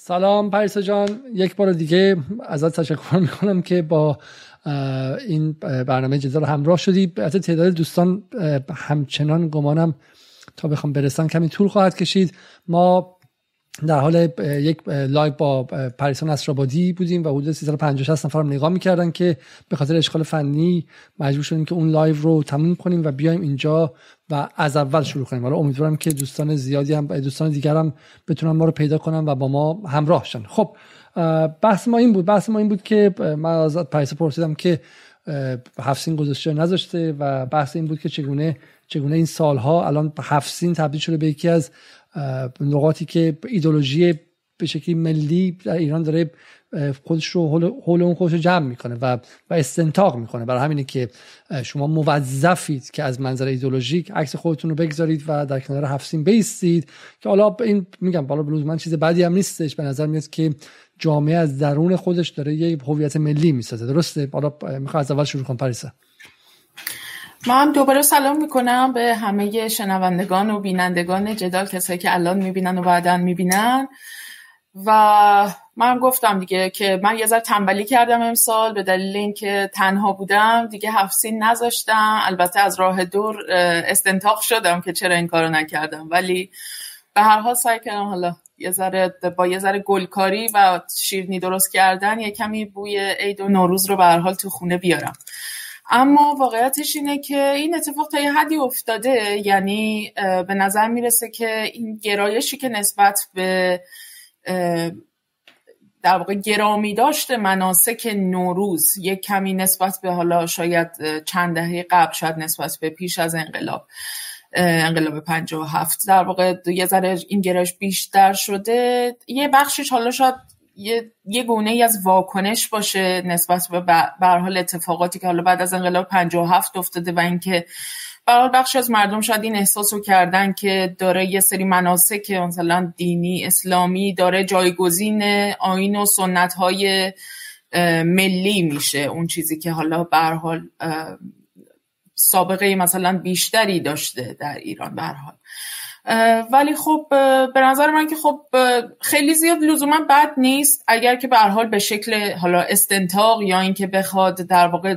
سلام پریسا جان. یک بار دیگه ازت تشکر می‌کنم که با این برنامه جدال همراه شدی. از تعداد دوستان همچنان گمانم تا بخوان برسن کمی طول خواهد کشید. ما در حال یک live با پریسا نصرآبادی بودیم و حدود 350 نفر نگاه می‌کردن که به خاطر اشکال فنی مجبور شدیم که اون live رو تموم کنیم و بیایم اینجا و از اول شروع کنیم. حالا امیدوارم که دوستان زیادی هم دوستان دیگر هم بتونن ما رو پیدا کنن و با ما همراه شن خب بحث ما این بود. بحث ما این بود که من از پریسا پرسیدم که هفت گذاشته نذاشته و بحث این بود که چگونه چگونه این سالها الان هفت تبدیل شده به یکی از نقاطی که ایدولوژی به شکلی ملی در ایران داره خودش رو حول اون خودش رو جمع می‌کنه و و استنتاق می‌کنه. برای همینه که شما موظفید که از منظر ایدولوژیک عکس خودتون رو بگذارید و در کنار هفسین بیستید که حالا این میگم بالا بلوز من چیز بدی هم نیستش. به نظر میاد که جامعه از درون خودش داره یه هویت ملی می‌سازه. درسته؟ حالا می‌خوام از اول شروع کنم پریسا. من دوباره سلام می‌کنم به همه شنوندگان و بینندگان جدال کسایی که الان می‌بینن و بعدا می‌بینن. و من گفتم دیگه که من یه ذره تنبلی کردم امسال به دلیل اینکه تنها بودم دیگه هفسین نذاشتم. البته از راه دور استنتاق شدم که چرا این کارو نکردم. ولی به هر حال سعی کردم حالا یه ذره با یه ذره گلکاری و شیرنی درست کردن یه کمی بوی عید و نوروز رو به هر حال تو خونه بیارم. اما واقعیتش اینه که این اتفاق تا یه حدی افتاده. یعنی به نظر می‌رسه که این گرایشی که نسبت به در واقع گرامی داشته مناسک نوروز یک کمی نسبت به حالا شاید چند دهه قبل شاید نسبت به پیش از انقلاب انقلاب 57 در واقع یه ذره این گرایش بیشتر شده. یه بخشش حالا شاید یه, یه گونه ای از واکنش باشه نسبت به بر حال اتفاقاتی که حالا بعد از انقلاب 57 افتاده و اینکه برای بخش از مردم شاید این احساس رو کردن که داره یه سری مناسک مثلا دینی اسلامی داره جایگزین آین و سنت های ملی میشه. اون چیزی که حالا به حال سابقه مثلا بیشتری داشته در ایران به حال. ولی خب به نظر من که خب خیلی زیاد لزوما بد نیست. اگر که به حال به شکل حالا استنتاق یا اینکه بخواد در واقع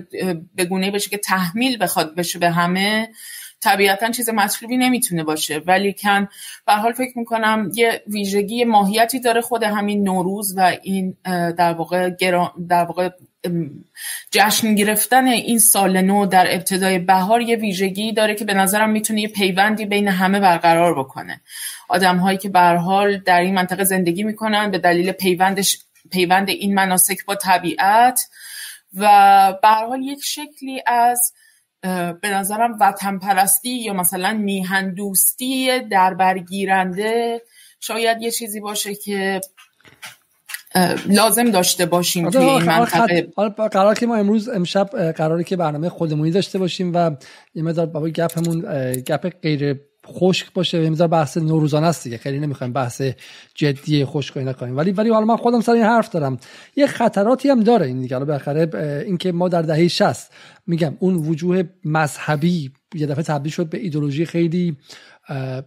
به گونه بشه که تحمیل بخواد بشه به همه طبیعتا چیز مطلوبی نمی‌تونه باشه. ولی کن به حال فکر می‌کنم یه ویژگی ماهیتی داره خود همین نوروز و این در واقع در واقع جشن گرفتن این سال نو در ابتدای بهار یه ویژگی داره که به نظرم می‌تونه یه پیوندی بین همه برقرار بکنه. آدم هایی که به حال در این منطقه زندگی می‌کنن به دلیل پیوندش پیوند این مناسک با طبیعت و به حال یک شکلی از به نظرم وطن پرستی یا مثلا میهن دوستی در برگیرنده شاید یه چیزی باشه که لازم داشته باشیم توی این منطقه. قرار که ما امروز امشب قراره که برنامه خودمونی داشته باشیم و یه مدار بابا گپمون گپ غیر خشک باشه یه بحث نوروزانه است دیگه. خیلی نمی‌خوایم بحث جدی خشک اینا کنیم. ولی ولی حالا من خودم سر این حرف دارم. یه خطراتی هم داره این دیگه. بالاخره اینکه ما در دهه 60 میگم اون وجوه مذهبی یه دفعه تبدیل شد به ایدولوژی خیلی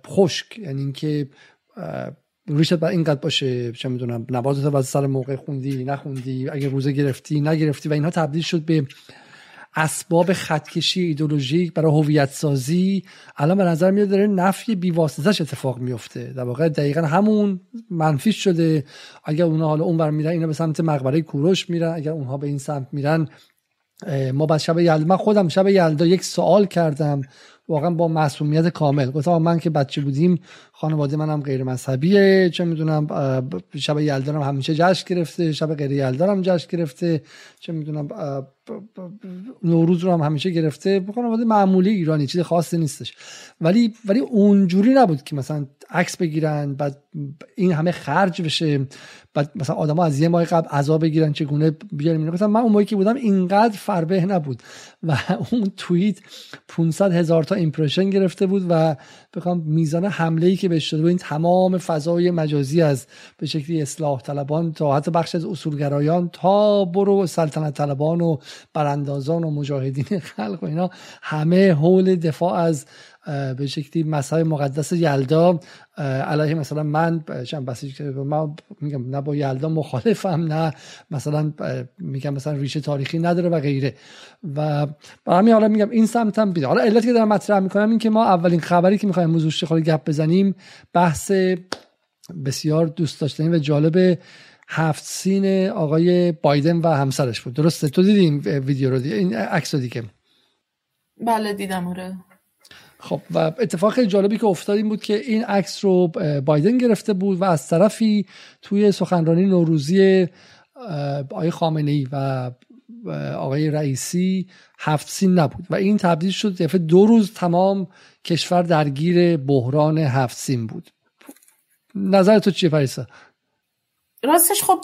خشک. یعنی اینکه ریشت بر اینقدر باشه چه می‌دونم نوازت از سر موقع خوندی نخوندی اگه روزه گرفتی نگرفتی و اینها تبدیل شد به اسباب خطکشی ایدولوژیک برای هویت سازی الان به نظر میاد داره نفی بیواسطش اتفاق میفته در واقع دقیقا همون منفی شده. اگر اونها حالا اونور میرن اینا به سمت مقبره کوروش میرن. اگر اونها به این سمت میرن ما بعد شب یلدا من خودم شب یلدا یک سوال کردم واقعا با معصومیت کامل. گفتم من که بچه بودیم خانواده منم غیر مذهبیه چه می‌دونم شب یلدارم همیشه جشن گرفته شب غیر یلدارم جشن گرفته چه می‌دونم نوروز رو هم همیشه گرفته. خانواده معمولی ایرانی چیز خاصی نیستش. ولی ولی اونجوری نبود که مثلا عکس بگیرن بعد این همه خرج بشه بعد مثلا آدما از یه ماه قبل عذاب بگیرن چگونه بیاریم مثلا من اون موقعی که بودم اینقدر فربه نبود. و اون توییت 500 هزار تا ایمپرشن گرفته بود و بخوام میزان حمله ای که بهش شده این تمام فضای مجازی از به شکلی اصلاح طلبان تا حتی بخش از اصولگرایان تا برو سلطنت طلبان و براندازان و مجاهدین خلق و اینا همه حول دفاع از به شکلی مذهب مقدس یلدا علیه مثلا من چند بسیج ما میگم نه با یلدا مخالفم نه مثلا میگم مثلا ریشه تاریخی نداره و غیره. و با همین حالا میگم این سمتم بیده حالا علتی که دارم مطرح می‌کنم این که ما اولین خبری که می‌خوایم موضوع خود گپ بزنیم بحث بسیار دوست داشتنی و جالب هفت سین آقای بایدن و همسرش بود. درسته؟ تو دیدیم ویدیو رو؟ این عکس دیگه. بله دیدم آره. خب و اتفاق خیلی جالبی که افتاد این بود که این عکس رو بایدن گرفته بود و از طرفی توی سخنرانی نوروزی آقای خامنه ای و آقای رئیسی هفت سین نبود. و این تبدیل شد دفعه دو روز تمام کشور درگیر بحران هفت سین بود. نظر تو چیه پریسا؟ راستش خب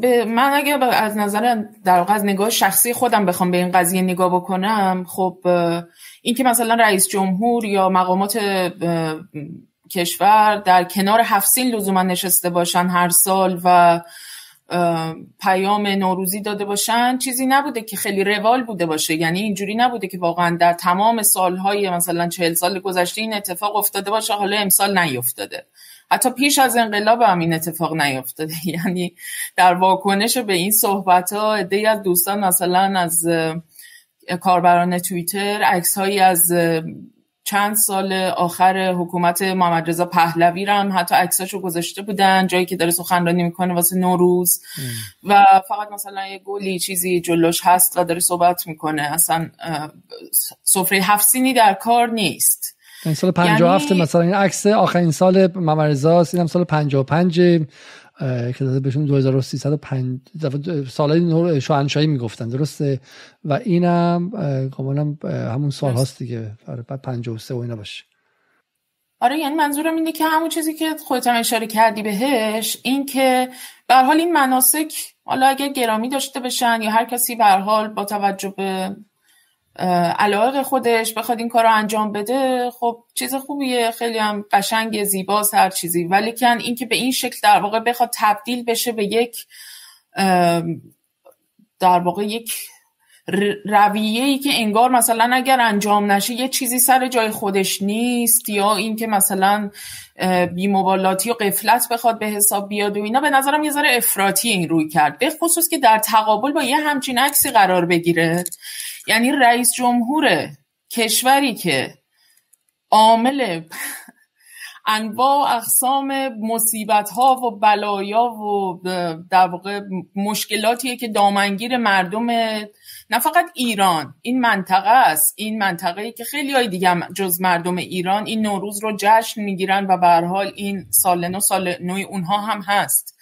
به من اگه از نظر در از نگاه شخصی خودم بخوام به این قضیه نگاه بکنم خب اینکه مثلا رئیس جمهور یا مقامات کشور در کنار هفسین لزوما نشسته باشن هر سال و پیام نوروزی داده باشن چیزی نبوده که خیلی روال بوده باشه. یعنی اینجوری نبوده که واقعا در تمام سالهای مثلا چهل سال گذشته این اتفاق افتاده باشه حالا امسال نیفتاده. حتی پیش از انقلاب هم این اتفاق نیفتاده یعنی در واکنش به این صحبت ها عده از دوستان مثلا از کاربران توییتر عکس هایی از چند سال آخر حکومت محمد رضا پهلوی رو هم حتی عکساشو گذاشته بودن. جایی که داره سخنرانی می‌کنه واسه نوروز. و فقط مثلا یه گلی چیزی جلوش هست و داره صحبت می‌کنه. اصلا سفره هفسینی در کار نیست. این سال 57 یعنی... مثلا این عکس آخرین سال محمد اینم سال 55 که داده بهشون 2305 سالای شاهنشاهی می‌گفتن درسته؟ و اینم گمانم همون سال هاست دیگه. آره، بعد 53 و اینا باشه. آره یعنی منظورم اینه که همون چیزی که خودت هم اشاره کردی بهش این که به حال این مناسک حالا اگر گرامی داشته بشن یا هر کسی به حال با توجه به علاقه خودش بخواد این کار رو انجام بده خب چیز خوبیه خیلی هم قشنگ زیباست هر چیزی. ولی کن اینکه به این شکل در واقع بخواد تبدیل بشه به یک در واقع یک رویه ای که انگار مثلا اگر انجام نشه یه چیزی سر جای خودش نیست یا اینکه مثلا بیمبالاتی و قفلت بخواد به حساب بیاد و اینا به نظرم یه ذره افراطی این روی کرد. به خصوص که در تقابل با یه همچین عکسی قرار بگیره. یعنی رئیس جمهور کشوری که عامل انواع اقسام مصیبت ها و بلایا و در واقع مشکلاتیه که دامنگیر مردم نه فقط ایران این منطقه است. این منطقه که خیلی های دیگه جز مردم ایران این نوروز رو جشن می‌گیرن و به حال این سال نو سال نوی اونها هم هست.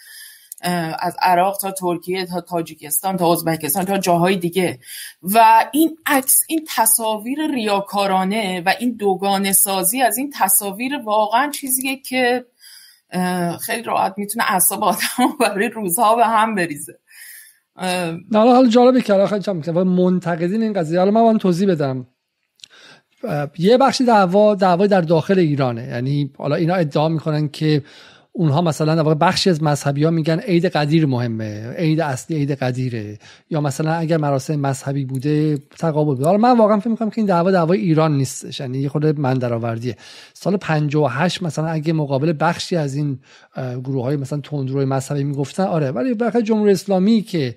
از عراق تا ترکیه تا تاجیکستان تا ازبکستان تا جاهای دیگه. و این عکس این تصاویر ریاکارانه و این دوگانه سازی از این تصاویر واقعا چیزیه که خیلی راحت می‌تونه اعصاب آدم برای روزها به هم بریزه. نه حالا جالبه که خیلی منتقدین این قضیه. حالا من توضیح بدم. یه بخشی دعوا دعوای در داخل ایرانه. یعنی حالا اینا ادعا می‌کنن که اونها مثلا در واقع بخشی از مذهبی ها میگن عید قدیر مهمه عید اصلی عید قدیره. یا مثلا اگر مراسم مذهبی بوده تقابل بوده. حالا من واقعا فکر می‌کنم که این دعوا دعوای ایران نیستش یعنی یه خود من درآوردیه. سال 58 مثلا اگه مقابل بخشی از این گروه های مثلا تندروی مذهبی می‌گفتن آره ولی بخاطر جمهوری اسلامی که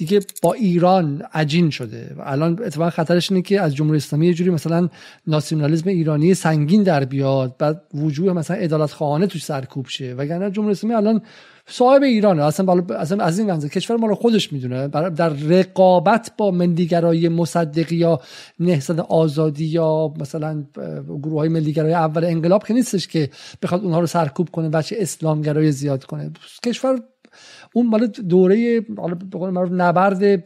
دیگه با ایران عجین شده. و الان اتفاقا خطرش اینه که از جمهوری اسلامی یه جوری مثلا ناسیونالیسم ایرانی سنگین در بیاد بعد وجوه مثلا عدالت خواهانه توش سرکوب شه. وگرنه جمهوری اسلامی الان صاحب ایرانه. اصلا اصلا از این منظر کشور ما رو خودش می‌دونه. در رقابت با ملیگرای مصدقی یا نهضت آزادی یا مثلا گروه های ملیگرای اول انقلاب که نیستش که بخواد اونها رو سرکوب کنه بچه اسلامگرای زیاد کنه. کشور اون مال دوره حالا به قول معروف نبرد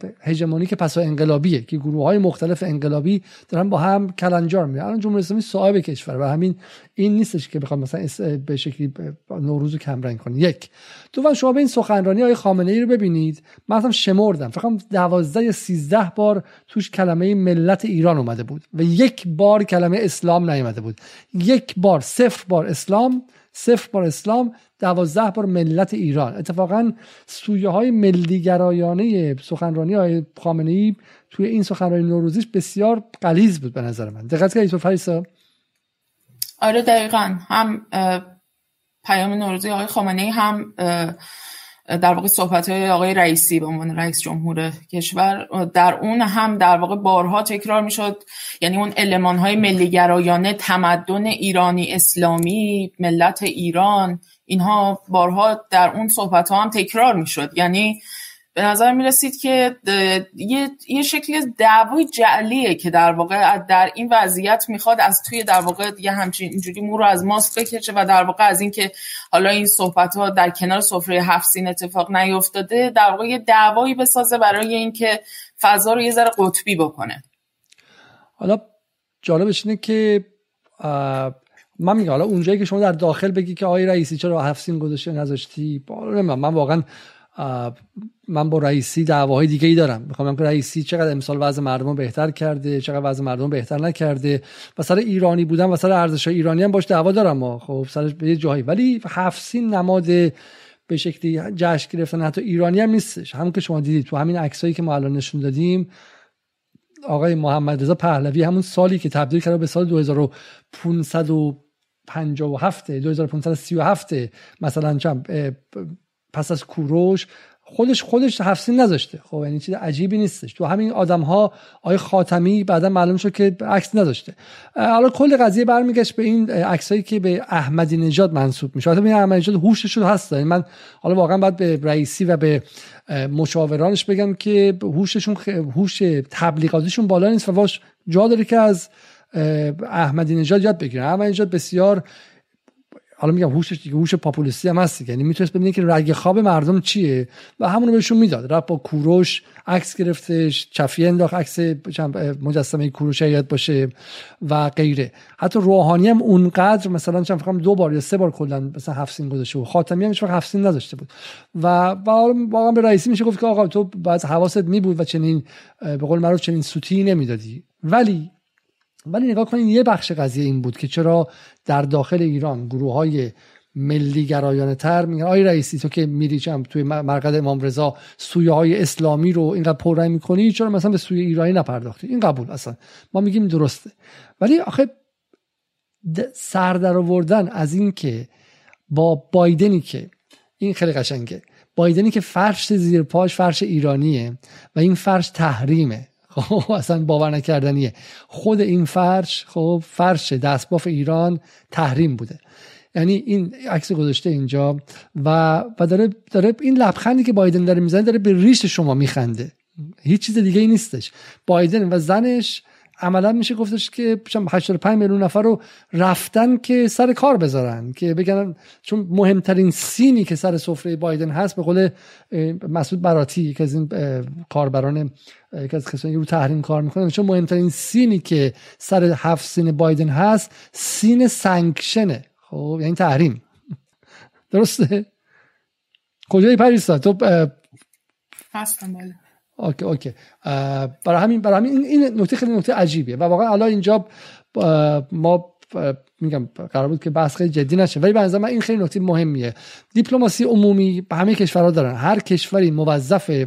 پسا انقلابیه که گروه های مختلف انقلابی دارن با هم کلنجار میرن. الان جمهوری اسلامی صاحب کشور و همین این نیستش که بخوام مثلا به شکلی نوروز رو کمرنگ کنه یک. تو شما به این سخنرانی های خامنه ای رو ببینید. من اصلا شمردم. فقط 12 یا 13 بار توش کلمه ملت ایران اومده بود و یک بار کلمه اسلام نیومده بود. یک بار صفر بار اسلام صفر بار اسلام دوازده بار ملت ایران. اتفاقا سویه های ملیگرایانه سخنرانی های خامنه ای توی این سخنرانی نوروزیش بسیار قلیز بود به نظر من. دقت کردید تو فریسا آره دقیقا. هم پیام نوروزی آقای خامنه هم در واقع صحبت های آقای رئیسی به عنوان رئیس جمهور کشور. در اون هم در واقع بارها تکرار می‌شد. یعنی اون علمان های ملیگرایانه تمدن ایرانی اسلامی ملت ایران اینها بارها در اون صحبت ها هم تکرار می‌شد. یعنی به نظر می رسید که یه, یه شکلی دعوای جعلیه که در واقع در این وضعیت می‌خواد از توی در واقع یه همچین اینجوری مو رو از ماست بکشه و در واقع از اینکه حالا این صحبت ها در کنار سفره هفت سین اتفاق نیفتاده در واقع یه دعوایی بسازه برای اینکه فضا رو یه ذره قطبی بکنه. حالا جالبش اینه که من میگم حالا اونجایی که شما در داخل بگی که آقای رئیسی چرا هفت سین گذاشته نذاشتی؟ من واقعا من با رئیسی دعواهای دیگه ای دارم. می‌خوام که رئیسی چقدر امسال وضع مردم بهتر کرده چقدر وضع مردم بهتر نکرده و سر ایرانی بودن و سر ارزش ایرانی هم باش دعوا دارم ما. خب سر به جایی. ولی هفسین نماد به شکلی جشن گرفتن حتی ایرانی هم نیستش. همون که شما دیدید تو همین عکسایی که ما الان نشون دادیم آقای محمد رضا پهلوی همون سالی که تبدیل کرده به سال 2557 2537 مثلا چند پس از کوروش خودش خودش تفسیر نذاشته. خب یعنی چیز عجیبی نیستش. تو همین آدم ها آیه خاتمی بعدا معلوم شد که عکس نداشته حالا کل قضیه برمیگشت به این عکسایی که به احمدی نژاد منسوب میشه. البته احمدی نژاد هوشش هست. یعنی من حالا واقعا باید به رئیسی و به مشاورانش بگم که هوششون هوش تبلیغاتیشون بالا نیست و واش جا داره که از احمدی نژاد یاد بگیرن. احمدی نژاد بسیار حالا میگم هوشش دیگه هوش پاپولیستی هم هست یعنی می‌تونست ببینه که رگ خواب مردم چیه و همونو بهشون می‌داد. رفت با کوروش عکس گرفتش چفیه انداخت عکس مجسمه کوروش یاد باشه و غیره. حتی روحانی هم اونقدر مثلا چند فکرم دو بار یا سه بار کلا مثلا هفت گذاشته بود. خاتمی هم هیچ هفت سین نذاشته بود. و واقعا به رئیسی میشه گفت که آقا تو باید حواست می بود و چنین به قول معروف چنین سوتی نمی‌دادی. ولی ولی نگاه کنید یه بخش قضیه این بود که چرا در داخل ایران گروه های ملی گرایانه تر میگن آی رئیسی تو که میری چم توی مرقد امام رضا سویه های اسلامی رو اینقدر پررنگ می‌کنی چرا مثلا به سوی ایرانی نپرداختی؟ این قبول اصلا. ما میگیم درسته. ولی آخه سر در آوردن از این که با بایدنی که این خیلی قشنگه. بایدنی که فرش زیر پاش فرش ایرانیه و این فرش تحریمه. خب اصلا باور نکردنیه. خود این فرش خب فرش دستباف ایران تحریم بوده. یعنی این عکس گذاشته اینجا و و داره داره این لبخندی که بایدن داره می‌زنه داره به ریش شما میخنده. هیچ چیز دیگه ای نیستش. بایدن و زنش عملا میشه گفتش که 85 میلیون نفر رو رفتن که سر کار بذارن که بگن چون مهمترین سینی که سر سفره بایدن هست به قول مسعود براتی یکی از این کاربران یکی از کسانی رو تحریم کار می‌کنن. چون مهمترین سینی که سر هفت سین بایدن هست سین سانکشنه. خب یعنی تحریم. درسته؟ کجایی پریسا؟ تو هستم بله. okay okay. برای همین برای همین این نکته خیلی نکته عجیبیه. و واقعا الان اینجا ما میگم قرار بود که بحث خیلی جدی نشه ولی به من این خیلی نکته مهمیه. دیپلماسی عمومی رو همه کشورها دارن. هر کشوری موظف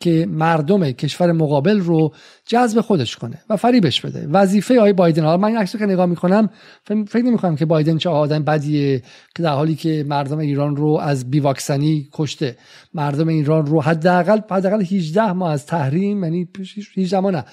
که مردم کشور مقابل رو جذب خودش کنه و فریبش بده. وظیفه آقای بایدن حالا من این عکس که نگاه می‌کنم فکر نمی‌کنم که بایدن چه آدم بدیه که در حالی که مردم ایران رو از بیواکسنی کشته. مردم ایران رو حداقل حداقل 18 ماه از تحریم یعنی 18 ماه نه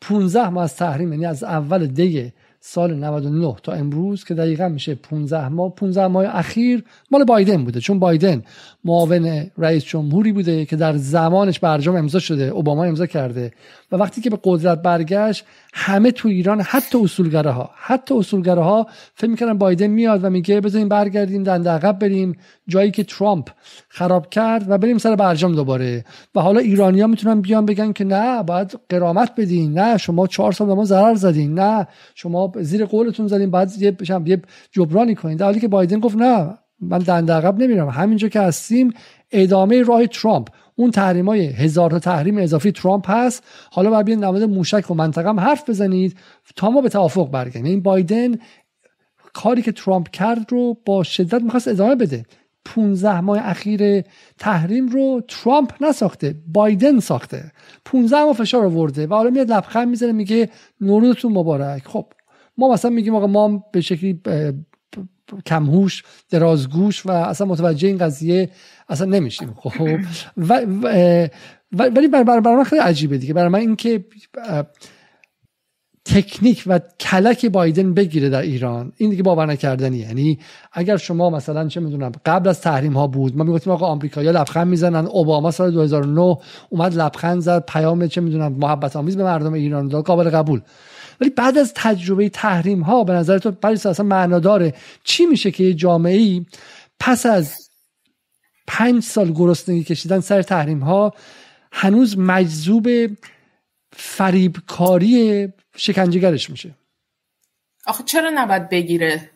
15 ماه از تحریم یعنی از اول دی سال 99 تا امروز که دقیقا میشه 15 ماه. 15 ماه اخیر مال بایدن بوده چون بایدن معاون رئیس جمهوری بوده که در زمانش برجام امضا شده اوباما امضا کرده. و وقتی که به قدرت برگشت همه تو ایران حتی اصولگره ها حتی اصولگره ها فکر می‌کردن بایدن میاد و میگه بذاریم برگردیم دنده عقب بریم. جایی که ترامپ خراب کرد و بریم سر برجام دوباره. و حالا ایرانیا می‌تونن بیان بگن که نه باید قرامت بدین. نه شما چهار سال ما ضرر زدین. نه شما زیر قولتون زدین. بعد یه یه جبرانی کنین. در حالی که بایدن گفت نه من دنده عقب نمیرم. همینجا که هستیم ادامه راه ترامپ. اون تحریم های هزار تا تحریم اضافی ترامپ هست. حالا باید بیان نماد موشک و منطقه هم حرف بزنید تا ما به توافق برگردیم. این بایدن کاری که ترامپ کرد رو با شدت می‌خواست ادامه بده. 15 ماه اخیر تحریم رو ترامپ نساخته بایدن ساخته. 15 ماه فشار آورده و حالا میاد لبخند می‌زنه میگه نوروزتون مبارک. خب ما مثلا میگیم آقا ما به شکلی کمهوش درازگوش و اصلا متوجه این قضیه اصلا نمیشیم. خب ولی برای من خیلی عجیبه دیگه. برای من اینکه تکنیک و کلک بایدن بگیره در ایران این دیگه باور نکردنی یعنی اگر شما مثلا چه می‌دونم قبل از تحریم ها بود ما می‌گفتیم آقا آمریکایی‌ها لبخند می‌زنن اوباما سال 2009 اومد لبخند زد پیام چه می‌دونم محبت آمیز به مردم ایران داد قابل قبول. ولی بعد از تجربه تحریم ها به نظر تو برای اصلا معنا داره چی میشه که یه جامعه ای پس از پنج سال گرسنگی کشیدن سر تحریم ها هنوز مجذوب فریبکاری شکنجهگرش میشه؟ آخه چرا نباید بگیره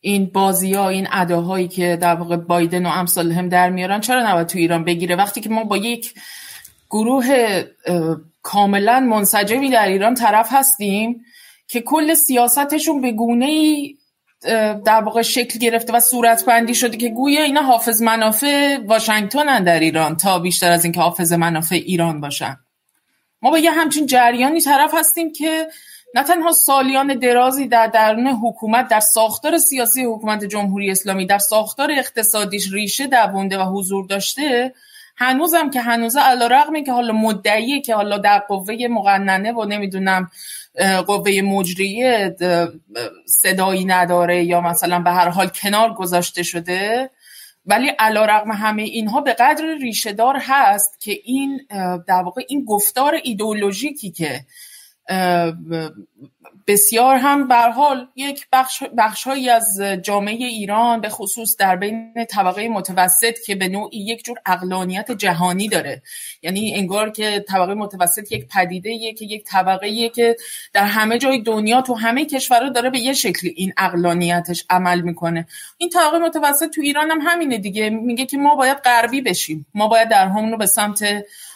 این بازی ها این اداهایی که در واقع بایدن و امثال هم در میارن؟ چرا نباید تو ایران بگیره؟ وقتی که ما با یک گروه کاملا منسجمی در ایران طرف هستیم که کل سیاستشون به گونه ای در واقع شکل گرفته و صورت بندی شده که گویا اینا حافظ منافع واشنگتن در ایران تا بیشتر از اینکه حافظ منافع ایران باشن. ما با یه همچین جریانی طرف هستیم که نه تنها سالیان درازی در درون حکومت در ساختار سیاسی حکومت جمهوری اسلامی در ساختار اقتصادیش ریشه دوونده و حضور داشته هنوزم که هنوزه علا رقمی که حالا مدعیه که حالا در قوه مقننه و نمی‌دونم قوه مجریه صدایی نداره یا مثلا به هر حال کنار گذاشته شده. ولی علا رقم همه اینها به قدر ریشهدار هست که این در واقع این گفتار ایدولوژیکی که بسیار هم بر حال یک بخش بخشهایی از جامعه ایران به خصوص در بین طبقه متوسط که به نوعی یک جور اقلانیت جهانی داره. یعنی انگار که طبقه متوسط یک پدیده که یک طبقه که در همه جای دنیا تو همه کشورها داره به یه شکلی این اقلانیتش عمل می‌کنه. این طبقه متوسط تو ایران هم همینه دیگه. میگه که ما باید غربی بشیم. ما باید در رو به سمت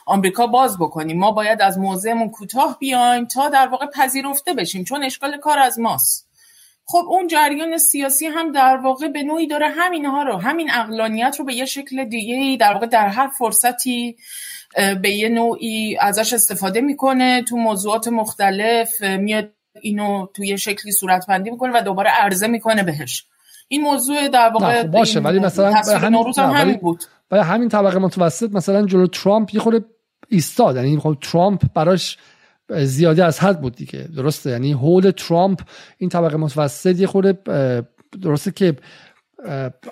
آمریکا باز بکنیم. ما باید از موضعمون کوتاه بیایم تا در واقع پذیرفته بشیم. چون اشکال کار از ماست. خب اون جریان سیاسی هم در واقع به نوعی داره همینها رو همین اقلانیت رو به یه شکل دیگه در واقع در هر فرصتی به یه نوعی ازش استفاده می‌کنه تو موضوعات مختلف میاد اینو توی یه شکلی صورتبندی می‌کنه و دوباره عرضه می‌کنه بهش. این موضوع در واقع خب باشه ولی مثلا همین, هم همین بود. برای همین طبقه متوسط مثلا جلو ترامپ یه خورده ایستاد. یعنی خب ترامپ براش زیادی از حد بود دیگه. درسته؟ یعنی هول ترامپ این طبقه متوسط یه خورده درسته که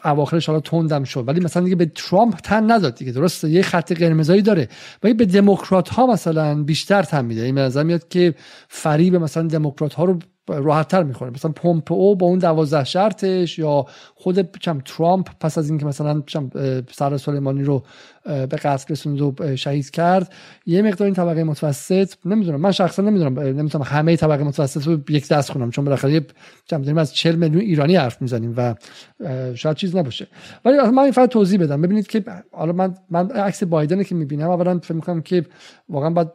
اواخرش حالا تندم شد ولی مثلا دیگه به ترامپ تن نداد دیگه. درسته؟ یه خط قرمزایی داره. ولی به دموکرات ها مثلا بیشتر تن میده. این مثلا میاد که فریب مثلا دموکرات ها رو راحتتر می‌خوره. مثلا او با اون دوازده شرطش یا خود چم ترامپ پس از اینکه مثلا سر سلیمانی رو به قتل رسوند و شهید کرد. یه مقدار این طبقه متوسط نمی‌دونم من شخصا نمی‌دونم نمی‌تونم همه طبقه متوسط رو یک دست خونم چون بالاخره داریم از 40 میلیون ایرانی حرف می‌زنیم و شاید چیز نباشه. ولی من این فقط توضیح بدم. ببینید که حالا من من عکس بایدن که می‌بینم اولا فکر می‌کنم که واقعا باید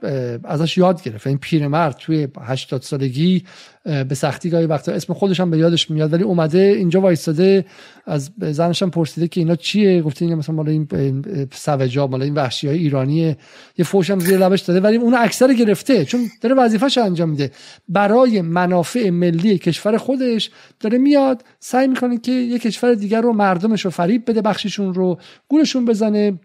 ازش یاد گرفت. این پیرمرد توی 80 سالگی به سختی گاهی وقتا اسم خودش هم به یادش میاد ولی اومده اینجا وایستاده از زنش هم پرسیده که اینا چیه؟ گفته اینا مثلا مال این سوجا مال این وحشی های ایرانی یه فوش هم زیر لبش داده ولی اون اکثر گرفته چون داره وظیفه‌ش انجام میده. برای منافع ملی کشور خودش داره میاد سعی می‌کنه که یه کشور دیگر رو مردمش رو فریب بده بخششون رو گولشون بزنه.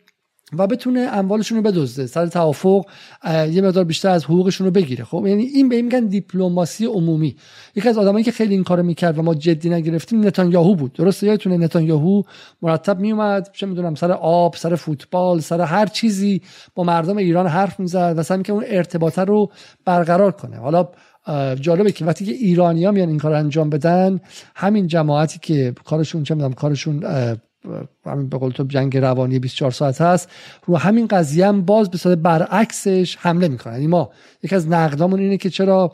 و بتونه اموالشون رو بدزده. سر توافق یه مقدار بیشتر از حقوقشون رو بگیره. خب یعنی این به میگن دیپلماسی عمومی. یکی از آدمایی که خیلی این کارو می‌کرد و ما جدی نگرفتیم نتانیاهو بود. درسته؟ یادتونه نتانیاهو مرتب میومد چه می‌دونم سر آب سر فوتبال سر هر چیزی با مردم ایران حرف می‌زد و سعی که اون ارتباطه رو برقرار کنه. حالا جالبه که وقتی که ایرانی ها میان این کار انجام بدن همین جماعتی که کارشون چه می‌دونم کارشون همین به قول تو جنگ روانی 24 ساعت هست. رو همین قضیه هم باز به صورت برعکسش حمله می‌کنن. یعنی ما یکی از نقدامون اینه که چرا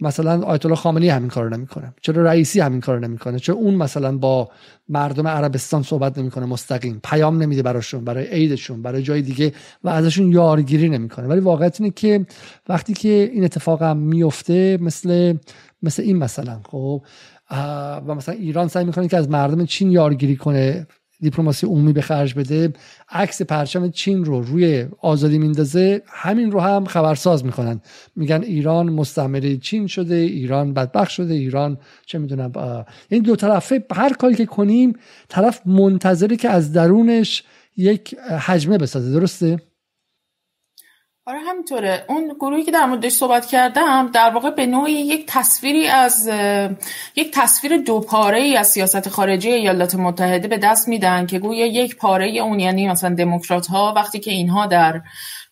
مثلا آیت الله خامنه‌ای همین کارو نمی‌کنه. چرا رئیسی همین کارو نمی‌کنه. چرا اون مثلا با مردم عربستان صحبت نمی‌کنه مستقیم. پیام نمیده براشون برای عیدشون برای جای دیگه و ازشون یارگیری نمی‌کنه. ولی واقعیت اینه که وقتی که این اتفاق هم میفته مثل مثل این مثلا خب و مثلا ایران سعی می‌کنه که از مردم چین یارگیری کنه دیپلماسی عمومی به خرج بده عکس پرچم چین رو روی آزادی میندازه همین رو هم خبرساز می‌کنن. میگن ایران مستعمره چین شده ایران بدبخت شده ایران چه می‌دونم این دو طرفه هر کاری که کنیم طرف منتظره که از درونش یک حجمه بسازه درسته؟ آره همینطوره. اون گروهی که در موردش صحبت کردم در واقع به نوعی یک تصویری از یک تصویر دو پاره ای از سیاست خارجی ایالات متحده به دست میدن که گویا یک پاره اون یعنی مثلا دموکرات ها وقتی که اینها در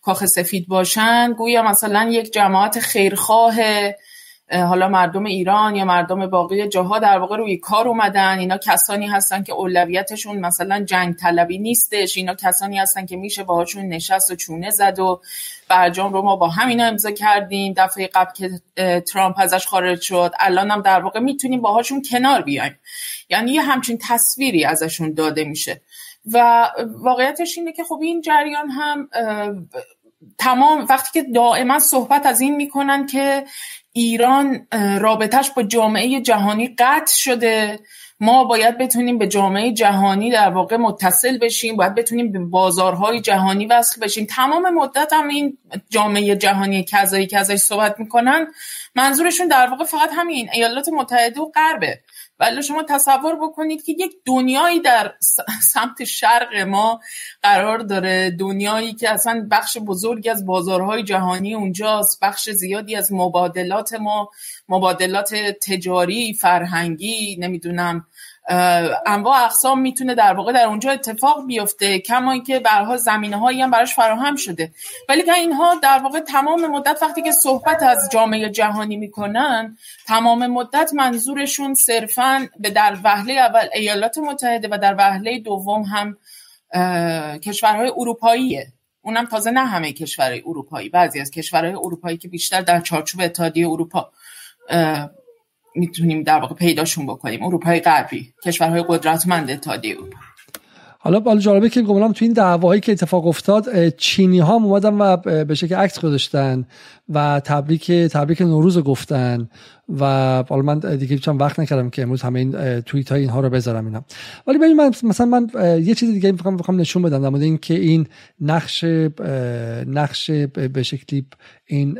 کاخ سفید باشن گویا مثلا یک جماعت خیرخواه حالا مردم ایران یا مردم باقی جاها در واقع روی کار اومدن. اینا کسانی هستن که اولویتشون مثلا جنگ طلبی نیستش. اینا کسانی هستن که میشه باهاشون نشست و چونه زد و برجام رو ما با همینا امضا کردیم. دفعه قبل که ترامپ ازش خارج شد. الان هم در واقع می‌تونیم باهاشون کنار بیایم. یعنی یه همچین تصویری ازشون داده میشه. و واقعیتش اینه که خب این جریان هم تمام وقتی که دائما صحبت از این می‌کنن که ایران رابطهش با جامعه جهانی قطع شده. ما باید بتونیم به جامعه جهانی در واقع متصل بشیم باید بتونیم به بازارهای جهانی وصل بشیم. تمام مدت هم این جامعه جهانی که ازش صحبت می‌کنن منظورشون در واقع فقط همین ایالات متحده و غربه. ولی شما تصور بکنید که یک دنیایی در سمت شرق ما قرار داره. دنیایی که اصلا بخش بزرگی از بازارهای جهانی اونجاست بخش زیادی از مبادلات ما مبادلات تجاری فرهنگی نمی‌دونم انواع اقسام می‌تونه در واقع در اونجا اتفاق بیفته کما اینکه برها زمینه هایی هم براش فراهم شده. ولی که اینها در واقع تمام مدت وقتی که صحبت از جامعه جهانی می‌کنن تمام مدت منظورشون صرفا به در وهله اول ایالات متحده و در وهله دوم هم کشورهای اروپاییه. اونم تازه نه همه کشورهای اروپایی بعضی از کشورهای اروپایی که بیشتر در چارچوب اتحادیه اروپا می‌تونیم در واقع پیداشون بکنیم اروپای غربی کشورهای قدرتمند اتحادیه اروپا. حالا بالا جالبه که گمانم تو این دعواهایی که اتفاق افتاد چینی ها اومدن و به شکل عکس گذاشتن و تبریک تبریک نوروز گفتن و حالا من دیگه چند وقت نکردم که امروز همه این توییت های اینها رو بذارم اینا. ولی ببین من مثلا من یه چیز دیگه می‌خوام نشون بدم در مورد اینکه این نقش نقش به شکلی این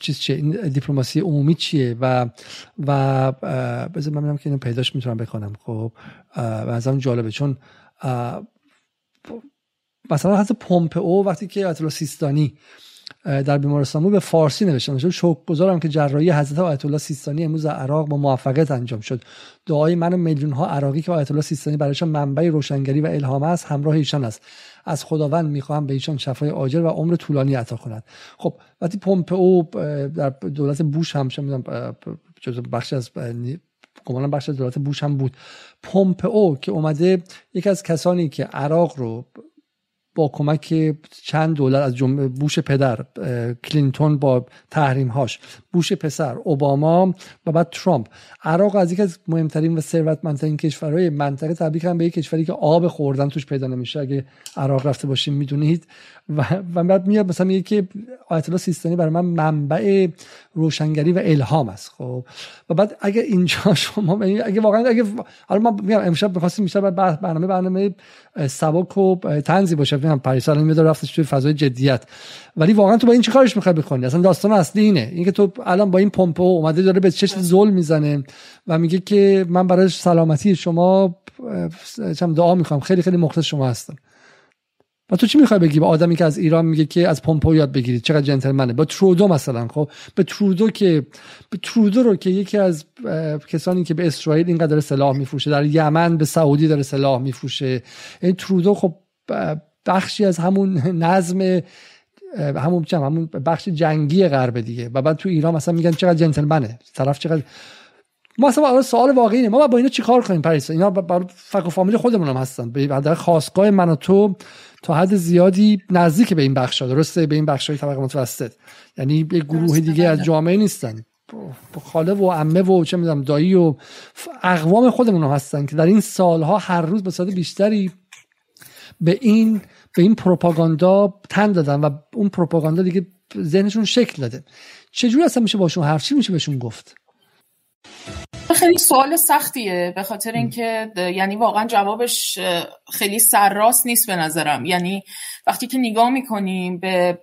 چیز چیه؟ این دیپلماسی عمومی چیه؟ و و بذار من که اینو پیداش می‌تونم بکنم خب؟ و از جالبه چون مثلا حتی پومپئو وقتی که آیت سیستانی در بیمارستان بود به فارسی نوشته نوشته شکر گذارم که جراحی حضرت آیت الله سیستانی امروز عراق با موفقیت انجام شد. دعای من و میلیون ها عراقی که آیت الله سیستانی برایشان منبع روشنگری و الهام است همراه ایشان است. از خداوند می‌خواهم به ایشان شفای عاجل و عمر طولانی عطا کند. خب وقتی پومپئو در دولت بوش هم جزو بخش از گمانم بخش از دولت بوش هم بود. پومپئو که اومده یکی از کسانی که عراق رو با کمک چند دولت از جمله بوش پدر کلینتون با تحریم هاش بوش پسر اوباما و بعد ترامپ. عراق از یکی از مهمترین و ثروتمندترین کشورهای منطقه تبدیل کردن به یک کشوری که آب خوردن توش پیدا نمیشه. اگه عراق رفته باشیم می‌دونید. و, و بعد میاد مثلا میگه که آیت الله سیستانی برای من منبع روشنگری و الهام است خب. و بعد اگه اینجا شما اگه واقعا اگه حالا ما میگم امشب می‌خواستیم بیشتر برنامه برنامه سبک و تنزی باشه. میگم پریسا الان میاد رفتش توی فضای جدیت. ولی واقعا تو با این چه کارش می‌خوای بکنی؟ اصلا داستان اصلی اینه. اینکه تو الان با این پمپ اومده داره به چش ظلم می‌زنه و میگه که من برای سلامتی شما دعا می‌خوام. خیلی خیلی مخلص شما هستم. و تو چی می‌خوای بگی؟ با آدمی که از ایران میگه که از پومپو یاد بگیرید. چقدر جنتلمنه. با ترودو مثلا خب. به ترودو که به ترودو رو که یکی از کسانی که به اسرائیل اینقدر سلاح میفروشه در یمن به سعودی داره سلاح میفروشه. این ترودو خب بخشی از همون نظم همون چم همون بخش جنگی غرب دیگه. و بعد تو ایران مثلا میگن چقدر جنتلمنه. طرف چقدر ما اصلا سوال واقعی اینه. ما با اینا چیکار کنیم پریسا؟ اینا برای فک و فامیل خودمون هم هستن. به خواستگاه من و تو تا حد زیادی نزدیک به این بخش ها. درسته؟ به این بخش های طبقه متوسط. یعنی یه گروه دیگه از جامعه نیستن. خاله و عمه و چه می‌دونم دایی و اقوام خودمون هستن که در این سالها هر روز به صورت بیشتری به این به این پروپاگاندا تن دادن و اون پروپاگاندا دیگه ذهنشون شکل داده. چجوری اصلا میشه باشون حرف؟ چی میشه بهشون گفت؟ خیلی سوال سختیه به خاطر اینکه یعنی واقعا جوابش خیلی سرراست نیست به نظرم. یعنی وقتی که نگاه می‌کنیم به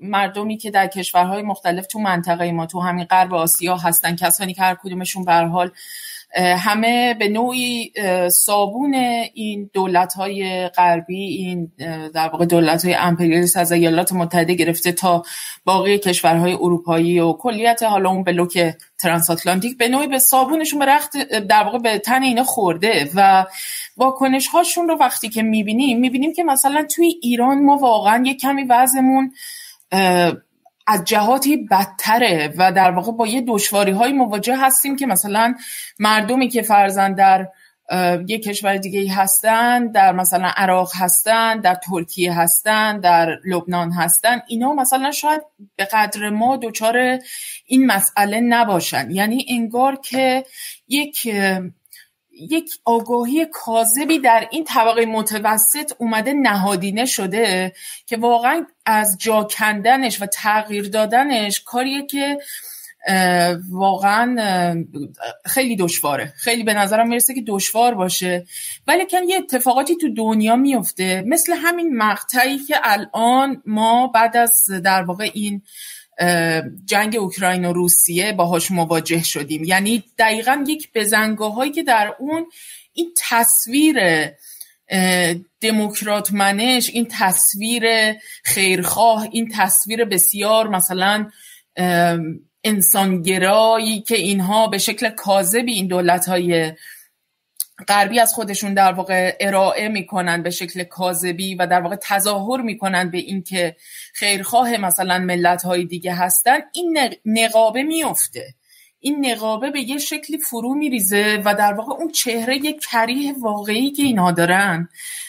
مردمی که در کشورهای مختلف تو منطقه ما تو همین غرب آسیا هستن کسانی که هر کدومشون به حال همه به نوعی صابون این دولت های غربی این در واقع دولت های امپریالیست از ایالات متحده گرفته تا باقی کشورهای اروپایی و کلیت حالا اون بلوک ترانساتلانتیک به نوعی به صابونشون به رخت در واقع به تن اینا خورده و واکنش هاشون رو وقتی که می‌بینیم می‌بینیم که مثلا توی ایران ما واقعا یه کمی وضعمون از جهاتی بدتره و در واقع با یه دشواری های مواجه هستیم که مثلا مردمی که فرزن در یه کشور دیگه هستن در مثلا عراق هستن در ترکیه هستن در لبنان هستن اینا مثلا شاید به قدر ما دچار این مسئله نباشن. یعنی انگار که یک یک آگاهی کاذبی در این طبقه متوسط اومده نهادینه شده که واقعا از جا کندنش و تغییر دادنش کاریه که واقعا خیلی دشواره. خیلی به نظرم می‌رسه که دشوار باشه. ولی کن یه اتفاقاتی تو دنیا میفته. مثل همین مقطعی که الان ما بعد از در واقع این جنگ اوکراین و روسیه باهاش مواجه شدیم. یعنی دقیقا یک بزنگاه که در اون این تصویر دموکرات منش این تصویر خیرخواه این تصویر بسیار مثلا انسانگرایی که اینها به شکل کاذبی این دولت های غربی از خودشون در واقع ارائه می‌کنن به شکل کاذبی و در واقع تظاهر می‌کنن به اینکه خیرخواه مثلا ملت های دیگه هستن. این نقابه میفته این نقابه به یه شکلی فرو میریزه و در واقع اون چهره کریه واقعی که اینها دارن.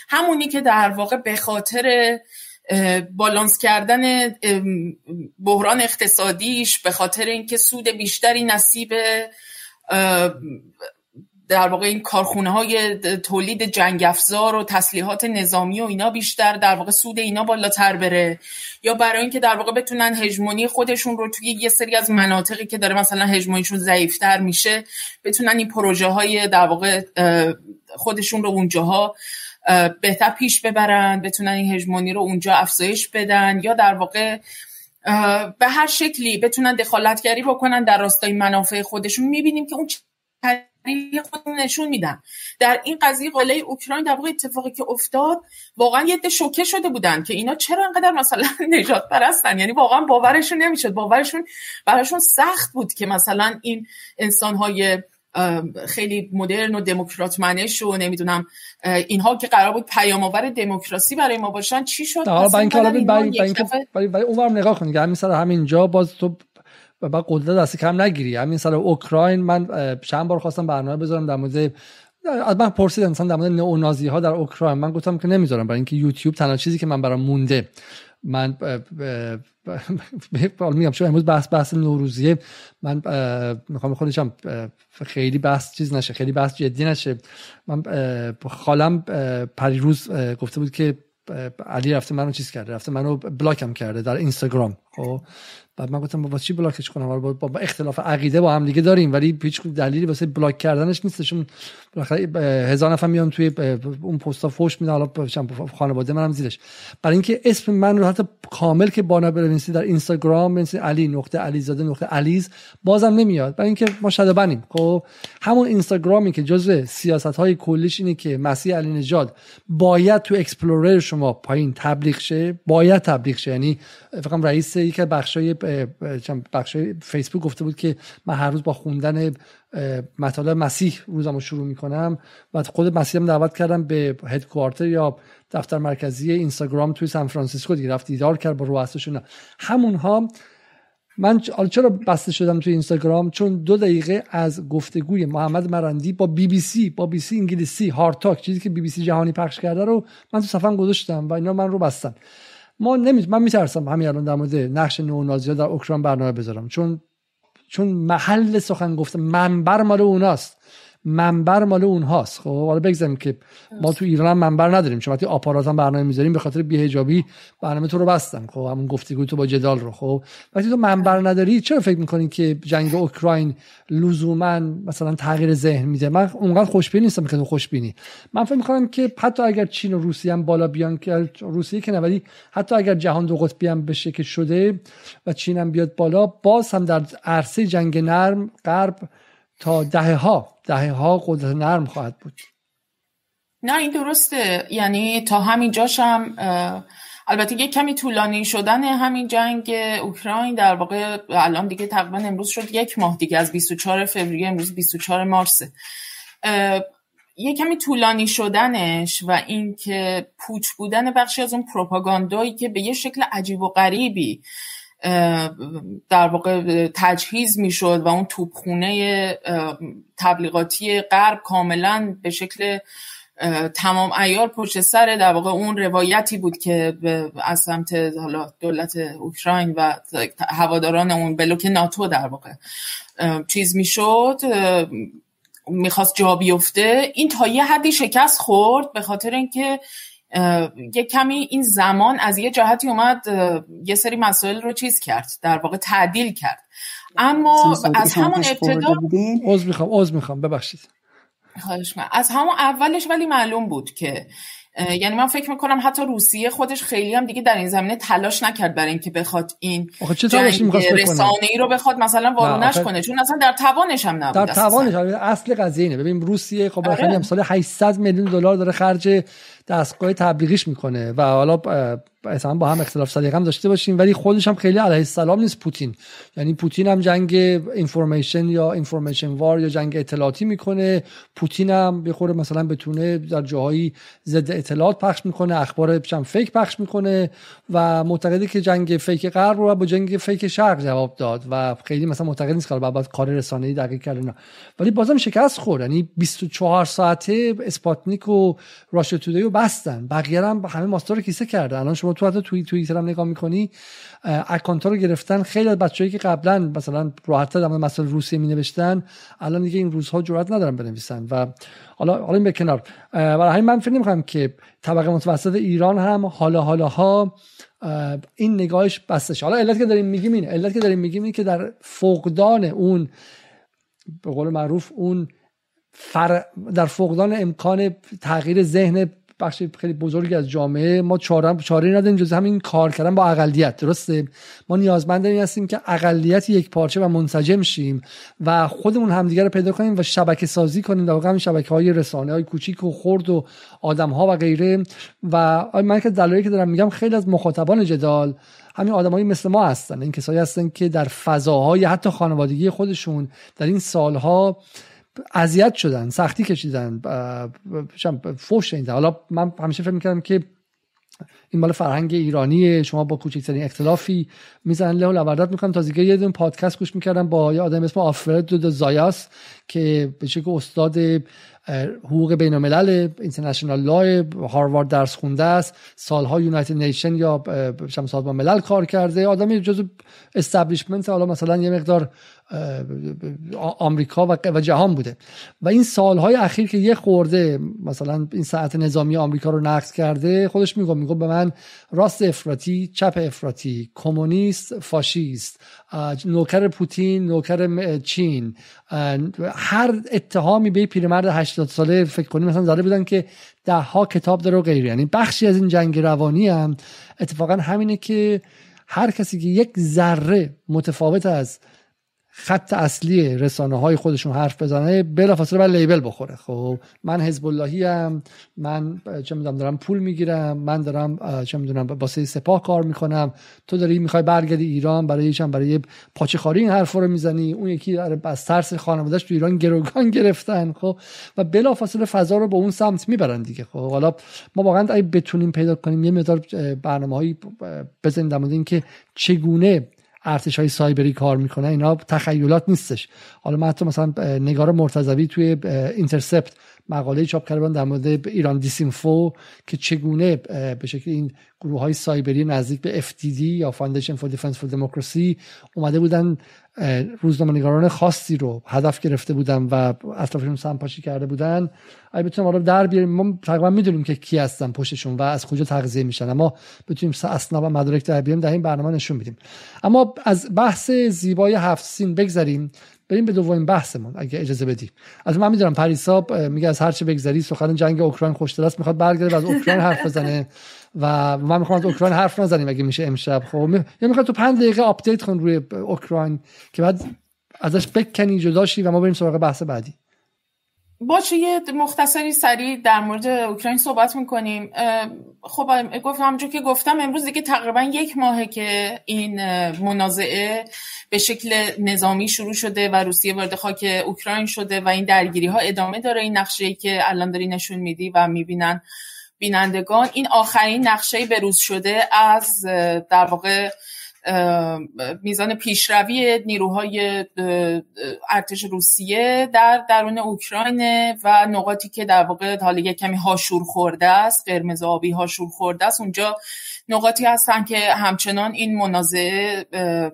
همونی که در واقع به خاطر بالانس کردن بحران اقتصادیش به خاطر اینکه سود بیشتری نصیب در واقع این کارخونه های تولید جنگ افزار و تسلیحات نظامی و اینا بیشتر در واقع سود اینا بالاتر بره. یا برای اینکه در واقع بتونن هژمونی خودشون رو توی یه سری از مناطقی که داره مثلا هژمونیشون ضعیفتر میشه بتونن این پروژه های در واقع خودشون رو اونجاها بهتر پیش ببرن بتونن این هژمونی رو اونجا افزایش بدن یا در واقع به هر شکلی بتونن دخالتگری بکنن در راستای منافع خودشون. می‌بینیم که اون خودمون نشون میدن. در این قضیه قله اوکراین در واقع اتفاقی که افتاد واقعا یه ده شوکه شده بودن که اینا چرا انقدر مثلا نجات پرستن یعنی واقعا باورشون نمی‌شد. باورشون براشون سخت بود که مثلا این انسانهای خیلی مدرن و دموکرات منش و نمی‌دونم اینها که قرار بود پیام آور دموکراسی برای ما باشن چی شد؟ برای اینکه اونورم نگاه کنید همین سر همینجا باز تو و بعد قدرت دست کم نگیری. همین سال اوکراین من چند بار خواستم برنامه بذارم در مورد از من پرسیدن مثلا در مورد نئونازی ها در اوکراین. من گفتم که نمی‌ذارم برای اینکه یوتیوب تنها چیزی که من برام مونده. من میگم چون امروز بحث بحث نوروزیه. من می‌خوام خودشم خیلی بحث چیز نشه خیلی بحث جدی نشه. من خالم پریروز گفته بود که علی رفته منو چیز کرده رفته منو بلاکم کرده در اینستاگرام. خب؟ بعد من گفتم با چی بلاکش کنم؟ با, با اختلاف عقیده با هم دیگه داریم ولی هیچ دلیلی واسه بلاک کردنش نیستشون هزار نفر میان توی اون پستا فوش میدن حالا خانواده منم زیرش. برای اینکه اسم من رو حتی کامل که بنا بنویسی در اینستاگرام بنویسی علی نقطه علیزاده نقطه علیز بازم نمیاد. برای اینکه ما ضده خب همون اینستاگرامی که جزء سیاست های کلیش اینه که مسیح علی نژاد باید تو explorer شما پایین تبلیغ شه. باید تبلیغ شه. یعنی فقط رئیس یک بخشای بخش فیسبوک گفته بود که من هر روز با خوندن مطالب مسیح روزمو شروع می‌کنم و خود مسیح هم دعوت کردم به headquarter یا دفتر مرکزی اینستاگرام توی سان فرانسیسکو دیگه. رفت دیدار کرد با رؤساشون همونها من چرا بسته شدم توی اینستاگرام؟ چون دو دقیقه از گفتگوی محمد مرندی با بی بی سی با بی بی سی انگلیسی HARDtalk چیزی که بی بی سی جهانی پخش کرده رو من تو صفحه گذاشتم و اینا من رو بستن. ما نمی... من میترسم همین الان در مورد نقش نئونازی در اوکراین برنامه بذارم. چون چون محل سخن گفته منبر مال اوناست. منبر مال اونهاست. خب حالا بگذاریم که ما تو ایران هم منبر نداریم. چون وقتی آپارات هم برنامه می‌ذاریم به خاطر بیهجابی برنامه تو رو بستم خب همون گفتگو تو با جدال رو. خب وقتی تو منبر نداری چرا فکر می‌کنین که جنگ اوکراین لزوما مثلا تغییر ذهن میده؟ من اونقدر خوشبین نیستم که تو خوشبینی. من فکر می‌کنم که حتی اگر چین و روسیه هم بالا بیان که روسیه که ولی حتی اگر جهان دو قطبی هم بشه که شده و چین هم بیاد بالا باز هم در عرصه جنگ نرم غرب تا دهه ها دهه ها قدرت نرم خواهد بود. نه این درسته. یعنی تا همین جاشم البته یک کمی طولانی شدن همین جنگ اوکراین در واقع الان دیگه تقریبا امروز شد یک ماه دیگه از 24 فوریه امروز 24 مارسه. یه کمی طولانی شدنش و اینکه پوچ بودن بخشی از اون پروپاگاندایی که به یه شکل عجیب و غریبی در واقع تجهیز می‌شد و اون توپخونه تبلیغاتی غرب کاملا به شکل تمام ایار پشت سر در واقع اون روایتی بود که از سمت حالا دولت اوکراین و هواداران اون بلوک ناتو در واقع چیز می‌شد می‌خواست جا بیفته. این تا یه حدی شکست خورد به خاطر اینکه یه کمی این زمان از یه جهتی اومد یه سری مسائل رو چیز کرد در واقع تعدیل کرد. اما از همون ابتدا عذر می‌خوام عذر می‌خوام ببخشید. خواهش من از همون اولش ولی معلوم بود که یعنی من فکر می‌کنم حتی روسیه خودش خیلی هم دیگه در این زمینه تلاش نکرد برای اینکه بخواد این رسانه ای رو بخواد مثلا وارونش کنه. چون اصلا در توانش هم نبود در توانش اصل قضیه اینه. ببین روسیه خب آره. سال 800 میلیون دلار داره خرج دستگاه تبلیغیش می‌کنه و حالا اصلا با هم اختلاف سلیقه هم داشته باشیم ولی خودش هم خیلی علیه السلام نیست پوتین. یعنی پوتین هم جنگ information یا information war یا جنگ اطلاعاتی می‌کنه. پوتین هم بخوره مثلا بتونه در جاهایی ضد اطلاعات پخش می‌کنه اخبار هم fake پخش می‌کنه و معتقده که جنگ fake غرب رو با جنگ fake شرق جواب داد و خیلی مثلا معتقد نیست که بعد کار رسانه‌ای دقیق کردن ولی بازم شکست خورد. یعنی 24 ساعته اسپاتنیک و Russia Today رو بستن. بقیه هم همه ماستا رو کیسه کردن. الان شما تو حتی توی توییتر هم نگاه می‌کنی account رو گرفتن. خیلی از بچه‌هایی که قبلا مثلا راحت در مسائل روسیه می نوشتن الان دیگه این روزها جرئت ندارن بنویسن و حالا حالا این به کنار برای همین من فکر نمی‌کنم که طبقه متوسط ایران هم حالا حالا ها این نگاهش بسته حالا علت که داریم میگیم اینه. علت که داریم میگیم اینه که در فقدان اون به قول معروف اون فر... در فقدان امکان تغییر ذهن بخش خیلی بزرگی از جامعه. ما چاره چاره نداریم جز همین کار کردن با اقلیت درسته؟ ما نیازمند این هستیم که اقلیت یک پارچه و منسجم شیم و خودمون همدیگه رو پیدا کنیم و شبکه سازی کنیم. در واقع همین شبکه های رسانه های کوچیک و خرد و آدم ها و غیره. و من که دلایلی که دارم میگم خیلی از مخاطبان جدال همین آدمایی مثل ما هستن. این کسایی هستن که در فضاهای حتی خانوادگی خودشون در این سالها اذیت شدن سختی کشیدن فوش این حالا من همیشه فکر می‌کردم که این مال فرهنگ ایرانی شما با کوچکترین اختلافی می‌زنن له و لبردت می‌کنم تازگی یه دون پادکست گوش می‌کردم با یه آدم اسم آفرد زایاس که به شکل استاد حقوق بین الملل اینترنشنال لای هاروارد درس خونده است. سالها یونایتد نیشن یا سازمان ملل کار کرده. آدمی جزو استابلیشمنت حالا مثلا یه مقدار آمریکا و جهان بوده. و این سالهای اخیر که یه خورده مثلا این ساعت نظامی آمریکا رو نقض کرده خودش میگه میگه به من راست افراطی چپ افراطی کمونیست فاشیست نوکر پوتین نوکر چین. هر اتهامی به پیرمرد 80 ساله فکر کنیم مثلا زده بودن که ده ها کتاب داره و غیره. یعنی بخشی از این جنگ روانی هم اتفاقا همینه که هر کسی که یک ذره متفاوت از خط اصلی رسانه های خودشون حرف بزنه بلافاصله باید لیبل بخوره. خب من حزب اللهی ام من چه می‌دونم دارم پول می‌گیرم من دارم چه می‌دونم واسه سپاه کار می‌کنم. تو داری می‌خوای برگردی ایران برای چند برای پاچه خاری این حرفا رو می‌زنی. اون یکی بس ترس خانواده‌اش تو ایران گروگان گرفتن. خب و بلافاصله فضا رو به اون سمت می‌برن دیگه. خب حالا ما واقعا اگه بتونیم پیدا کنیم یه مقدار برنامه‌هایی بزنیم در مورد اینکه چگونه ارتش های سایبری کار می‌کنه اینا تخیلات نیستش. حالا من حتی مثلا نگار مرتضوی توی Intercept مقاله چاپ کرده در مورد ایران Disinfo که چگونه به شکل این گروه های سایبری نزدیک به FDD یا Foundation for Defense for Democracy اومده بودن روزنامه‌نگاران خاصی رو هدف گرفته بودن و اطرافشون سمپاشی کرده بودن. اگه بتونیم حالا در بیاریم. ما تقریبا می‌دونیم که کی هستن پشتشون و از کجا تغذیه میشن اما بتونیم اسناد و مدارک در بیاریم در این برنامه نشون میدیم. اما از بحث زیبای هفت سین بگذریم. بریم به دومین بحثمون اگه اجازه بدی. از من می‌دونم پریسا میگه از هر چه بگذری سخن جنگ اوکراین خوشتر است می‌خواد برگرده از اوکراین حرف بزنه. و من می‌خوام از اوکراین حرف نزنیم اگه میشه امشب خب؟ یا می‌خواد تو 5 دقیقه update کن روی اوکراین که بعد ازش بکنی جداشی و ما بریم سراغ بحث بعدی. باشه یه مختصری سریع در مورد اوکراین صحبت می‌کنیم. خب گفتم همونجور که گفتم امروز دیگه تقریبا یک ماهه که این منازعه به شکل نظامی شروع شده و روسیه وارد خاک اوکراین شده و این درگیری ها ادامه داره. این نقشه که الان داری نشون میدی و می‌بینن بینندگان. این آخرین نقشه بروز شده از در واقع میزان پیشروی نیروهای ارتش روسیه در درون اوکراین و نقاطی که در واقع حالا یک کمی هاشور خورده است قرمز آبی هاشور خورده است. اونجا نقاطی هستن که همچنان این منازعه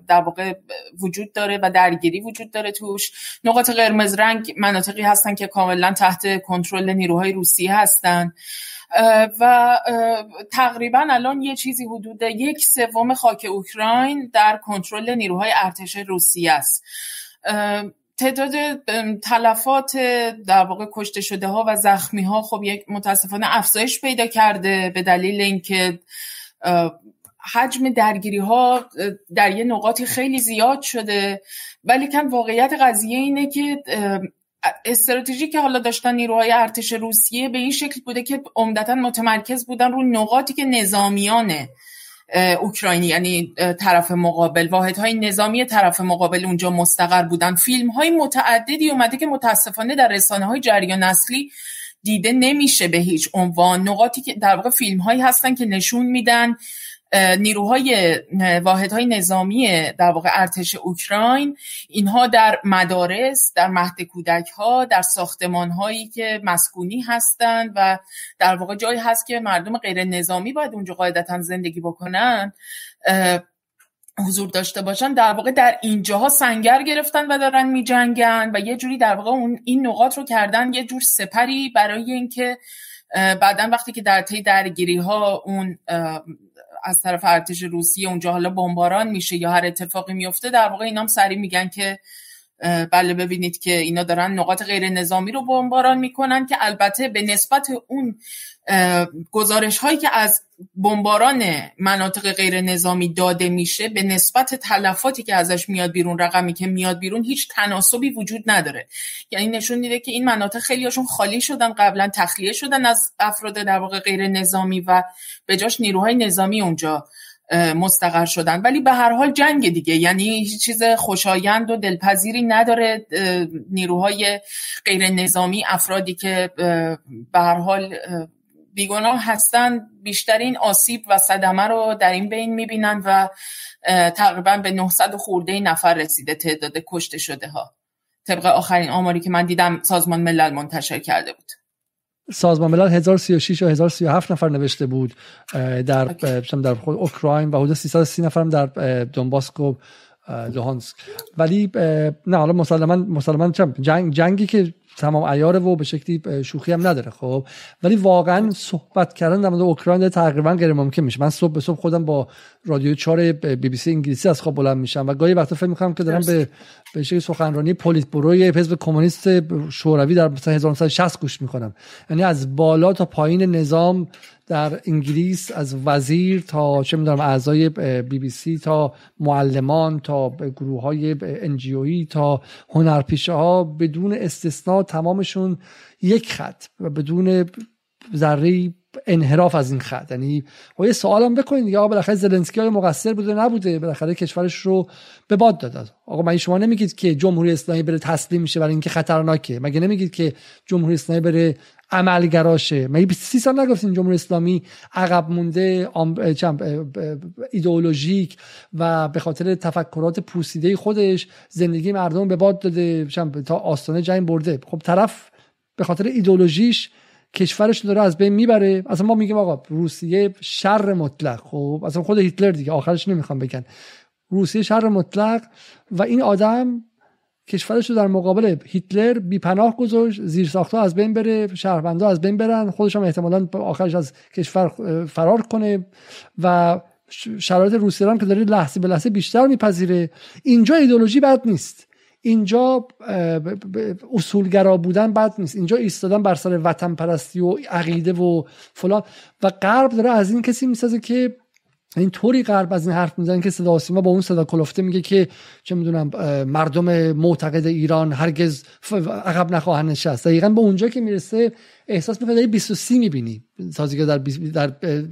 در واقع وجود داره و درگیری وجود داره توش. نقاط قرمز رنگ مناطقی هستن که کاملا تحت کنترل نیروهای روسیه هستن. و تقریبا الان یه چیزی حدود یک سوم خاک اوکراین در کنترل نیروهای ارتش روسیه است. تعداد تلفات در واقع کشته شده ها و زخمی ها خب یک متاسفانه افزایش پیدا کرده به دلیل اینکه حجم درگیری ها در یه نقاطی خیلی زیاد شده. ولی کم واقعیت قضیه اینه که استراتژی که حالا داشتن نیروهای ارتش روسیه به این شکل بوده که عمدتا متمرکز بودن رو نقاطی که نظامیان اوکراینی یعنی طرف مقابل واحدهای نظامی طرف مقابل اونجا مستقر بودن. فیلم های متعددی اومده که متاسفانه در رسانه های جریان اصلی دیده نمیشه به هیچ عنوان. نقاطی که در واقع فیلم هایی هستن که نشون میدن نیروهای واحدهای نظامی در واقع ارتش اوکراین اینها در مدارس در مهد کودک ها در ساختمان هایی که مسکونی هستند و در واقع جایی هست که مردم غیر نظامی باید اونجا قاعدتا زندگی بکنن حضور داشته باشن. در واقع در اینجاها سنگر گرفتن و دارن میجنگن و یه جوری در واقع اون این نقاط رو کردن یه جور سپری برای اینکه بعدا وقتی که در طی درگیری ها اون از طرف ارتش روسیه اونجا حالا بمباران میشه یا هر اتفاقی میفته در واقع اینام سریع میگن که بله ببینید که اینا دارن نقاط غیر نظامی رو بمباران می‌کنن که البته به نسبت اون گزارش هایی که از بمباران مناطق غیر نظامی داده میشه به نسبت تلفاتی که ازش میاد بیرون رقمی که میاد بیرون هیچ تناسبی وجود نداره. یعنی نشون میده که این مناطق خیلی هاشون خالی شدن قبلا تخلیه شدن از افراد در واقع غیر نظامی و به جاش نیروهای نظامی اونجا مستقر شدن. ولی به هر حال جنگ دیگه. یعنی هیچ چیز خوشایند و دلپذیری نداره نیروهای غیر نظامی افرادی که به هر حال بیگناه هستن بیشترین آسیب و صدمه رو در این بین می‌بینن و تقریبا به 900 خورده نفر رسیده تعداد کشته شده ها طبق آخرین آماری که من دیدم سازمان ملل منتشر کرده بود. سازمان ملل 1036 و 1037 نفر نوشته بود در در خود اوکراین و حدود 330 نفر در دونتسک و لوهانسک. ولی نه حالا مسلما مسلما جنگ جنگی که تمام عیاره و به شکلی شوخی هم نداره خب. ولی واقعا صحبت کردن در مورد اوکراین تقریبا غیر ممکن میشه. من صبح به صبح خودم با رادیو 4 بی بی سی انگلیسی از خواب بلند میشم و گاهی وقتا فکر می‌کنم که دارم به به شکلی سخنرانی پولیتبوروی حزب کمونیست شوروی در مثلا 1960 گوش می‌کنم یعنی از بالا تا پایین نظام در انگلیس از وزیر تا چه می‌دونم اعضای بی بی سی تا معلمان تا گروه های انجیویی تا هنرپیشه ها بدون استثنا تمامشون یک خط و بدون ذره انحراف از این خط. یعنی و یه سوالم بکنید یا بالاخره زلنسکی های مقصر بوده نبوده؟ بالاخره کشورش رو به باد داد. آقا من شما نمیگید که جمهوری اسلامی بره تسلیم میشه برای اینکه خطرناکه. مگه نمیگید که جمهوری اسلامی بره عملگراشه مگه سی سال نگفتین جمهوری اسلامی عقب مونده ایدئولوژیک و به خاطر تفکرات پوسیده خودش زندگی مردم به باد داده تا آستانه جنگ برده. خب طرف به خاطر ایدولوژیش کشورش داره از بین می‌بره. اصلا ما میگیم آقا روسیه شر مطلق. خب اصلا خود هیتلر دیگه آخرش نمی‌خوام بگن. روسیه شر مطلق و این آدم کشورش رو در مقابل هیتلر بی پناه گذاشت زیر ساخته از بین بره شهروندا از بین برن خودش هم احتمالا آخرش از کشور فرار کنه و شرایط روسیه هم که داره لحظه به لحظه بیشتر میپذیره. اینجا ایدولوژی بد نیست. اینجا اصولگرا بودن بد نیست. اینجا ایستادن بر سر وطن پرستی و عقیده و فلان. و غرب داره از این کسی می‌سازه که این طوری غرب از این حرف می‌زنن که صدا سیما با اون صدا کلفته میگه که چه می‌دونم مردم معتقد ایران هرگز عقب نخواهند نشست. دقیقا به اونجا که می‌رسه احساس می‌کنه داری 23 می‌بینی. سازیگر در, در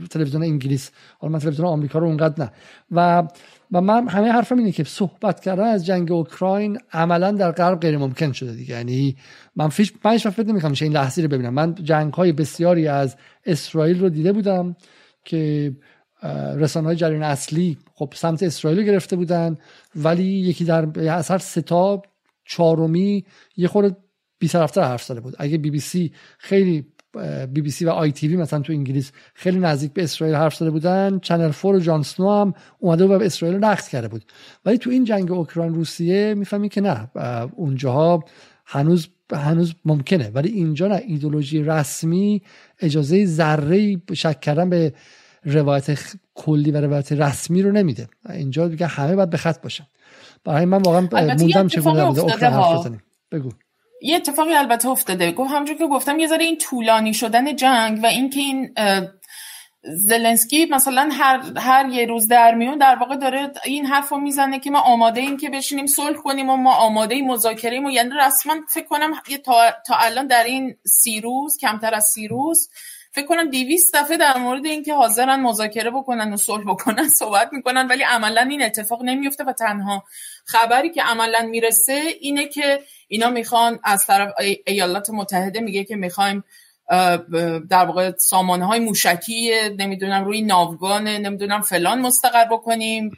تلویزیون انگلیس. حالا من تلویزیون آمریکا رو اونقدر نه. و و من همه حرفم اینه که صحبت کردن از جنگ اوکراین عملا در غرب غیر ممکن شده دیگه. یعنی من فیش پنج فکر نمی‌کنم این لحظه رو ببینم. من جنگ های بسیاری از اسرائیل رو دیده بودم که رسانه های جریان اصلی خب سمت اسرائیل گرفته بودن ولی یکی در اثر سه تا چهارمی یه خورده بی طرف زده بود. اگه بی بی سی خیلی بی بی سی و آی تی وی مثلا تو انگلیس خیلی نزدیک به اسرائیل حرف زده بودن. Channel 4 و جان اسنو هم اومده و به اسرائیل نقد کرده بود. ولی تو این جنگ اوکراین روسیه می‌فهمی که نه. اونجاها هنوز هنوز ممکنه. ولی اینجا نه. ایدولوژی رسمی اجازه ذره شک کردن به روایت کلی و روایت رسمی رو نمیده. اینجا دیگه همه باید به خط باشن. برای من واقعا موندم اوکراین حرف بزنیم. بگو. یه اتفاقی البته افتاده. گفت همونجور که گفتم یه ذره این طولانی شدن جنگ و اینکه این زلنسکی مثلا هر, هر یه روز در میون در واقع داره این حرف رو می‌زنه که ما آماده ایم که بشینیم صلح کنیم و ما آماده مذاکره و یعنی رسما فکر کنم تا, تا الان در این سی روز کمتر از سی روز فکر کنم 200 دفعه در مورد اینکه حاضرن مذاکره بکنن و صلح بکنن صحبت می‌کنن ولی عملا این اتفاق نمیفته و تنها خبری که عملا می‌رسه اینه که اینا می‌خوان از طرف ایالات متحده میگه که می‌خوایم در واقع سامانه های موشکی نمی‌دونم روی ناوگان نمی‌دونم فلان مستقر بکنیم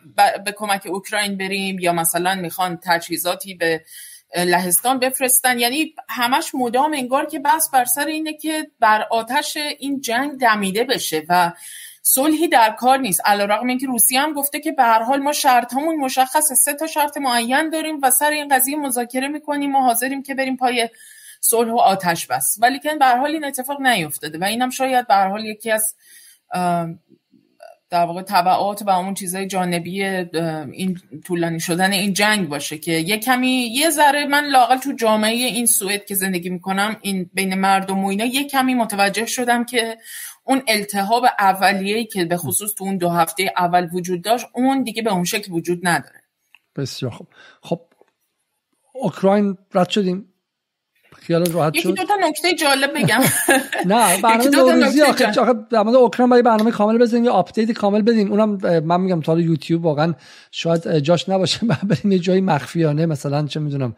به کمک اوکراین بریم یا مثلا می‌خوان تجهیزاتی به لهستان بفرستن. یعنی همش مدام انگار که بس بر سر اینه که بر آتش این جنگ دمیده بشه و صلحی در کار نیست. علیرغم اینکه روسیه هم گفته که به هر حال ما شرط همون مشخص سه تا شرط معین داریم و سر این قضیه مذاکره می‌کنیم و حاضریم که بریم پای صلح و آتش بس. ولی که به هر حال این اتفاق نیفتاده و اینم شاید به هر حال یکی از در واقع تبعات و اون چیزای جانبی این طولانی شدن این جنگ باشه که یه کمی یه ذره من لااقل تو جامعه این سوئد که زندگی می‌کنم این بین مردم و اینا یه کمی متوجه شدم که اون التهاب اولیه‌ای که به خصوص تو اون دو هفته اول وجود داشت اون دیگه به اون شکل وجود نداره. بسیار خوب. خب اوکراین رد شدیم. خیال راحت یکی دو تا نکته جالب بگم. نه برنامه نوروزی آخه در مورد اوکراین باید برنامه کامل بزنیم یا update کامل بدیم اونم من میگم تا یوتیوب واقعا شاید جاش نباشه بریم یه جایی مخفیانه مثلا چه می‌دونم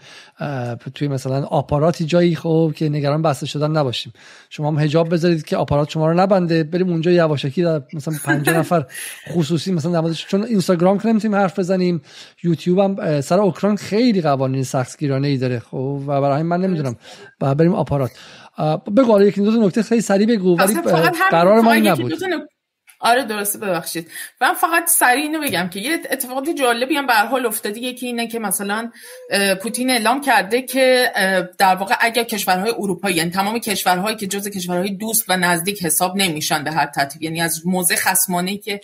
توی مثلا آپاراتی جایی خوب که نگران بسته شدن نباشیم. شما هم حجاب بذارید که آپارات شما رو نبنده بریم اونجا یواشکی در مثلا 50 نفر خصوصی مثلا در چون اینستاگرام که نمی‌تونیم حرف بزنیم یوتیوب هم سر اوکراین خیلی قوانین سختگیرانه ای داره خب؟ و برای من نمی‌دونم بعد بریم آپارات. بگو یکی دو تا نکته خیلی سریع بگو ولی قرار ما این نبود. آره درسته ببخشید. من فقط سریع اینو بگم که یه اتفاقات جالبی هم به حال افتاده. یکی اینه که مثلا پوتین اعلام کرده که در واقع اگر کشورهای اروپایی یعنی تمام کشورهایی که جز کشورهای دوست و نزدیک حساب نمیشن به هر ترتیب یعنی از موضع خصمانه که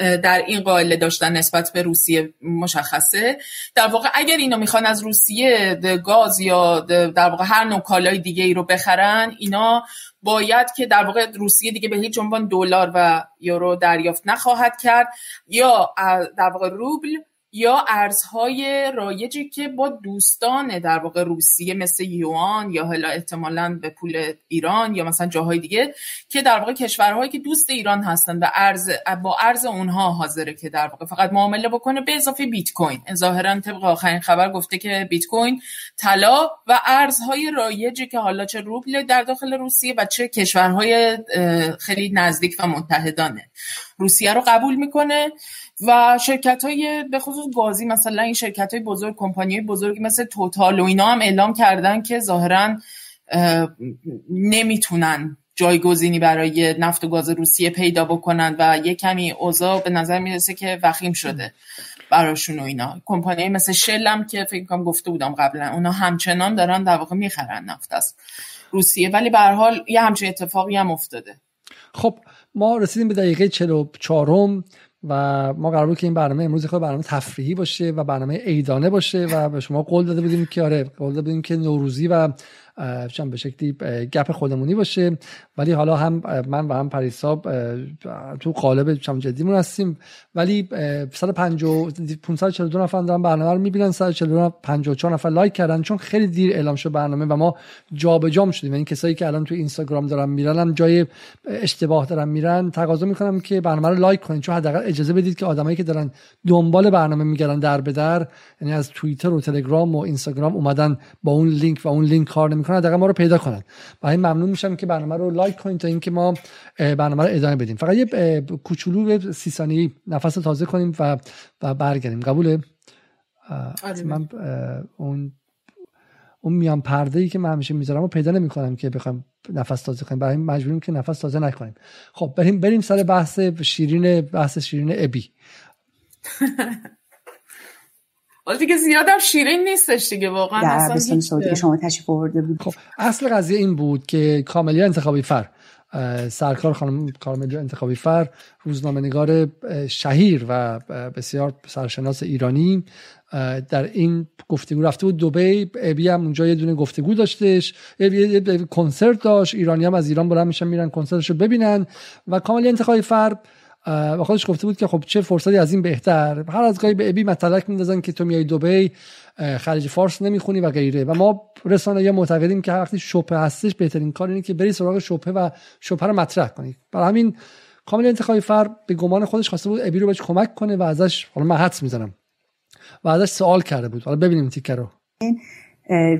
در این قائله داشتن نسبت به روسیه مشخصه. در واقع اگر اینا می‌خوان از روسیه گاز یا در واقع هر نوع کالای دیگه ای رو بخرن اینا باید که در واقع روسیه دیگه به هیچ عنوان دلار و یورو دریافت نخواهد کرد یا در واقع روبل یا ارزهای رایجی که با دوستان در واقع روسیه مثل یوان یا حالا احتمالا به پول ایران یا مثلا جاهای دیگه که در واقع کشورهایی که دوست ایران هستن و ارز با ارز اونها حاضره که در واقع فقط معامله بکنه به اضافه بیت کوین ظاهرا طبق آخرین خبر گفته که بیت کوین طلا و ارزهای رایجی که حالا چه روبل در داخل روسیه و چه کشورهای خیلی نزدیک و متحدانه. روسیه رو قبول می‌کنه. و شرکت های به خصوص گازی مثلا این شرکت های بزرگ کمپانی بزرگ مثل توتال و اینا هم اعلام کردن که ظاهرا نمی‌تونن جایگزینی برای نفت و گاز روسیه پیدا بکنن و یه کمی اوضاع به نظر می‌رسه که وخیم شده براشون و اینا. کمپانی مثل شلم که فکر کنم گفته بودم قبلا اونا همچنان دارن در واقع می‌خرن نفت از روسیه. ولی به حال یه همچین اتفاقی هم افتاده. خب ما رسیدیم به دقیقه 44 و ما قرار بود که این برنامه امروز خود برنامه تفریحی باشه و برنامه ایدانه باشه و به شما قول داده بودیم که آره قول داده بودیم که نوروزی و به شکلی گپ خودمونی باشه. ولی حالا هم من و هم پریسا تو قالب چم جدیمون هستیم. ولی 150 542 نفر دارن برنامه رو می‌بینن 142 54 نفر لایک کردن. چون خیلی دیر اعلام شد برنامه و ما جابجا شدیم یعنی کسایی که الان تو اینستاگرام دارن میرن هم جای اشتباه دارن میرن. تقاضا می‌کنم که برنامه رو لایک کنین. چون حداقل اجازه بدید که آدمایی که دارن دنبال برنامه میگردن در به در یعنی از توییتر و تلگرام و اینستاگرام اومدن با اون لینک و اون لینک کار نمی‌کنن حداقل ما رو پیدا کنن. برای ممنون میشم که برنامه رو لایک کنید تا اینکه ما برنامه رو ادامه بدیم. فقط یه کوچولو سی ثانیه‌ای نفس تازه کنیم و و برگردیم. قبوله. من اون اون میان پرده ای که من همیشه می‌ذارم رو پیدا نمی‌کنم که بخوام نفس تازه کنیم. برای مجبوریم که نفس تازه نکنیم. خب بریم بریم سر بحث شیرین بحث شیرین ابی. حالا دیگه زیادم شیرین نیستش دیگه واقعا در عربستان سعودی که شما تشریف آورده بود. خب اصل قضیه این بود که کاملیا انتخابی فر. سرکار خانم کارملی انتخابی فر روزنامه نگار شهیر و بسیار سرشناس ایرانی. در این گفتگو رفته بود دبی ابی هم اونجا یه دونه گفتگو داشتش. کنسرت داشت. ایرانی هم از ایران بلند میشن میرن کنسرتش رو ببینن. و کاملی انتخابی فر و خودش گفته بود که خب چه فرصتی از این بهتر. هر از گاهی به ابی مطلق میندازن که تو میای دبی خلیج فارس نمی‌خونی و غیره. و ما رسانه یا معتقدیم که وقتی شبهه هستش بهترین کار اینه که بری سراغ شبهه و شبهه رو مطرح کنی. برای همین کامل انتخابی فر به گمان خودش خواسته بود ابی رو بهش کمک کنه و ازش حالا من حدس می‌زنم و ازش سوال کرده بود. حالا ببینیم تیکه رو.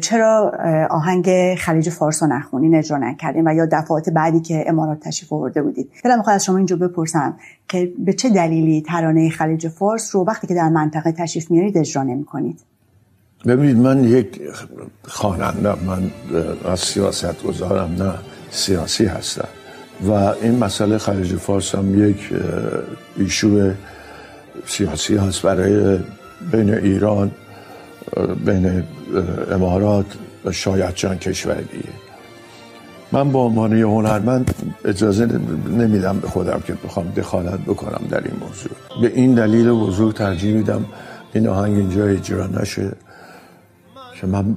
چرا آهنگ خلیج فارس رو نخونین اجرا نکردین و یا دفعات بعدی که امارات تشریف آورده بودید؟ دلم می‌خواد از شما اینجا بپرسم که به چه دلیلی ترانه خلیج فارس رو وقتی که در منطقه تشریف میارید اجرا نمی‌کنید؟ ببینید من یک خواننده من از سیاست گذارم نه سیاسی هستم. و این مسئله خلیج فارس هم یک ایشو سیاسی هست برای بین ایران. بین امارات و شاید چند کشور دیگه. من با عنوان یه هنرمند اجازه نمیدم به خودم که بخوام دخالت بکنم در این موضوع. به این دلیل بزرگ ترجیح میدم این آهنگ اینجا اجرا نشه که من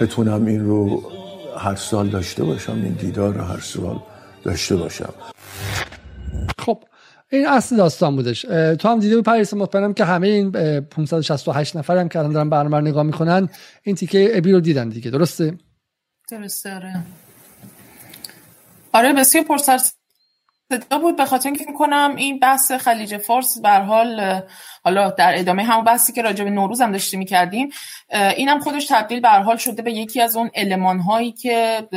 بتونم این رو هر سال داشته باشم این دیدار رو هر سال داشته باشم. خب این اصل داستان بودش. تو هم دیده پریس مطمئنم که همه این 568 نفر هم که الان دارن برنامه نگاه می‌کنن این تیکه ابی رو دیدن دیگه. درسته؟ درسته آره. آره بسیار پرسر صدا بود. به خاطر اینکه کنم این بحث خلیج فارس به حال حالا در ادامه همون بحثی که راجع به نوروز هم داشتیم می‌کردیم اینم خودش تبدیل به حال شده به یکی از اون المان هایی که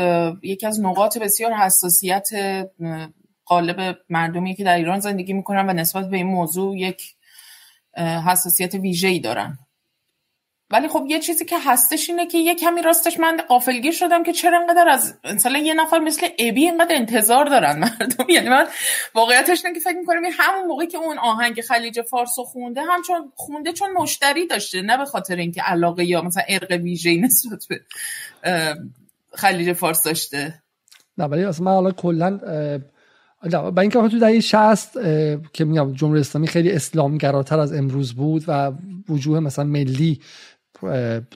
یکی از نقاط بسیار حساسیت قالب مردمی که در ایران زندگی می‌کنن و نسبت به این موضوع یک حساسیت ویژه‌ای دارن. ولی خب یه چیزی که هستش اینه که یه کمی راستش من قافلگیر شدم که چرا انقدر از مثلا یه نفر مثل ابی اینقدر انتظار دارن مردم. یعنی من واقعیتش اینه که فکر می‌کنم همون موقعی که اون آهنگ خلیج فارس خونده هم چون خونده چون مشتری داشته نه به خاطر اینکه علاقه یا مثلا ارق ویژه‌ای نسبت به خلیج فارس داشته. نه ولی اصلا من حالا کلا با اینکه تو دهه 60 که میگم جمهوری اسلامی خیلی اسلامگراتر از امروز بود و وجوه مثلا ملی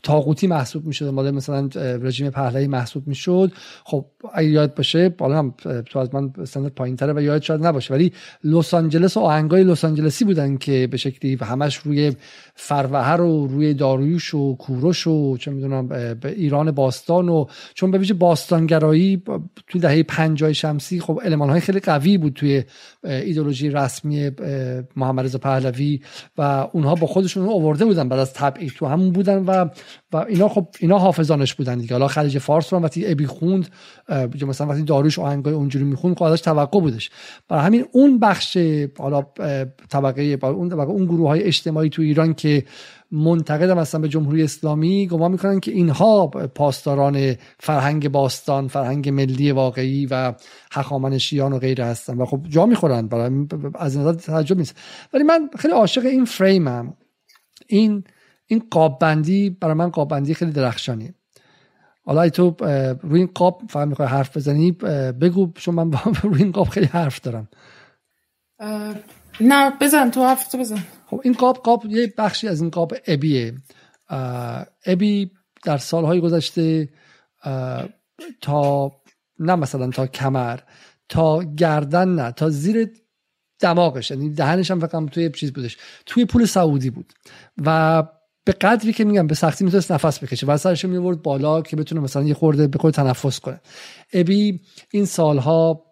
تاغوتی محسوب می‌شد مال مثلا رژیم پهلوی محسوب می‌شد. خب اگه یاد باشه بالا هم تو از من سند پایین تره و یاد شاید نباشه ولی لس آنجلس و آهنگای لس آنجلسی بودن که به شکلی همش روی فروهر و روی داریوش و کوروش و چه می‌دونم به ایران باستان و چون به ویژه باستانگرایی تو دهه 50 شمسی خب علمان های خیلی قوی بود توی ایدولوژی رسمی محمد رضا پهلوی و اونها با خودشون آورده بودن بعد از تبعید تو همون بودن بودن و و اینا خب اینا حافظانش بودن دیگه. حالا خلیج فارس رو وقتی ابی خوند مثلا وقتی داروش آهنگای اونجوری می‌خوند خب ازش توقع بودش. برای همین اون بخش حالا طبقه اون طبقه اون گروه های اجتماعی تو ایران که منتقد مثلا به جمهوری اسلامی گمان می‌کنن که اینها پاسداران فرهنگ باستان فرهنگ ملی واقعی و هخامنشیان و غیره هستن و خب جا می‌خورن. برای از نظر تعجب نیست. ولی من خیلی عاشق این فریمم این این قاب بندی برای من قاب بندی خیلی درخشانی حالا تو روی این قاب فهم می‌خوای حرف بزنی بگو چون من روی این قاب خیلی حرف دارم. نه بزن تو حرف بزن. خب این قاب قاب یه بخشی از این قاب ابیه. ابی در سالهای گذشته تا نه مثلا تا کمر تا گردن نه تا زیر دماغش یعنی دهنش هم فقط توی چیز بودش توی پول سعودی بود. و به قدری که میگم به سختی می‌تونست نفس بکشه. و سرش میورد بالا که بتونه مثلا یه خورده به خود تنفس کنه. ابی این سالها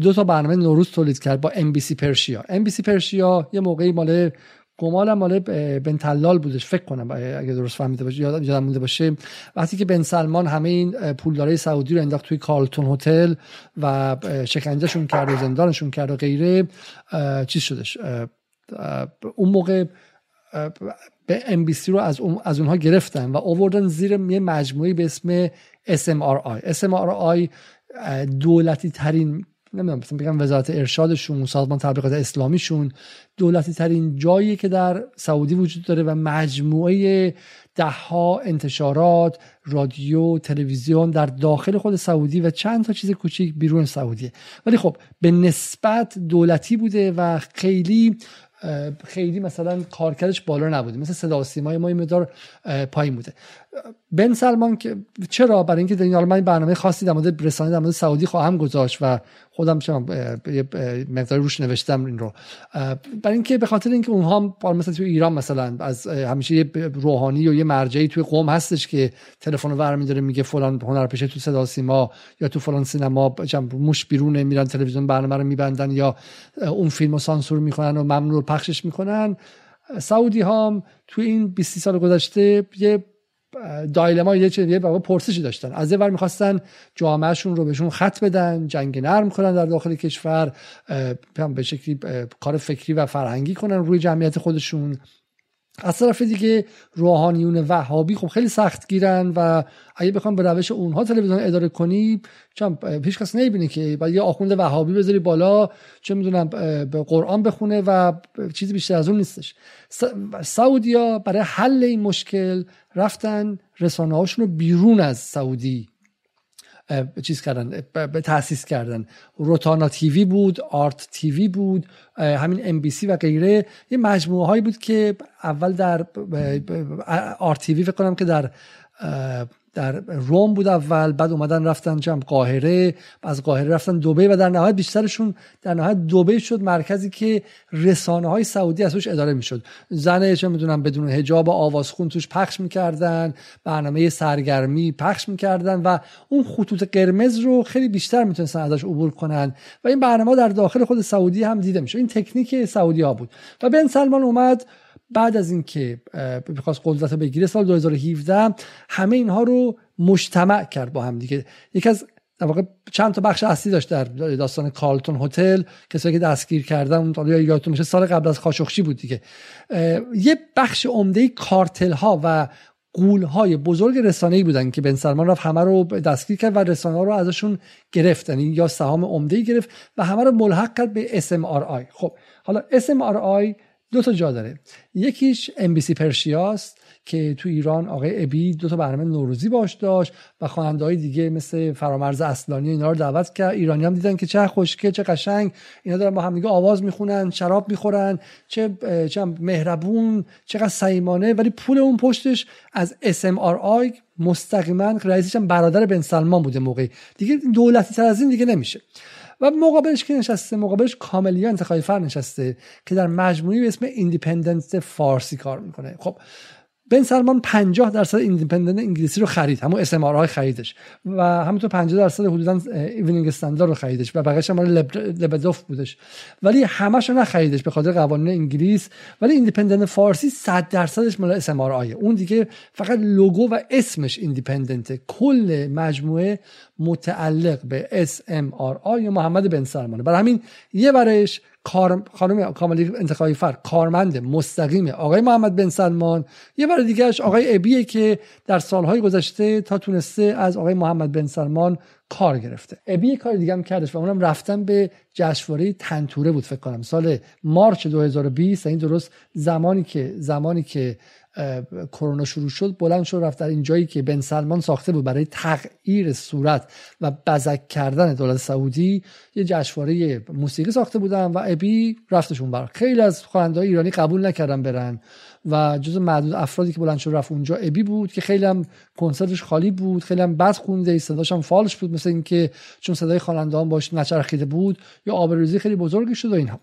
دو تا برنامه نوروز تولید کرد با ام بی سی پرشیا ام بی سی پرشیا یه موقعی مال گمالم مال بن تلال بودش. فکر کنم اگه درست فهمیده باشه یادم مونده باشه. وقتی که بن سلمان همه این پولدارای سعودی رو انداخت توی کارلتون هتل و شکنجهشون کرد و زندانشون کرد و غیره چیز شدش. اون موقع به سی رو از, اون، از اونها گرفتن و آوردن زیر یه مجموعی به اسم SMRI SMRI دولتی ترین نمی‌دونم مثلا بگم وزارت ارشادشون سازمان تبلیغات اسلامیشون دولتی ترین جایی که در سعودی وجود داره و مجموعه دهها انتشارات رادیو تلویزیون در داخل خود سعودی و چند تا چیز کوچیک بیرون سعودیه. ولی خب به نسبت دولتی بوده و خیلی خیلی مثلا کارکردش بالا نبوده. مثل صدا سیمای ما مقدار پایین بوده. بن سلمان که چرا؟ برای اینکه در من برنامه خاصی در مورد رسانه در مورد سعودی خواهم گذاشت و خودم چون یه مقدار روش نوشتم این رو. برای اینکه به خاطر اینکه اونها مثلا تو ایران مثلا از همیشه یه روحانی و یه مرجعی توی قوم هستش که تلفن رو ور میداره میگه فلان هنرپیشه تو صدا سیما یا تو فلان سینما موش بیرونه میرن تلویزیون برنامه رو میبندن یا اون فیلم رو سانسور می‌کنن و ممنوع پخشش می‌کنن. سعودی ها تو این 20 سال گذشته یه دایلما یه چیزی بابا پرسشی داشتن. از ور می‌خواستن جامعهشون رو بهشون خط بدن جنگ نرم کنن در داخل کشور به شکلی کار فکری و فرهنگی کنن روی جمعیت خودشون. از طرف دیگه روحانیون وهابی خب خیلی سخت گیرن و اگه بخوام به روش اونها تلویزیون اداره کنی چون پیش کس نمی‌بینی که با یه آخوند وهابی بذاری بالا چه می‌دونم به قرآن بخونه و چیزی بیشتر از اون نیستش. سعودیا برای حل این مشکل رفتن رسانه هاشون رو بیرون از سعودی چیز کردن به تاسیس کردن. روتانا تیوی بود آرت تیوی بود همین ام بی سی و غیره. یه مجموعه هایی بود که اول در آرت تیوی فکر کنم که در در روم بود اول بعد اومدن رفتن جمع قاهره از قاهره رفتن دوبه و در نهایت بیشترشون در نهایت دوبه شد مرکزی که رسانه های سعودی ازش اداره می‌شد. زنه چه می‌دونم بدون حجاب و آوازخون توش پخش می‌کردن برنامه سرگرمی پخش می‌کردن و اون خطوط قرمز رو خیلی بیشتر می‌تونستن ازش عبور کنن و این برنامه در داخل خود سعودی هم دیده میشه این تکنیک سعودی ها بود. و بن سلمان اومد بعد از اینکه بخواست قدرت بگیره سال 2017 همه اینها رو مجتمع کرد با هم دیگه. یکی از واقع چند تا بخش اصلی داشت در داستان کارلتون هتل کسایی که دستگیر کردن اون یادتون میشه سال قبل از خاشخشی بود دیگه. یه بخش عمده کارتل ها و قول های بزرگ رسانه ای بودن که بن سلمان رفت همه رو دستگیر کرد و رسانه ها رو ازشون گرفت. یعنی یا سهام عمده گرفت و همه رو ملحق کرد به SMRI خب حالا SMRI دو تا جا داره. یکیش ام بی سی پرشیاست که تو ایران آقای ابی دو تا برنامه نوروزی باش داشت و خواننده های دیگه مثل فرامرز اصلانی اینا رو دعوت کرد. ایرانی هم دیدن که چه خوشگل چه قشنگ. اینا دارن با هم دیگه آواز می‌خونن شراب می‌خورن چه چه مهربون چقدر صمیمانه. ولی پول اون پشتش از SMRI مستقیما رئیسش هم برادر بن سلمان بوده موقعی. دیگه دولتی تر از این دیگه نمیشه. و مقابلش که نشسته مقابلش کاملیا انتخابی فر نشسته که در مجموعی به اسم ایندیپندنت فارسی کار می‌کنه. خب بن سلمان 50 درصد ایندیپندنت انگلیسی رو خرید همون SRMG خریدش. و همونطور 50 درصد حدودا Evening Standard رو خریدش و بقیه‌اش هم لبدف بودش. ولی همش رو نخریدش به خاطر قوانین انگلیس. ولی ایندیپندنت فارسی 100 درصدش مال SRMG اون دیگه فقط لوگو و اسمش ایندیپندنت کل مجموعه متعلق به SMRI یا محمد بن سلمانه. برای همین یه برش خانم کاملی انتخابی فر کارمند مستقیم آقای محمد بن سلمان. یه برای دیگهش آقای ابیه که در سالهای گذشته تا تونسته از آقای محمد بن سلمان کار گرفته. ابی کار دیگه هم کردش و اونم رفتن به جشنواره تنتوره بود فکر کنم. سال مارچ 2020 این درست زمانی که زمانی که کرونا شروع شد بلند شد رفت در این جایی که بن سلمان ساخته بود برای تغییر صورت و بزک کردن دولت سعودی. یه جشنواره موسیقی ساخته بودن و ابی رفتشون بر. خیلی از خواننده ایرانی قبول نکردن برن. و جز معدود افرادی که بلند شد رفت اونجا ابی بود که خیلی هم کنسرتش خالی بود خیلی هم بد خونده صداش هم فالش بود مثل اینکه چون صدای خواننده هم باش نچرخیده بود یا آبروریزی خیلی بزرگی شد و اینها.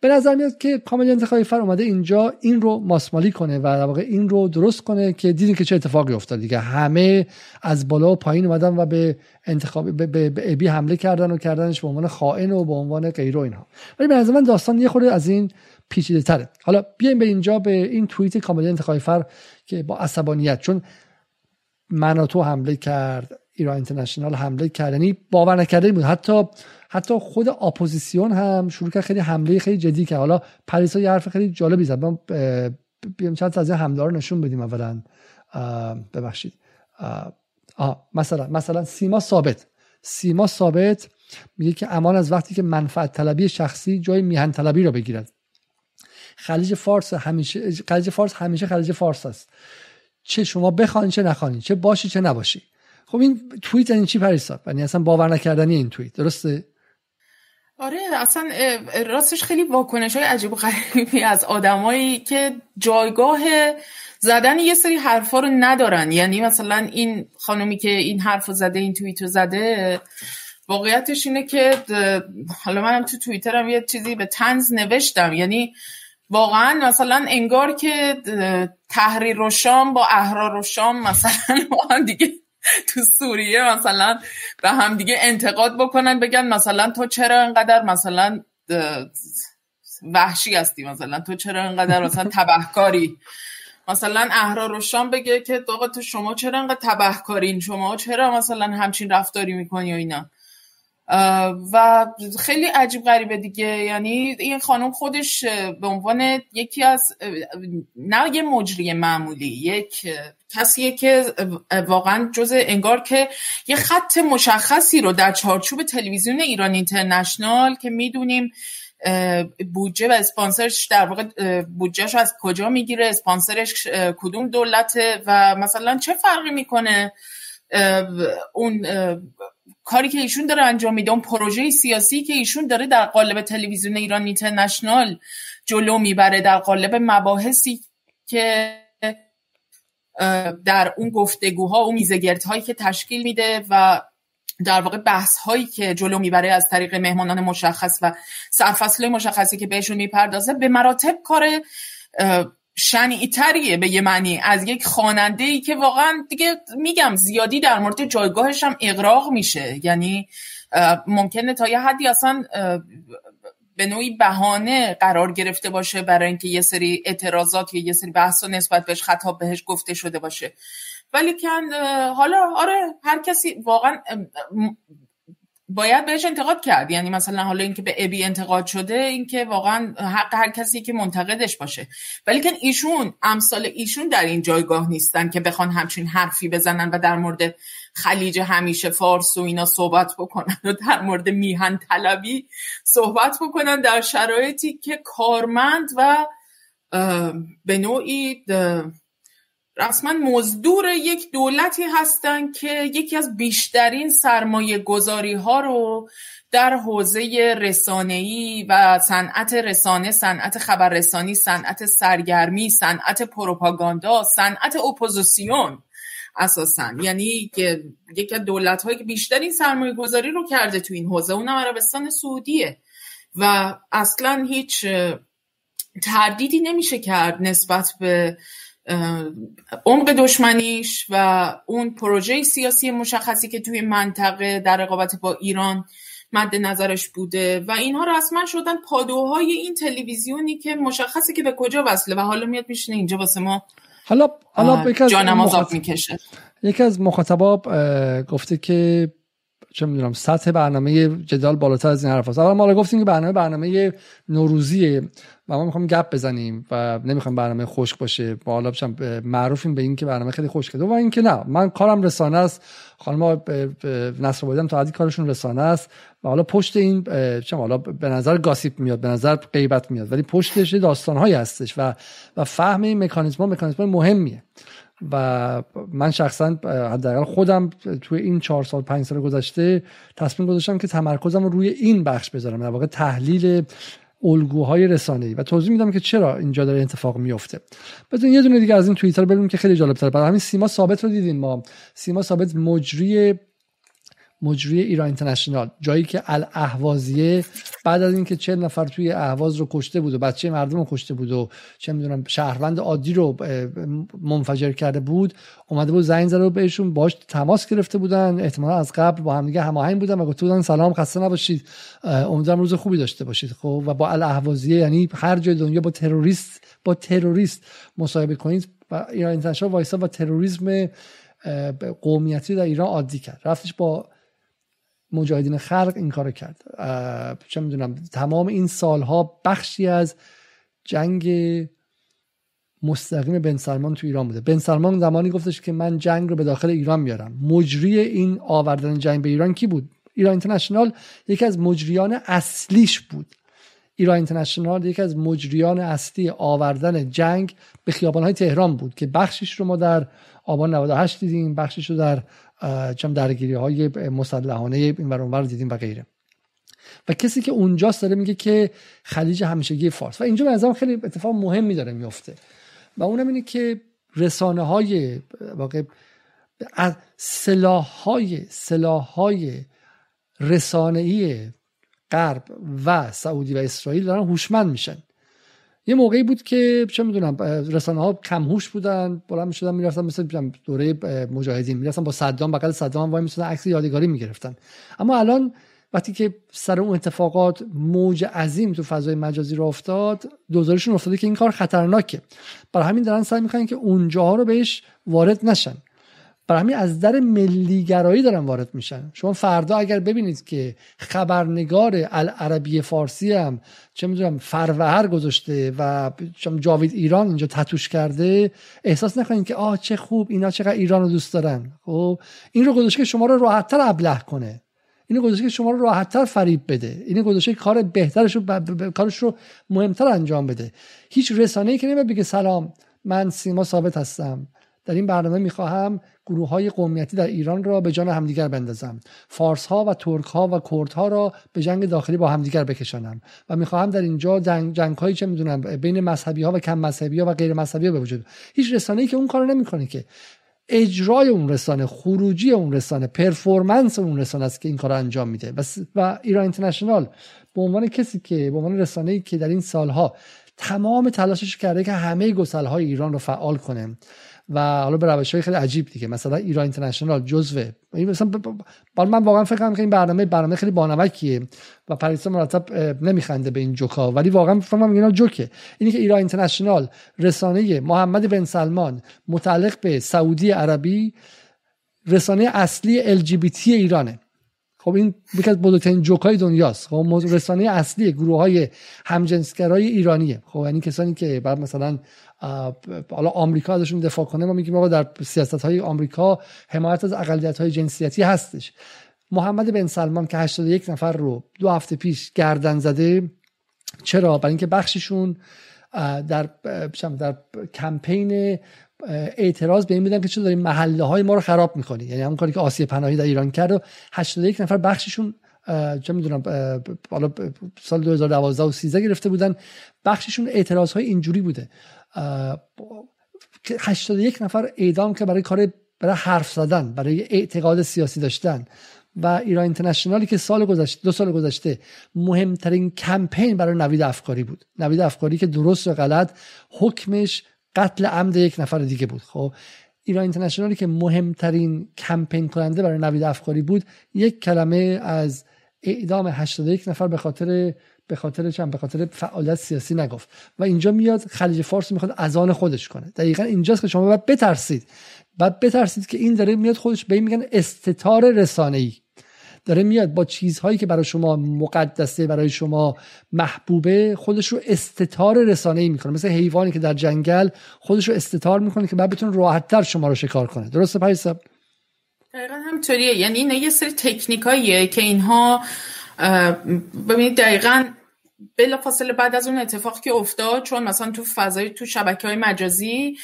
به نظر میاد که کامل انتخابی فر اومده اینجا این رو ماسمالی کنه و در واقع این رو درست کنه که دیدین که چه اتفاقی افتاد. دیگه همه از بالا و پایین اومدن و به انتخابی به, به, به ابی حمله کردن و کردنش به عنوان خائن و به عنوان غیر و اینها. ولی به نظر من داستان یه خورده از این پیچیده تره. حالا بیایم به اینجا به این توییت کامل انتخابی فر که با عصبانیت چون مناتو حمله کرد ایران اینترنشنال حمله کرد یعنی باور نکرده بود. حتی حتی خود اپوزیسیون هم شروع کرد خیلی حمله خیلی جدی که حالا پریسا یه حرف خیلی جالبی زد. ما بیام چند تا از این حمله رو نشون بدیم اولا. ببخشید. آه مثلا مثلا سیما ثابت. سیما ثابت میگه که امان از وقتی که منفعت طلبی شخصی جای میهن طلبی رو بگیرد. خلیج فارس همیشه خلیج فارس همیشه خلیج فارس است. چه شما بخواین چه نخواین چه باشی چه نباشی. خب این توییت این چی پریسا یعنی اصلا باور نکردنی این توییت. درسته؟ آره اصلا راستش خیلی واکنش های عجیب غریبی از آدمایی که جایگاه زدن یه سری حرفا رو ندارن. یعنی مثلا این خانومی که این حرف زده این توییت زده واقعیتش اینه که حالا منم تو توییترم یه چیزی به تنز نوشتم. یعنی واقعا مثلا انگار که تحریر و شام با احرار و شام مثلا با دیگه تو سوریه مثلا به هم دیگه انتقاد بکنن بگن مثلا تو چرا انقدر مثلا وحشی هستی مثلا تو چرا انقدر مثلا تبهکاری؟ مثلا احرار و شام بگه که تو شما چرا انقدر تبهکارین؟ شما چرا مثلا همچین رفتاری می‌کنی و اینا؟ و خیلی عجیب غریبه دیگه. یعنی این خانم خودش به عنوان یکی از نه یه مجری معمولی یک کسیه که واقعا جز انگار که یه خط مشخصی رو در چارچوب تلویزیون ایران اینترنشنال که می‌دونیم بودجه و اسپانسرش در واقع بودجهش از کجا می‌گیره اسپانسرش کدوم دولته و مثلا چه فرقی می‌کنه؟ اون کاری که ایشون داره انجام میده اون پروژه سیاسی که ایشون داره در قالب تلویزیون ایران اینترنشنال جلو می‌بره در قالب مباحثی که در اون گفتگوها و هایی که تشکیل میده و در واقع بحث هایی که جلو می‌بره از طریق مهمانان مشخص و سرفصل مشخصی که بهشون می‌پردازه به مراتب کار شنیعتریه به یه معنی. از یک خواننده ای که واقعا دیگه میگم زیادی در مورد جایگاهش هم اقراق میشه. یعنی ممکنه تا یه حدی اصلا به نوعی بهانه قرار گرفته باشه برای اینکه یه سری اعتراضات یا یه سری بحث و نسبت بهش خطاب بهش گفته شده باشه. ولی کن حالا آره هر کسی واقعا باید بهش انتقاد کرد. یعنی مثلا حالا اینکه به ابی انتقاد شده اینکه واقعا حق هر کسی که منتقدش باشه. ولی که ایشون امثال ایشون در این جایگاه نیستن که بخوان همچین حرفی بزنن و در مورد خلیج همیشه فارس و اینا صحبت بکنن و در مورد میهن طلبی صحبت بکنن در شرایطی که کارمند و به نوعی رسما مزدور یک دولتی هستند که یکی از بیشترین سرمایه گذاری ها رو در حوزه رسانه‌ای و صنعت رسانه، صنعت خبررسانی، صنعت سرگرمی، صنعت پروپاگاندا، صنعت اپوزیسیون اساسا. یعنی که یکی از دولت هایی که بیشترین سرمایه گذاری رو کرده تو این حوزه اونم عربستان سعودیه. و اصلا هیچ تردیدی نمیشه کرد نسبت به عمق دشمنیش و اون پروژه سیاسی مشخصی که توی منطقه در رقابت با ایران مد نظرش بوده و اینها رسما شدن پادوهای این تلویزیونی که مشخصی که به کجا وصله و حالا میاد میشینه اینجا واسه ما حالا حالا جانماز مخاطب... می‌کشه. یکی از مخاطبا گفته که چه می‌دونم سطح برنامه جدال بالاتر از این حرف هست ما گفتیم که برنامه برنامه نوروزیه و ما می‌خوام گپ بزنیم و نمی‌خوام برنامه خشک باشه. با حالا معروفیم به این که برنامه خیلی خشکه. و اینکه نه من کارم رسانه است. خانم نصر بودن تا حدی کارشون رسانه است. و حالا پشت این چه حالا به نظر گاسیپ میاد به نظر غیبت میاد. ولی پشتش داستانهایی هستش و و فهم این مکانیزم مکانیزم مهمیه. و من شخصا حداقل خودم توی این چهار سال پنج سال گذشته تصمیم گذاشتم که تمرکزم رو روی این بخش بذارم در واقع تحلیل الگوهای رسانه‌ای. و توضیح میدم که چرا اینجا داره اتفاق میفته بدون یه دونه دیگه از این توییتر ببینیم که خیلی جالب تره برای همین سیما ثابت رو دیدیم ما. سیما ثابت مجری مجری ایران اینترنشنال جایی که الاهوازیه بعد از اینکه چه نفر توی اهواز رو کشته بود و بچه مردم رو کشته بود و چه می‌دونم شهروند عادی رو منفجر کرده بود اومده بود زنگ زده بهشون باش تماس گرفته بودن احتمالا از قبل با هم دیگه هماهنگ بودن و گفته بودن سلام خسته نباشید. امیدوارم روز خوبی داشته باشید. خب و با الاهوازیه یعنی هر جای دنیا با تروریست با تروریست مصاحبه کنید و ایران اینترنشنال وایسا و تروریسم قومیتی در ایران عادی کرد. رفتش با مجاهدین خلق این کار کرد. چه می‌دونم تمام این سالها بخشی از جنگ مستقیم بن سلمان تو ایران بوده. بن سلمان زمانی گفتش که من جنگ رو به داخل ایران میارم. مجری این آوردن جنگ به ایران کی بود؟ ایران اینترنشنال یکی از مجریان اصلیش بود. ایران اینترنشنال یکی از مجریان اصلی آوردن جنگ به خیابانهای تهران بود که بخشش رو ما در آبان 98 دیدیم بخشش رو در چم درگیری های مسلحانه این ور دیدیم و غیره. و کسی که اونجاست داره میگه که خلیج همیشگی فارس. و اینجا به نظرم خیلی اتفاق مهمی داره میفته. و اونم اینه که رسانه های واقع از سلاح های سلاح های رسانه‌ای غرب و سعودی و اسرائیل دارن هوشمند میشن. یه موقعی بود که چه می‌دونم رسانه ها کمهوش بودن بلند می‌شدن می‌رفتن مثل دوره مجاهدین می‌رفتن با صدام بغل صدام وای می‌شدن عکس یادگاری می‌گرفتن. اما الان وقتی که سر اون اتفاقات موج عظیم تو فضای مجازی رو افتاد دوزارشون افتاده که این کار خطرناکه. برای همین دارن سعی می‌کنن که اونجاها رو بهش وارد نشن. برای همین از در ملیگرایی دارن وارد میشن. شما فردا اگر ببینید که خبرنگار العربی فارسی هم چه می‌دونم فروهر گذاشته و جاوید ایران اینجا تتوش کرده احساس نکنید که آه چه خوب اینا چقدر ایران رو دوست دارن. خب این رو گذاشته که شما رو راحتتر ابله کنه. اینو گذاشته که شما رو راحتتر فریب بده. اینو گذاشته کار بهترش رو ب... کارش رو مهمتر انجام بده. هیچ رسانه‌ای که نمیاد بگه سلام من سیما ثابت هستم. در این برنامه می‌خواهم گروه های قومیتی در ایران را به جان همدیگر بندازم. فارس ها و ترک ها و کرد ها را به جنگ داخلی با همدیگر بکشانم و می‌خواهم در اینجا جنگ, جنگ هایی چه می‌دونم بین مذهبی ها و کم مذهبی ها و غیر مذهبی ها به وجود هیچ رسانه ای که اون کارو نمی‌کنه که. اجرای اون رسانه خروجی اون رسانه پرفورمنس اون رسانه است که این کار انجام میده. و, و ایران اینترنشنال به عنوان کسی که به عنوان رسانه ای که در این سالها تمام تلاشش کرده که همه گسل های ایران رو فعال کنه. و حالا به روش های خیلی عجیب دیگه. مثلا ایران اینترنشنال جزوه. مثلا من واقعا فکر که این برنامه برنامه خیلی بانمکیه و پریسا مرتب نمیخنده به این جوکا. ولی واقعا فکر کنم اینا جوکه. اینی که ایران اینترنشنال رسانه محمد بن سلمان متعلق به سعودی عربی رسانه اصلی LGBT ایرانه. خب این یکی از بزرگترین جوکای دنیاست. خب رسانه اصلی گروه های همجنسگرای ایرانیه. خب یعنی کسانی که بعد مثلا حالا آمریکا ازشون دفاع کنه ما میگیم آقا در سیاست های آمریکا حمایت از اقلیت های جنسیتی هستش. محمد بن سلمان که 81 نفر رو دو هفته پیش گردن زده چرا؟ برای اینکه بخششون در در کمپین اعتراض به این بودن که چرا داریم محله های ما رو خراب می‌کنی یعنی همون کاری که آسیه پناهی در ایران کرد و 81 نفر بخششون چه می‌دونم حالا سال 2012 و 13 گرفته بودن. بخششون اعتراض های اینجوری بوده. 81 نفر اعدام که برای کار برای حرف زدن برای اعتقاد سیاسی داشتن. و ایران اینترنشنالی که سال گذشته دو سال گذشته مهمترین کمپین برای نوید افکاری بود. نوید افکاری که درست و غلط حکمش قتل عمد یک نفر دیگه بود. خب ایران اینترنشنالی که مهمترین کمپین کننده برای نوید افکاری بود یک کلمه از اعدام 81 نفر به خاطر به خاطر چند؟ به خاطر فعالیت سیاسی نگفت. و اینجا میاد خلیج فارس می‌خواد از آن خودش کنه. دقیقا اینجاست که شما باید بترسید. بعد بترسید که این داره میاد خودش به این میگن استتار رسانه ای داره میاد با چیزهایی که برای شما مقدسه برای شما محبوبه خودش رو استتار رسانه ای می‌کنه. مثل حیوانی که در جنگل خودش رو استتار می‌کنه که بعد بتونه راحتتر شما رو شکار کنه. درسته پایسا دقیقا همطوریه یعنی این یه سری تکنیکاییه که اینها ببینید دقیقا بلا فاصله بعد از اون اتفاق که افتاد چون مثلا تو فضای تو شبکه های مجازی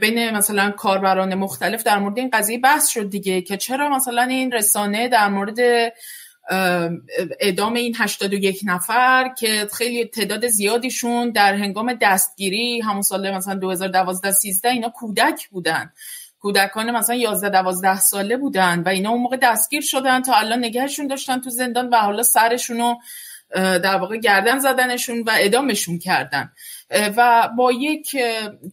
بین مثلا کاربران مختلف در مورد این قضیه بحث شد دیگه که چرا مثلا این رسانه در مورد اعدام این 81 نفر که خیلی تعداد زیادیشون در هنگام دستگیری همون سال مثلا 2012 13 اینا کودک بودن. کودکان مثلا 11 12 ساله بودن و اینا اون موقع دستگیر شدن تا الان نگهشون داشتن تو زندان و حالا سرشونو در واقع گردن زدنشون و ادامشون کردن. و با یک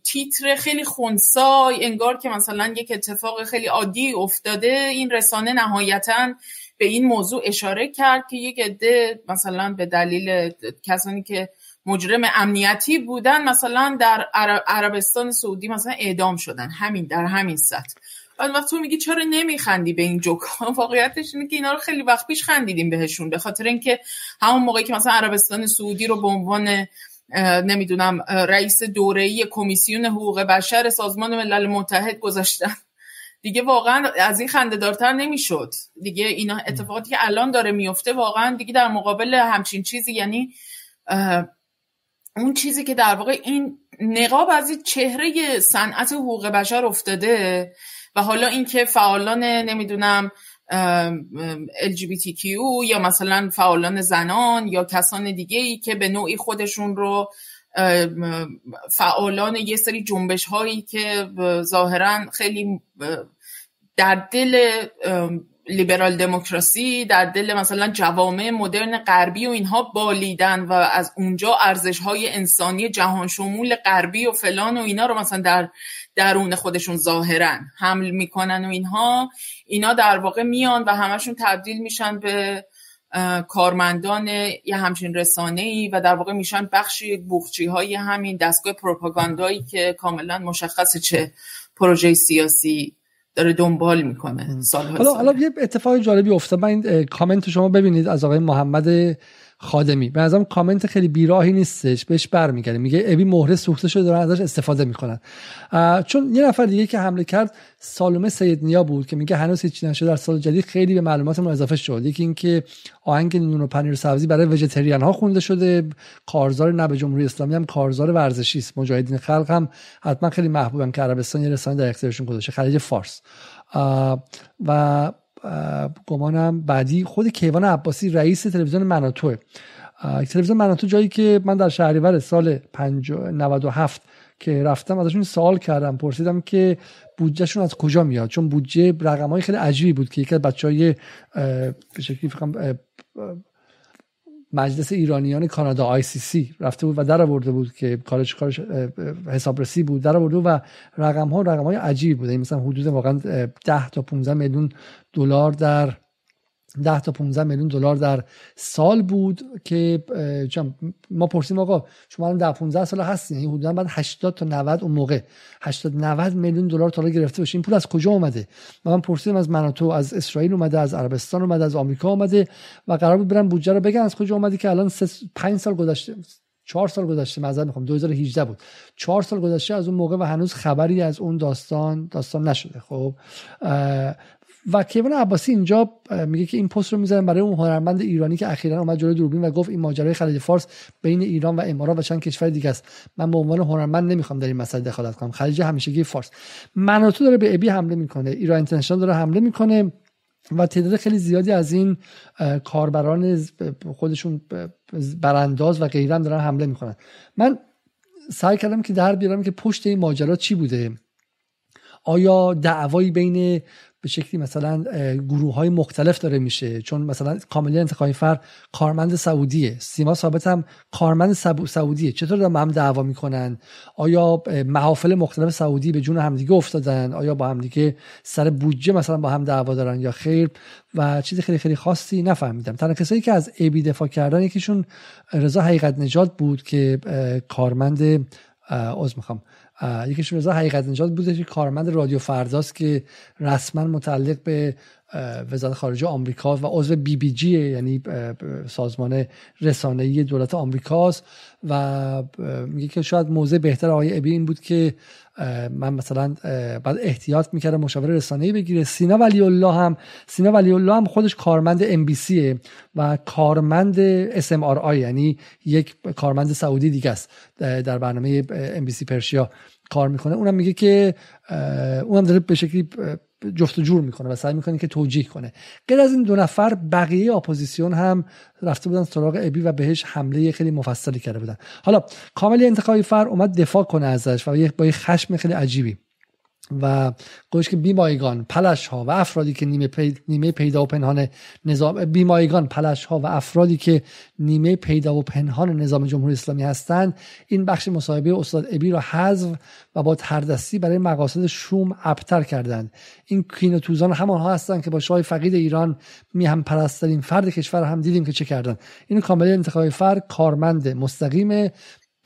تیتر خیلی خونسای انگار که مثلا یک اتفاق خیلی عادی افتاده این رسانه نهایتا به این موضوع اشاره کرد که یک عده مثلا به دلیل کسانی که مجرم امنیتی بودن مثلا در عربستان سعودی مثلا اعدام شدن. همین در همین سطح. بعد وقت تو میگی چرا نمیخندی به این جوک واقعیتش اینه که اینا رو خیلی وقت پیش خندیدیم بهشون به خاطر اینکه همون موقعی که مثلا عربستان سعودی رو به عنوان نمی‌دونم رئیس دوره‌ای کمیسیون حقوق بشر سازمان ملل متحد گذاشتن. دیگه واقعا از این خنده دارتر نمی‌شد. دیگه اینا اتفاقاتی که الان داره میفته واقعا دیگه در مقابل همچین چیزی یعنی اون چیزی که در واقع این نقاب از چهره صنعت حقوق بشر افتاده و حالا اینکه فعالان نمی‌دونم LGBTQ یا مثلا فعالان زنان یا کسان دیگه ای که به نوعی خودشون رو فعالان یه سری جنبش هایی که ظاهرا خیلی در دل لیبرال دموکراسی در دل مثلا جوامع مدرن غربی و اینها بالیدن و از اونجا ارزش های انسانی جهان شمول غربی و فلان و اینا رو مثلا در درون خودشون ظاهرا حمل می‌کنن و اینها. اینا در واقع میان و همشون تبدیل میشن به کارمندان یه همچین رسانه ای و در واقع میشن بخشی بخچی های همین دستگاه پروپاگاندایی که کاملا مشخص چه پروژه سیاسی داره دنبال می‌کنه حالا حالا یه اتفاق جالبی افتاد. من این کامنت شما ببینید از آقای محمد خادمی. به نظرم کامنت خیلی بیراهی نیستش بهش برمیگرده میگه ابی مهره سوخته شده دارن ازش استفاده می‌کنن. چون یه نفر دیگه که حمله کرد سالومه سید نیا بود که میگه هنوز هیچ نشده. در سال جدید خیلی به معلوماتمون اضافه شد. یکی اینکه آهنگ نون و پنیر سبزی برای وجتریان ها خونده شده. کارزار نه به جمهوری اسلامی هم کارزار ورزشی است. مجاهدین خلق هم حتما خیلی محبوبن که عربستان یه رسانه در اختیارشون گذاشته. خلیج فارس. و گمانم بعدی خود کیوان عباسی رئیس تلویزیون مناتوه. تلویزیون مناتو جایی که من در شهریور سال 97 که رفتم ازشون سوال کردم پرسیدم که بودجهشون از کجا میاد؟ چون بودجه رقم های خیلی عجیبی بود که یکی از بچه های به شکلی مجلس ایرانیان کانادا آی سی سی رفته بود و در آورده بود که کارش کارش حسابرسی بود در آورده و رقم ها رقم های عجیبی بود یعنی مثلا حدود واقعا 10 تا 15 میلیون دلار در 10 تا 15 میلیون دلار در سال بود که ما پرسیم آقا شما الان 10 15 سال هستین یعنی حدودا بعد 80 تا 90 اون موقع 80 90 میلیون دلار تا گرفته باشین پول از کجا اومده؟ من پرسیدم از مناتو از اسرائیل اومده از عربستان اومده از آمریکا اومده و قرار بود برن بودجه رو بگن از کجا اومده که الان 5 سال گذشته چهار سال گذشته معذرت می‌خوام 2018 بود. چهار سال گذشته از اون موقع و هنوز خبری از اون داستان داستان نشده خب؟ و کیوان عباسی اینجا میگه که این پست رو می‌ذارم برای اون هنرمند ایرانی که اخیرا اومد جلوی دوربین و گفت این ماجرای خلیج فارس بین ایران و امارات و چند کشور دیگه است. من به عنوان هنرمند نمی‌خوام در این مسئله دخالت کنم. خلیج همیشگی فارس. منوتو داره به ابی حمله می‌کنه. ایران اینترنشنال داره حمله می‌کنه و تعداد خیلی زیادی از این کاربران خودشون برانداز و غیره دارن حمله می‌کنن. من سعی کردم که در بیارم که پشت این ماجرا چی بوده؟ آیا دعوایی بین به شکلی مثلا گروه های مختلف داره میشه. چون مثلا کاملی انتخابی فر کارمند سعودیه. سیما ثابت هم کارمند سعودیه. چطور دارن هم دعوا می‌کنن؟ آیا محافل مختلف سعودی به جون همدیگه افتادن؟ آیا با همدیگه سر بودجه مثلا با هم دعوا دارن یا خیر؟ و چیز خیلی خیلی خاصی نفهمیدم. تنها کسایی که از ابی دفاع کردن یکیشون رضا حقیقت نجات بود که کارمند از می‌خوام. یکیشون رضا حقیقت نجات بوده که کارمند رادیو فرداست که رسما متعلق به وزارت خارجه آمریکا و عضو بی بی جی یعنی سازمان رسانه‌ای دولت آمریکاست و میگه که شاید موضع بهتر آقای ابی این بود که من مثلا بعد احتیاط می‌کردم مشاور رسانه‌ای بگیره. سینا ولی الله هم سینا ولی الله هم خودش کارمند ام و کارمند اس ام آر آی یعنی یک کارمند سعودی دیگه است در برنامه ام بی سی پرشیا کار می‌کنه. اونم میگه که اونم داره به شکلی جفت و جور می‌کنه و سعی می‌کنه که توجیه کنه. غیر از این دو نفر بقیه اپوزیسیون هم رفته بودن سراغ ابی و بهش حمله خیلی مفصلی کرده بودن. حالا کاملی انتخابی فر اومد دفاع کنه ازش و با یه خشم خیلی عجیبی. و گوش که بیمایگان پلش ها و افرادی که نیمه, نیمه پیدا و پنهان نظام بیمایگان پلش ها و افرادی که نیمه پیدا و پنهان نظام جمهوری اسلامی هستند این بخش مصاحبه استاد ابی را حذف و با تردستی برای مقاصد شوم ابتر کردند. این کین توزان همانها هستند که با شاه فقید ایران میهم پرسترین فرد کشور هم دیدیم که چه کردن این کامل انتخابی فرد کارمند مستقیم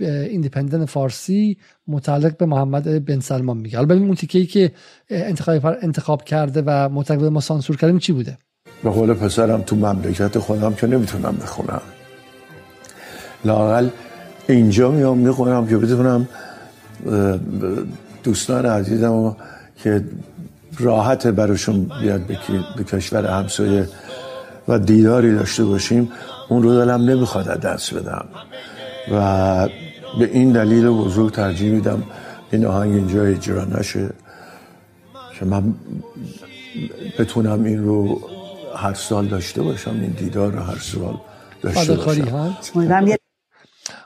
ایندیپندنت فارسی متعلق به محمد بن سلمان میگه. حالا ببین اون تیکه که انتخاب انتخاب کرده و متعلق به ما سانسور کردیم چی بوده؟ به قول پسرم تو مملکت خودم که نمی‌تونم بخونم. لاقل اینجا میام می‌خونم که بتونم دوستان عزیزم که راحت براشون بیاد به کشور همسایه و دیداری داشته باشیم اون رو دلم نمی‌خواد دست بدم. و به این دلیل بزرگ ترجیح میدم این آهنگ اینجا اجرا نشه که من بتونم این رو هر سال داشته باشم این دیدار رو هر سال داشته باشم.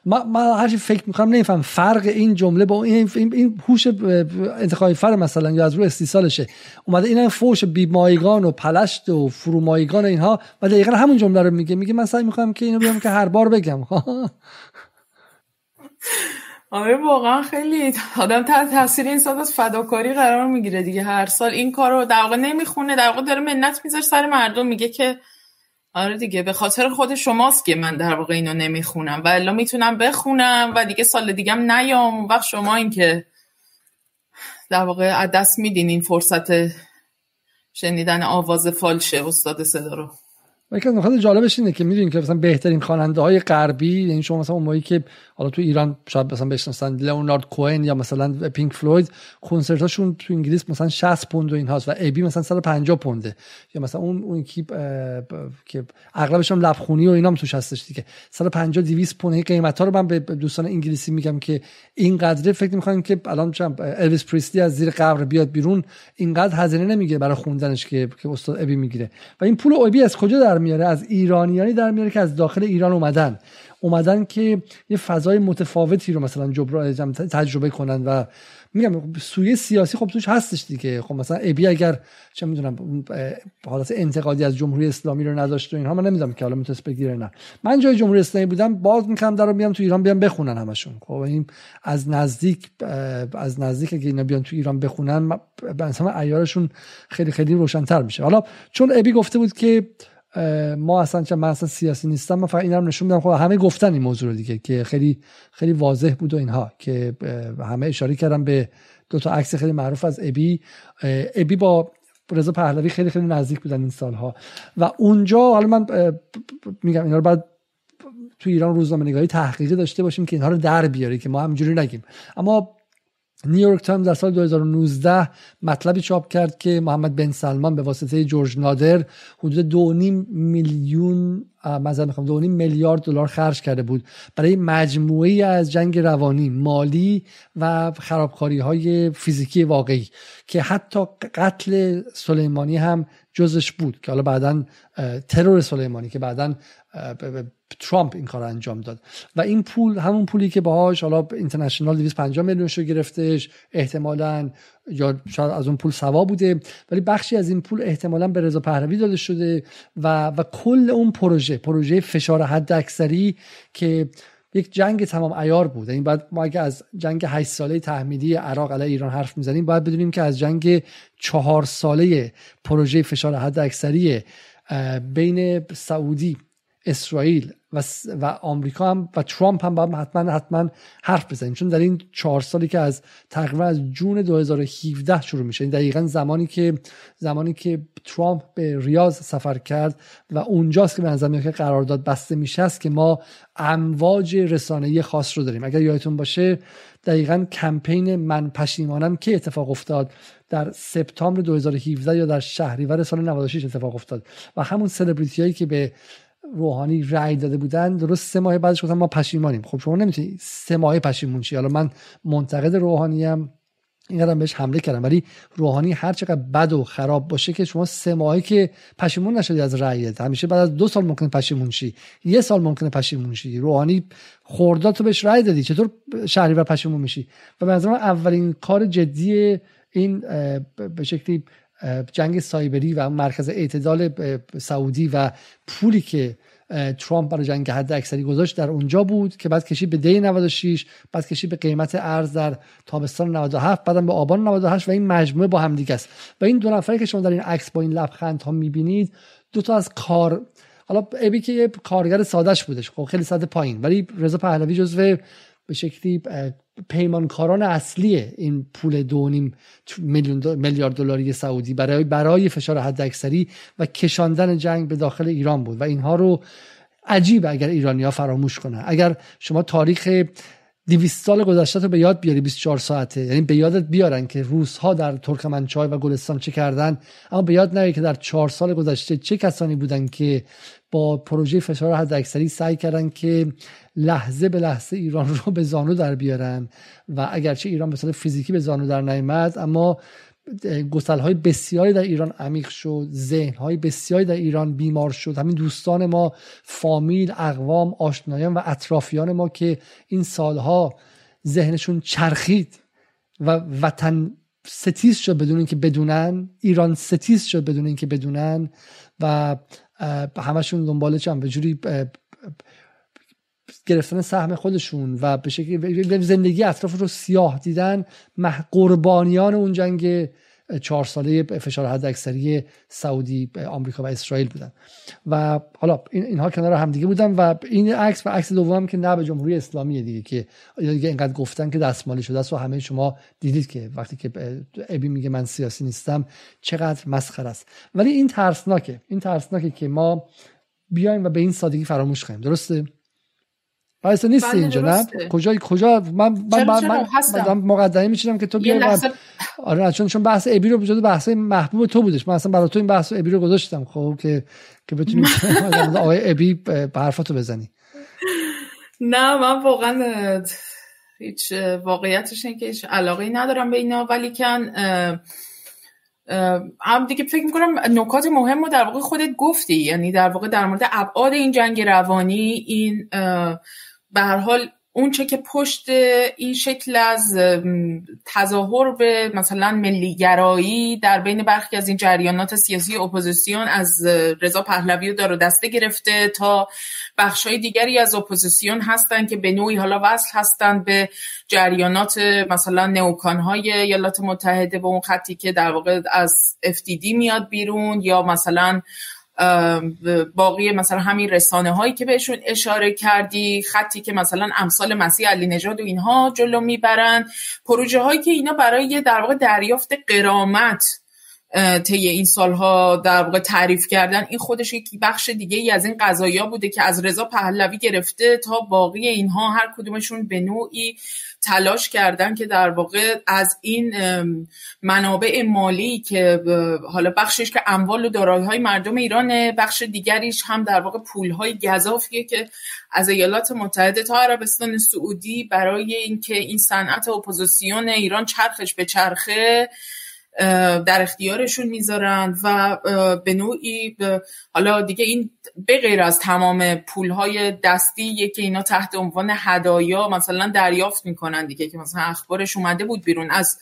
من, من هر فکر می‌کنم نمیفهم. فرق این جمله با این این هوش انتخابی فر مثلا یا از رو استیصالشه. اومده این فوش بیمایگان و پلشت و فرومایگان و اینها و دقیقا همون جمله رو میگه. میگه من سعی می‌کنم که اینو بیام که هر بار بگم. آره واقعا خیلی آدم تحت تاثیر این از فداکاری قرار می‌گیره دیگه. هر سال این کار رو در واقع نمی‌خونه در واقع داره منت می‌ذاره سر مردم میگه که آره دیگه به خاطر خود شماست که من در واقع اینو نمی‌خونم و الا می‌تونم بخونم و دیگه سال دیگه هم نیام وقت شما این که در واقع از دست میدین این فرصت شنیدن آواز فالشه استاد صدا رو. یکی از نکات جالبش اینه که می‌دونین که مثلا بهترین خواننده های غربی یعنی شما مثلا اون که حالا تو ایران شاید مثلا بشناسن لئونارد کوهن یا مثلا پینک فلوید کنسرتاشون تو انگلیس مثلا 60 پوند و این هاست و ابی مثلا 150 پونده. یا مثلا اون اون کی که اغلبش هم لبخونی و هم توش هستش دیگه. 150 200 پوند قیمت ها رو من به دوستان انگلیسی میگم که این قدره فکر می‌کنن که الان چم الویس پریسلی از زیر قبر بیاد بیرون اینقدر هزینه نمی‌گیره برای خوندنش که که استاد ابی می‌گیره. و این پول ابی از کجا در میاره از ایرانیانی در میاره که از داخل ایران اومدن. اومدن که یه فضای متفاوتی رو مثلا تجربه کنن و میگم سوی سیاسی خب توش هستش دیگه. خب مثلا ابی اگر چه می‌دونم حالت انتقادی از جمهوری اسلامی رو نداشت و اینها من نمی‌دونم که حالا می‌تونست بگیره نه. من جای جمهوری اسلامی بودم باز می‌کنم در رو بیام تو ایران بیام بخونن همشون. خب این از نزدیک از نزدیک اگه اینا بیان تو ایران بخونن مثلا عیارشون خیلی خیلی روشنتر میشه. حالا چون ابی گفته بود که ما اصلا چه من اصلا سیاسی نیستم من فقط این رو نشون میدم. خب همه گفتن این موضوع رو دیگه که خیلی خیلی واضح بود و اینها که همه اشاره کردم به دو تا عکس خیلی معروف از ابی. ابی با رضا پهلوی خیلی خیلی نزدیک بودن این سالها. و اونجا حالا من میگم اینا رو بعد تو ایران روزنامه نگاری تحقیقی داشته باشیم که اینها رو در بیاری که ما همجوری نگیم. اما نیویورک تایمز در سال 2019 مطلبی چاپ کرد که محمد بن سلمان به واسطه جورج نادر حدود 2.5 میلیون مثلا می‌خوام 2.5 میلیارد دلار خرج کرده بود. برای مجموعه از جنگ روانی مالی و خرابکاری های فیزیکی واقعی که حتی قتل سلیمانی هم جزش بود که حالا بعدا ترور سلیمانی که بعدا ترامپ این کار انجام داد. و این پول همون پولی که باهاش حالا اینترنشنال 250 میلیون رو گرفتش احتمالا یا شاید از اون پول سوا بوده ولی بخشی از این پول احتمالا به رضا پهلوی داده شده و و کل اون پروژه پروژه فشار حد اکثری که یک جنگ تمام ایار بود. این یعنی بعد ما اگه از جنگ 8 ساله تحمیلی عراق علیه ایران حرف می‌زنیم باید بدونیم که از جنگ چهار ساله پروژه فشار حد اکثری بین سعودی اسرائیل و, و آمریکا هم و ترامپ هم باید حتما حتما حرف بزنیم. چون در این چهار سالی که از تقریبا از جون 2017 شروع میشه. این دقیقا زمانی که زمانی که ترامپ به ریاض سفر کرد و اونجاست که به نظر که قرارداد بسته میشه است که ما امواج رسانه‌ای خاص رو داریم. اگر یادتون باشه دقیقا کمپین من پشیمانم که اتفاق افتاد در سپتامبر 2017 یا در شهریور سال 96 اتفاق افتاد. و همون سلبریتی هایی که به روحانی رأی داده بودن درست سه ماه بعدش گفتن ما پشیمانیم. خب شما نمی‌تونید سه ماه پشیمون شی. حالا من منتقد روحانی ام اینقدر بهش حمله کردم. ولی روحانی هر چقدر بد و خراب باشه که شما سه ماهی که پشیمون نشدی از رأیت همیشه بعد از دو سال ممکن پشیمون شی. یه سال ممکنه پشیمون شی. روحانی خورداد تو بهش رأی دادی. چطور شهری و پشیمون میشی؟ و به اولین کار جدی این به شکلی جنگ سایبری و مرکز اعتدال سعودی و پولی که ترامپ برای جنگ حد اکثری گذاشت در اونجا بود که بعد کشید به دی 96 بعد کشید به قیمت ارز در تابستان 97 بعدم به آبان 98 و این مجموعه با هم دیگه است. و این دو نفری که شما در این عکس با این لبخند ها می‌بینید دو تا از کار حالا ابی که یه کارگر سادش بودش خب خیلی ساده پایین ولی رضا پهلوی جزو به شکلی پیمانکاران اصلی این پول دو میلیارد دلاری سعودی برای برای فشار حداکثری و کشاندن جنگ به داخل ایران بود. و اینها رو عجیب اگر ایرانیا فراموش کنن. اگر شما تاریخ 200 سال گذشته رو به یاد بیاری 24 ساعته. یعنی به یادت بیارن که روس ها در ترکمنچای و گلستان چه کردن. اما به یاد نیاری که در 4 سال گذشته چه کسانی بودن که با پروژه فشار حداکثری سعی کردن که لحظه به لحظه ایران رو به زانو در بیارن. و اگرچه ایران به صورت فیزیکی به زانو در نیامد اما گسل های بسیاری در ایران عمیق شد ذهن های بسیاری در ایران بیمار شد. همین دوستان ما فامیل اقوام آشنایان و اطرافیان ما که این سالها ذهنشون چرخید و وطن ستیز شد بدون اینکه بدونن ایران ستیز شد بدون اینکه بدونن و همشون دنبال چند به جوری گرفتن سهم خودشون و به شکل زندگی اطراف رو سیاه دیدن قربانیان اون جنگ چهار ساله فشار حد اکثری سعودی آمریکا و اسرائیل بودن. و حالا اینها کنار هم دیگه بودن و این عکس و عکس دوم که نه به جمهوری اسلامی دیگه که دیگه اینقدر گفتن که دستمالی شده است و همه شما دیدید که وقتی که ابی میگه من سیاسی نیستم چقدر مسخره است. ولی این ترسناکه. این ترسناکه که ما بیایم و به این سادگی فراموش کنیم. درسته؟ وایس نیست بله، اینجا نه؟ کجا کجا؟ من من من, من مقدمه میشینم که تو بیا آره چون چون بحث ابی رو بجد بحث محبوب تو بودش. من اصلا برای تو این بحث ابی رو گذاشتم خب که که بتونی آقای ابی حرفاتو بزنی. نه من واقعا هیچ واقعیتش اینه که هیچ علاقه ندارم به اینا ولی کن هم دیگه فکر می‌کنم نکات مهم رو در واقع خودت گفتی. یعنی در واقع در مورد ابعاد این جنگ روانی این به هر حال اونچه که پشت این شکل از تظاهر به مثلا ملیگرایی در بین برخی از این جریانات سیاسی اپوزیسیون از رضا پهلوی دار دسته گرفته تا بخشای دیگری از اپوزیسیون هستن که به نوعی حالا وصل هستن به جریانات مثلا نوکان های ایالات متحده به اون خطی که در واقع از FDD میاد بیرون یا مثلا باقی مثلا همین رسانه هایی که بهشون اشاره کردی خطی که مثلا امثال مسیح علی نژاد و اینها جلو می‌برن. پروژه هایی که اینا برای در واقع دریافت قرامت طی این سالها در واقع تعریف کردن این خودش یک بخش دیگه ای از این قضایا بوده که از رضا پهلوی گرفته تا باقی اینها هر کدومشون به نوعی تلاش کردن که در واقع از این منابع مالی که حالا بخشش که اموال و دارایی های مردم ایرانه بخش دیگریش هم در واقع پول های گذافیه که از ایالات متحده تا عربستان سعودی برای اینکه این صنعت اپوزیسیون ایران چرخش به چرخه در اختیارشون می‌ذارن و به نوعی حالا دیگه این به غیر از تمام پولهای دستی که اینا تحت عنوان هدایا مثلا دریافت می‌کنن دیگه که مثلا اخبارش اومده بود بیرون. از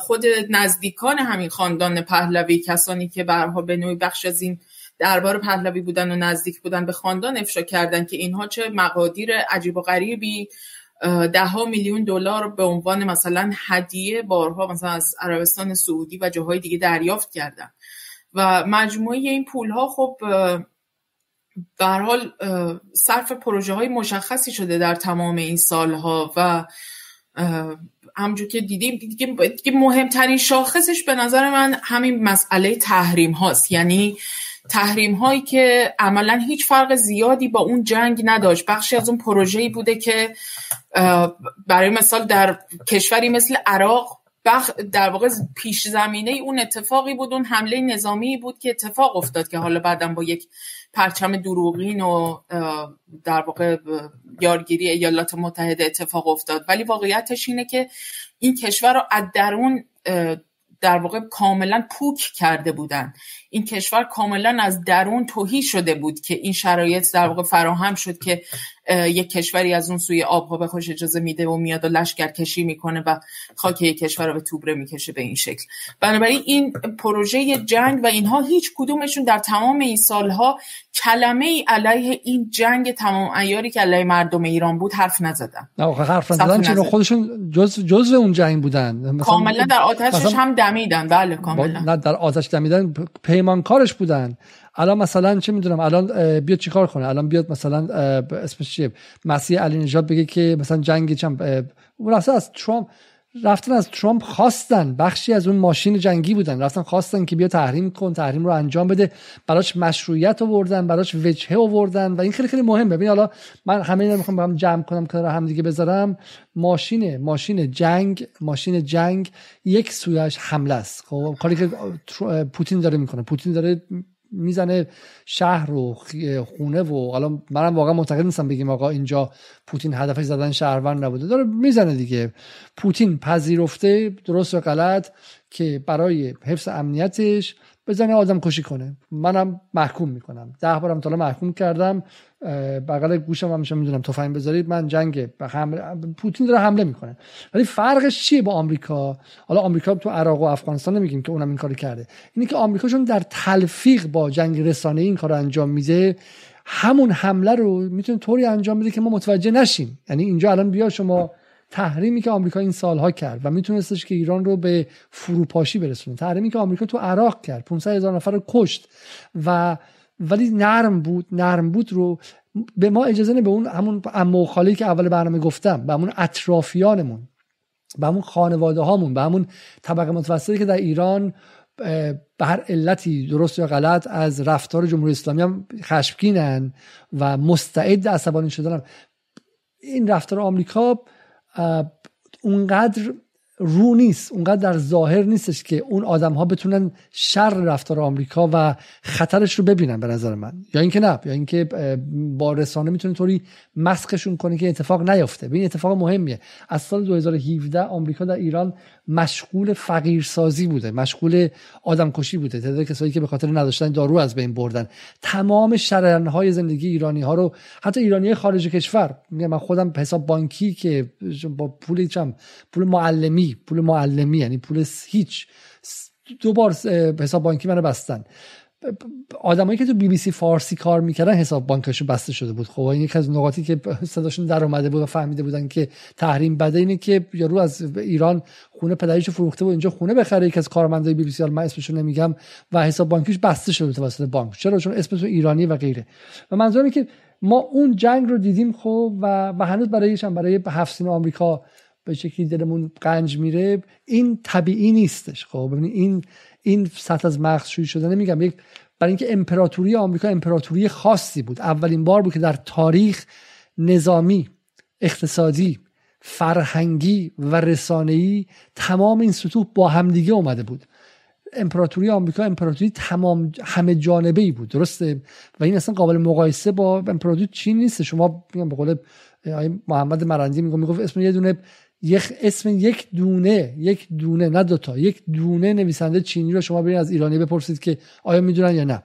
خود نزدیکان همین خاندان پهلوی کسانی که برها به نوعی بخش از این دربار پهلوی بودن و نزدیک بودن به خاندان افشا کردن که اینها چه مقادیر عجیب و غریبی ده ها میلیون دلار به عنوان مثلا هدیه بارها مثلا از عربستان سعودی و جاهای دیگه دریافت کردن. و مجموعه این پول ها خب به حال صرف پروژه های مشخصی شده در تمام این سالها و همجور که دیدیم دیگه مهمترین شاخصش به نظر من همین مسئله تحریم هاست. یعنی تحریم هایی که عملا هیچ فرق زیادی با اون جنگ نداشت. بخشی از اون پروژه‌ای بوده که برای مثال در کشوری مثل عراق بخ در واقع پیش زمینه اون اتفاقی بود اون حمله نظامی بود که اتفاق افتاد که حالا بعدا با یک پرچم دروغین و در واقع یارگیری ایالات متحده اتفاق افتاد. ولی واقعیتش اینه که این کشور رو از درون در واقع کاملا پوک کرده بودن. این کشور کاملا از درون توهی شده بود که این شرایط در واقع فراهم شد که یک کشوری از اون سوی آبها به خوش اجازه میده و میاد و لشکر کشی می‌کنه و خاک یک کشور رو به توبره می‌کشه به این شکل. بنابراین این پروژه جنگ و اینها هیچ کدومشون در تمام این سالها کلمه ای علیه این جنگ تمام ایاری که علیه مردم ایران بود حرف نزدن. نه حرف نزدن چون خودشون جز جزء اون جنگ بودن. کاملا در آتشش هم دمیدن. بله کاملا. نه در آتش دمیدن پیمانکارش بودن. الان مثلا چه می‌دونم؟ الان بیاد چیکار کنه؟ الان بیاد مثلا اسمش چیه؟ مسیح علی نژاد بگه که مثلا جنگ چم راسته از ترامپ رفتن از ترامپ خواستن. بخشی از اون ماشین جنگی بودن. رفتن خواستن که بیا تحریم کن تحریم رو انجام بده. براش مشروعیت آوردن براش وجهه آوردن. و این خیلی خیلی مهمه. ببین حالا من همه اینا می‌خوام با هم جمع کنم کنار هم دیگه بذارم. ماشین ماشین جنگ ماشین جنگ یک سویش حمله است. خب کاری که پوتین داره می‌کنه. پوتین داره می‌زنه شهر و خونه و حالا منم واقعا معتقد نیستم بگیم آقا اینجا پوتین هدفش زدن شهروند نبوده. داره می‌زنه دیگه. پوتین پذیرفته درست و غلط که برای حفظ امنیتش بزنه آدم کشی کنه. منم محکوم می‌کنم. ده بارم تا محکوم کردم. بغل گوشم همیشه می‌دونم تفنگ بذارید. من جنگ پوتین داره حمله می‌کنه. ولی فرقش چیه با آمریکا؟ حالا آمریکا تو عراق و افغانستان نمیگیم که اونم این کارو کرده. اینه که آمریکا چون در تلفیق با جنگ رسانه این کارو انجام میده. همون حمله رو می‌تونه طوری انجام بده که ما متوجه نشیم. یعنی اینجا الان بیا شما تحریمی که آمریکا این سالها کرد و میتونستش که ایران رو به فروپاشی برسونه. تحریمی که آمریکا تو عراق کرد 500 هزار نفر رو کشت و ولی نرم بود نرم بود رو به ما اجازه نه به اون همون امو خالی که اول برنامه گفتم به همون اطرافیانمون به همون خانواده هامون به همون طبقه متوسطی که در ایران به هر علتی درست یا غلط از رفتار جمهوری اسلامی هم خشمگینن و مستعد عصبانی شدن این رفتار آمریکا اونقدر رو نیست اونقدر در ظاهر نیستش که اون آدم ها بتونن شر رفتار آمریکا و خطرش رو ببینن به نظر من. یا اینکه نه یا اینکه با رسانه می‌تونه طوری مسخشون کنه که اتفاق نیفته. این اتفاق مهمیه. از سال 2017 آمریکا در ایران مشغول فقیرسازی بوده مشغول آدمکشی بوده. تعداد کسایی که به خاطر نداشتن دارو از بین بردن. تمام های زندگی ایرانی ها رو حتی ایرانی خارج کشور من خودم حساب بانکی که با پول چم پول معلمی پول معلمی یعنی پول هیچ دو بار حساب بانکی منو بستن. آدمایی که تو بی بی سی فارسی کار می‌کردن حساب بانکشون بسته شده بود. خب این یکی از نقاطی که صداشون در اومده بود و فهمیده بودن که تحریم بده اینه که یارو از ایران خونه پدریش فروخته و اینجا خونه بخره. یکی از کارمندای بی بی سی من اسمشون نمیگم و حساب بانکیش بسته شده توسط بانک. چرا؟ چون اسمش ایرانی و غیره. و منظورم که ما اون جنگ رو دیدیم خب و, و هنوز برایش هم برای هفت آمریکا به شکلی دلمون قنج میره این طبیعی نیستش. خب ببینید این این سطح از مغزشویی شدن نمیگم یک برای اینکه امپراتوری آمریکا امپراتوری خاصی بود. اولین بار بود که در تاریخ نظامی اقتصادی فرهنگی و رسانه‌ای تمام این سطوح با همدیگه اومده بود. امپراتوری آمریکا امپراتوری تمام همه جانبه ای بود. درسته؟ و این اصلا قابل مقایسه با امپراتوری چین نیست. شما میگم به قول محمد مرندی میگم می‌گفت اسم یه دونه یک اسم یک دونه یک دونه نه دوتا یک دونه نویسنده چینی رو شما برید از ایرانی بپرسید که آیا می‌دونن یا نه.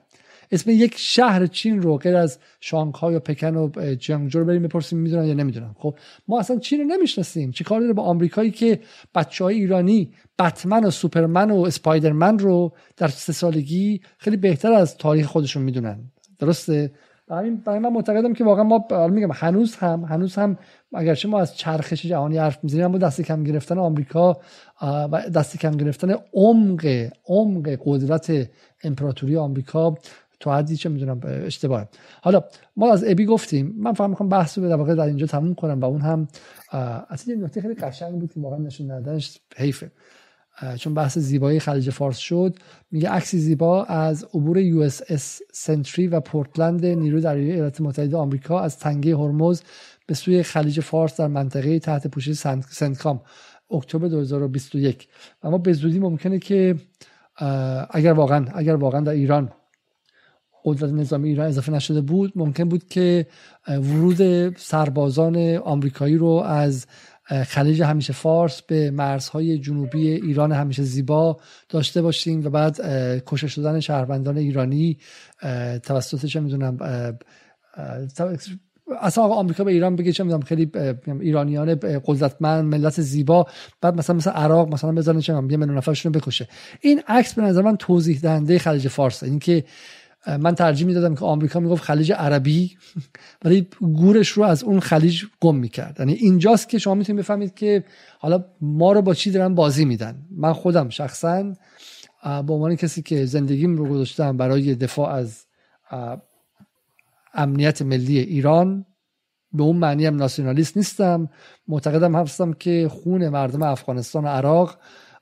اسم یک شهر چین رو غیر از شانگهای و پکن و جیانگجو رو بریم بپرسیم می‌دونن یا نمی‌دونن. خب ما اصلا چین رو نمی‌شناسیم. چی کار داره با آمریکایی که بچه های ایرانی بتمن و سوپرمن و اسپایدرمن رو در سه سالگی خیلی بهتر از تاریخ خودشون می‌دونن؟ درسته؟ همین برای من معتقدم که واقعا ما میگم هنوز هم هنوز هم اگرچه ما از چرخش جهانی حرف می‌زنیم اما دست کم گرفتن آمریکا و دست کم گرفتن عمق عمق قدرت امپراتوری آمریکا تو حدی چه می‌دونم اشتباه. حالا ما از ابی گفتیم. من فقط می‌خوام بحث رو در واقع در اینجا تموم کنم و اون هم اصلا یه نکته خیلی قشنگ بود که واقعا نشون ندادنش حیفه. چون بحث زیبایی خلیج فارس شد میگه عکسی زیبا از عبور USS سنتری و پورتلند نیروی دریایی ایالات متحده آمریکا از تنگه هرمز به سوی خلیج فارس در منطقه تحت پوشش سنتکام اکتبر 2021 و ما به زودی ممکنه که اگر واقعا اگر واقعا در ایران قدرت نظامی ایران اضافه نشده بود ممکن بود که ورود سربازان آمریکایی رو از خلیج همیشه فارس به مرزهای جنوبی ایران همیشه زیبا داشته باشیم و بعد کشته شدن شهروندان ایرانی توسط چه می‌دونم اصلا آمریکا به ایران بگه چه می‌دونم خیلی ایرانیان قدرتمند ملت زیبا بعد مثلا مثل عراق مثلا بزنه چه یه میلیون نفرشون بکشه. این عکس به نظر من توضیح دهنده خلیج فارس اینکه من ترجیح می‌دادم که آمریکا می‌گفت خلیج عربی ولی گورش رو از اون خلیج گم می‌کرد. یعنی اینجاست که شما می‌تونید بفهمید که حالا ما رو با چی دارن بازی میدن. من خودم شخصا به عنوان کسی که زندگیم رو گذاشتم برای دفاع از امنیت ملی ایران به اون معنی هم ناسیونالیست نیستم. معتقدم هستم که خون مردم افغانستان و عراق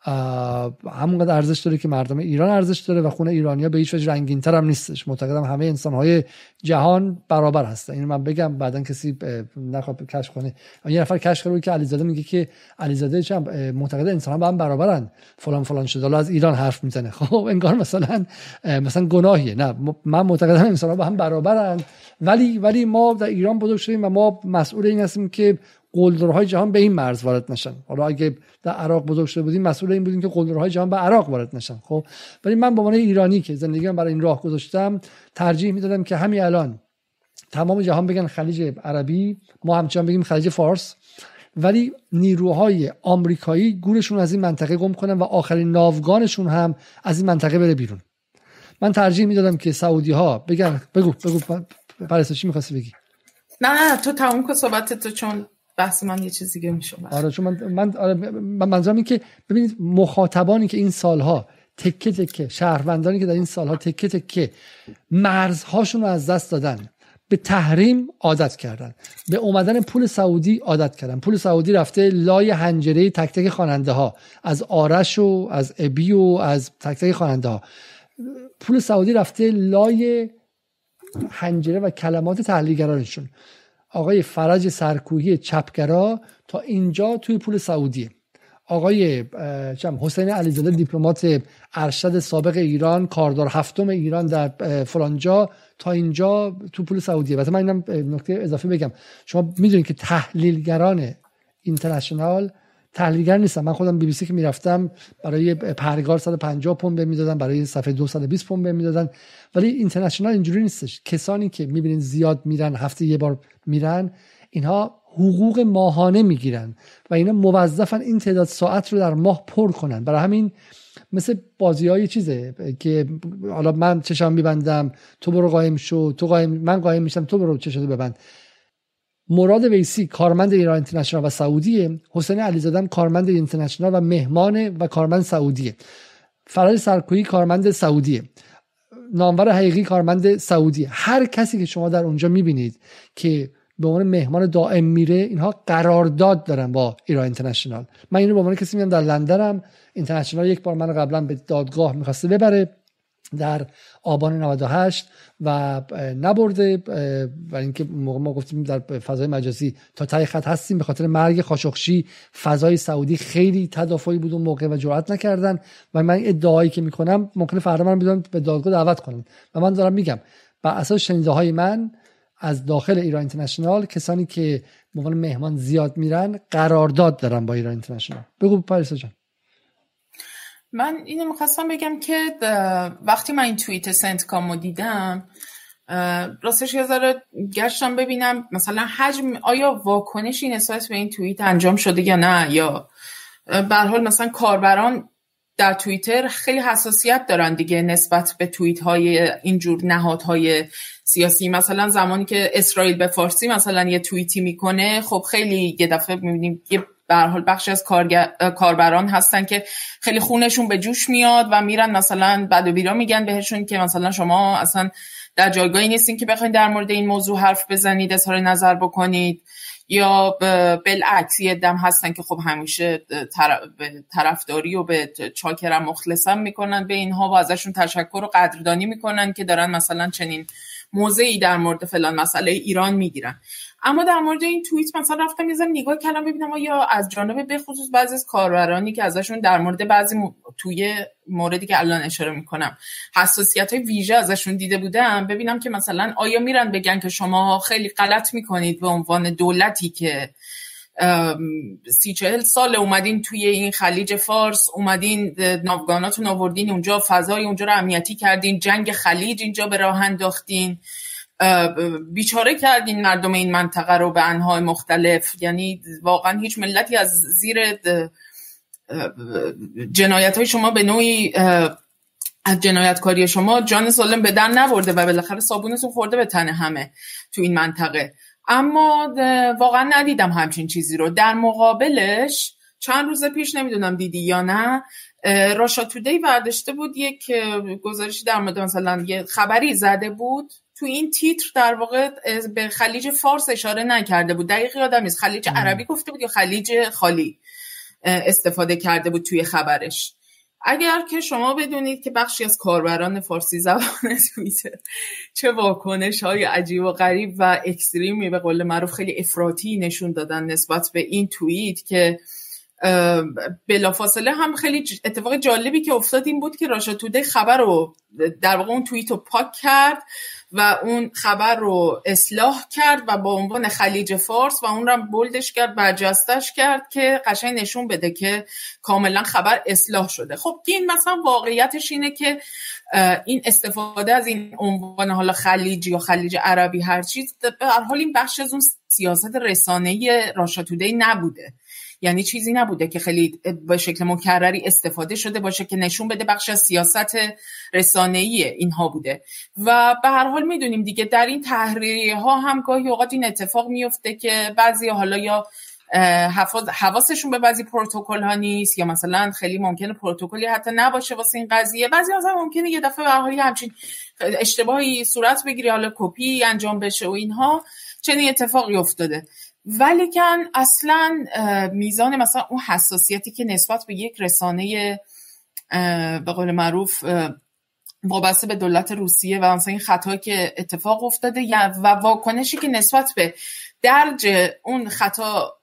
همونقدر ارزش داره که مردم ایران ارزش داره و خونه ایرانیا به هیچ وجه رنگین تر هم نیستش. معتقدم همه انسان های جهان برابر هستن. اینو من بگم بعدا کسی نخواد کش کنه. یه نفر کش کرده که علیزاده میگه که علیزاده چم معتقد انسان با هم برابرن. فلان فلان شده. از ایران حرف می‌زنه. خب انگار مثلا مثلا گناهیه. نه من معتقدم انسان با هم برابرن. ولی ولی ما در ایران بزرگ شدیم و ما مسئول این هستیم که قلدرهای جهان به این مرز وارد نشن. حالا اگه در عراق بزرگ شده بودیم مسئول این بودیم که قلدرهای جهان به عراق وارد نشن. خب ولی من به عنوان ایرانی که زندگی برای این راه گذاشتم ترجیح می‌دادم که همین الان تمام جهان بگن خلیج عربی ما همچنان بگیم خلیج فارس. ولی نیروهای آمریکایی گورشون از این منطقه گم کنن و آخرین ناوگانشون هم از این منطقه بره بیرون. من ترجیح می‌دادم که سعودی ها بگن بگو بگو پرستو چی می‌خواستی بگی؟ نه تو تموم کن صحبت تو چون بحث من یه چیز دیگه میشه آره چون من من آره من منظورم این که ببینید مخاطبانی که این سالها تکه تکه شهروندانی که در این سالها تکه تکه مرزهاشون رو از دست دادن به تحریم عادت کردن. به اومدن پول سعودی عادت کردن. پول سعودی رفته لای هنجره تک تک خواننده ها از آرش و از ابی و از تک تک خواننده ها پول سعودی رفته لای هنجره و کلمات تحلیلگرانشون. آقای فرج سرکوهی چپگرا تا اینجا توی پول سعودیه آقای حسین علیزاده دیپلمات ارشد سابق ایران کاردار هفتم ایران در فلانجا تا اینجا تو پول سعودیه. مثلا من اینم نکته اضافه بگم. شما می‌دونید که تحلیلگران اینترنشنال تحلیلگر نیستم. من خودم بی بی سی که می‌رفتم برای پرگار 150 پوند به می‌دادن برای صفحه 220 پوند به می‌دادن. ولی اینترنشنال اینجوری نیستش. کسانی که می‌بینین زیاد میرن هفته یه بار میرن اینها حقوق ماهانه می‌گیرن و اینا موظفن این تعداد ساعت رو در ماه پر کنن. برای همین مثل بازی های چیزه که حالا من چشم میبندم تو برو قایم شو تو قایم من قایم میشم تو برو چشم ببند. مراد ویسی کارمند ایران اینترنشنال و سعودیه. حسین علیزاده کارمند اینترنشنال و مهمان و کارمند سعودیه. فراد سرکویی کارمند سعودیه. نامور حقیقی کارمند سعودیه. هر کسی که شما در اونجا می‌بینید که به عنوان مهمان دائم میره اینها قرارداد دارن با ایران اینترنشنال. من اینو به عنوان کسی میام در لندنم. اینترنشنال یک بار من قبلا به دادگاه می‌خواسته ببره. در آبان 98 و نبرده و اینکه موقع ما گفتیم در فضای مجازی تا تای خط هستیم به خاطر مرگ خاشخشی فضای سعودی خیلی تدافعی بود اون موقع و جرأت نکردن و من ادعایی که می‌کنم ممکنه فردا من بدون به دادگاه دعوت کنم و من دارم میگم بر اساس شنیده های من از داخل ایران اینترنشنال کسانی که به مهمان زیاد میرن قرارداد دارن با ایران اینترنشنال. بگو پاریسا جان. من اینو می‌خواستم بگم که وقتی من این توییت سنتکامو دیدم راستش یه ذره گشتم ببینم مثلا حجم آیا واکنشی نسبت به این توییت انجام شده یا نه یا به حال مثلا کاربران در توییتر خیلی حساسیت دارن دیگه نسبت به توییت های اینجور نهادهای سیاسی. مثلا زمانی که اسرائیل به فارسی مثلا یه توییتی می‌کنه خب خیلی یه دفعه می‌بینیم یه به حال بخشی از کاربران هستن که خیلی خونشون به جوش میاد و میرن مثلا بد و بیرا میگن بهشون که مثلا شما اصلا در جایگاهی نیستین که بخواید در مورد این موضوع حرف بزنید اظهار نظر بکنید یا بالعکس یه دم هستن که خب همیشه طرفداری و به چاکرم مخلصم می‌کنن به اینها و ازشون تشکر و قدردانی می‌کنن که دارن مثلا چنین موضعی در مورد فلان مسئله ایران می‌گیرن. اما در مورد این توییت مثلا رفتم یه نگاه کردم ببینم یا از جانب خصوص بعضی از کاربرانی که ازشون در مورد بعضی توی موردی که الان اشاره می‌کنم حساسیت های ویژه ازشون دیده بودم ببینم که مثلا آیا میرن بگن که شما خیلی غلط می‌کنید به عنوان دولتی که سی چهل سال اومدین توی این خلیج فارس اومدین ناوگاناتون آوردین اونجا فضای اونجا رو امنیتی کردین جنگ خلیج اینجا به راه انداختین. بیچاره کردین مردم این منطقه رو به انهای مختلف. یعنی واقعا هیچ ملتی از زیر جنایت های شما به نوعی از جنایتکاری شما جان سالم به در نبرده و بالاخره صابونتون خورده به تن همه تو این منطقه. اما واقعا ندیدم همچین چیزی رو. در مقابلش چند روز پیش نمی‌دونم دیدی یا نه راشا تودی برداشته بود یک گزارشی در مورد مثلا یه خبری زده بود. تو این تیتر در واقع به خلیج فارس اشاره نکرده بود. دقیق یادم نیست. خلیج عربی گفته بود یا خلیج خالی استفاده کرده بود توی خبرش. اگر که شما بدونید که بخشی از کاربران فارسی زبان توییتر چه واکنش های عجیب و غریب و اکستریمی به قول معروف خیلی افراطی نشون دادن نسبت به این توییت که بلافاصله هم خیلی اتفاق جالبی که افتاد این بود که راشا توده خبر رو در واقع اون توییت رو پاک کرد. و اون خبر رو اصلاح کرد و با عنوان خلیج فارس و اون رو بولدش کرد برجستش کرد که قشنگ نشون بده که کاملا خبر اصلاح شده. خب این مثلا واقعیتش اینه که این استفاده از این عنوان حالا خلیج یا خلیج عربی هر چیز به حال این بخش از اون سیاست رسانه راشاتوده نبوده. یعنی چیزی نبوده که خیلی به شکل مکرری استفاده شده باشه که نشون بده بخش از سیاست رسانه‌ای اینها بوده. و به هر حال می‌دونیم دیگه در این تحریریه ها هم گاهی اوقات این اتفاق میفته که بعضی حالا یا حواسشون به بعضی پروتکل ها نیست یا مثلا خیلی ممکنه پروتکلی حتی نباشه واسه این قضیه. بعضی از ممکنه یه دفعه به همچین اشتباهی صورت بگیره حالا کپی انجام بشه و اینها چنین اتفاقی افتاده. ولیکن اصلا میزان مثلا اون حساسیتی که نسبت به یک رسانه به قول معروف وابسته به دولت روسیه و مثلا این خطایی که اتفاق افتاده و واکنشی که نسبت به درج اون خطا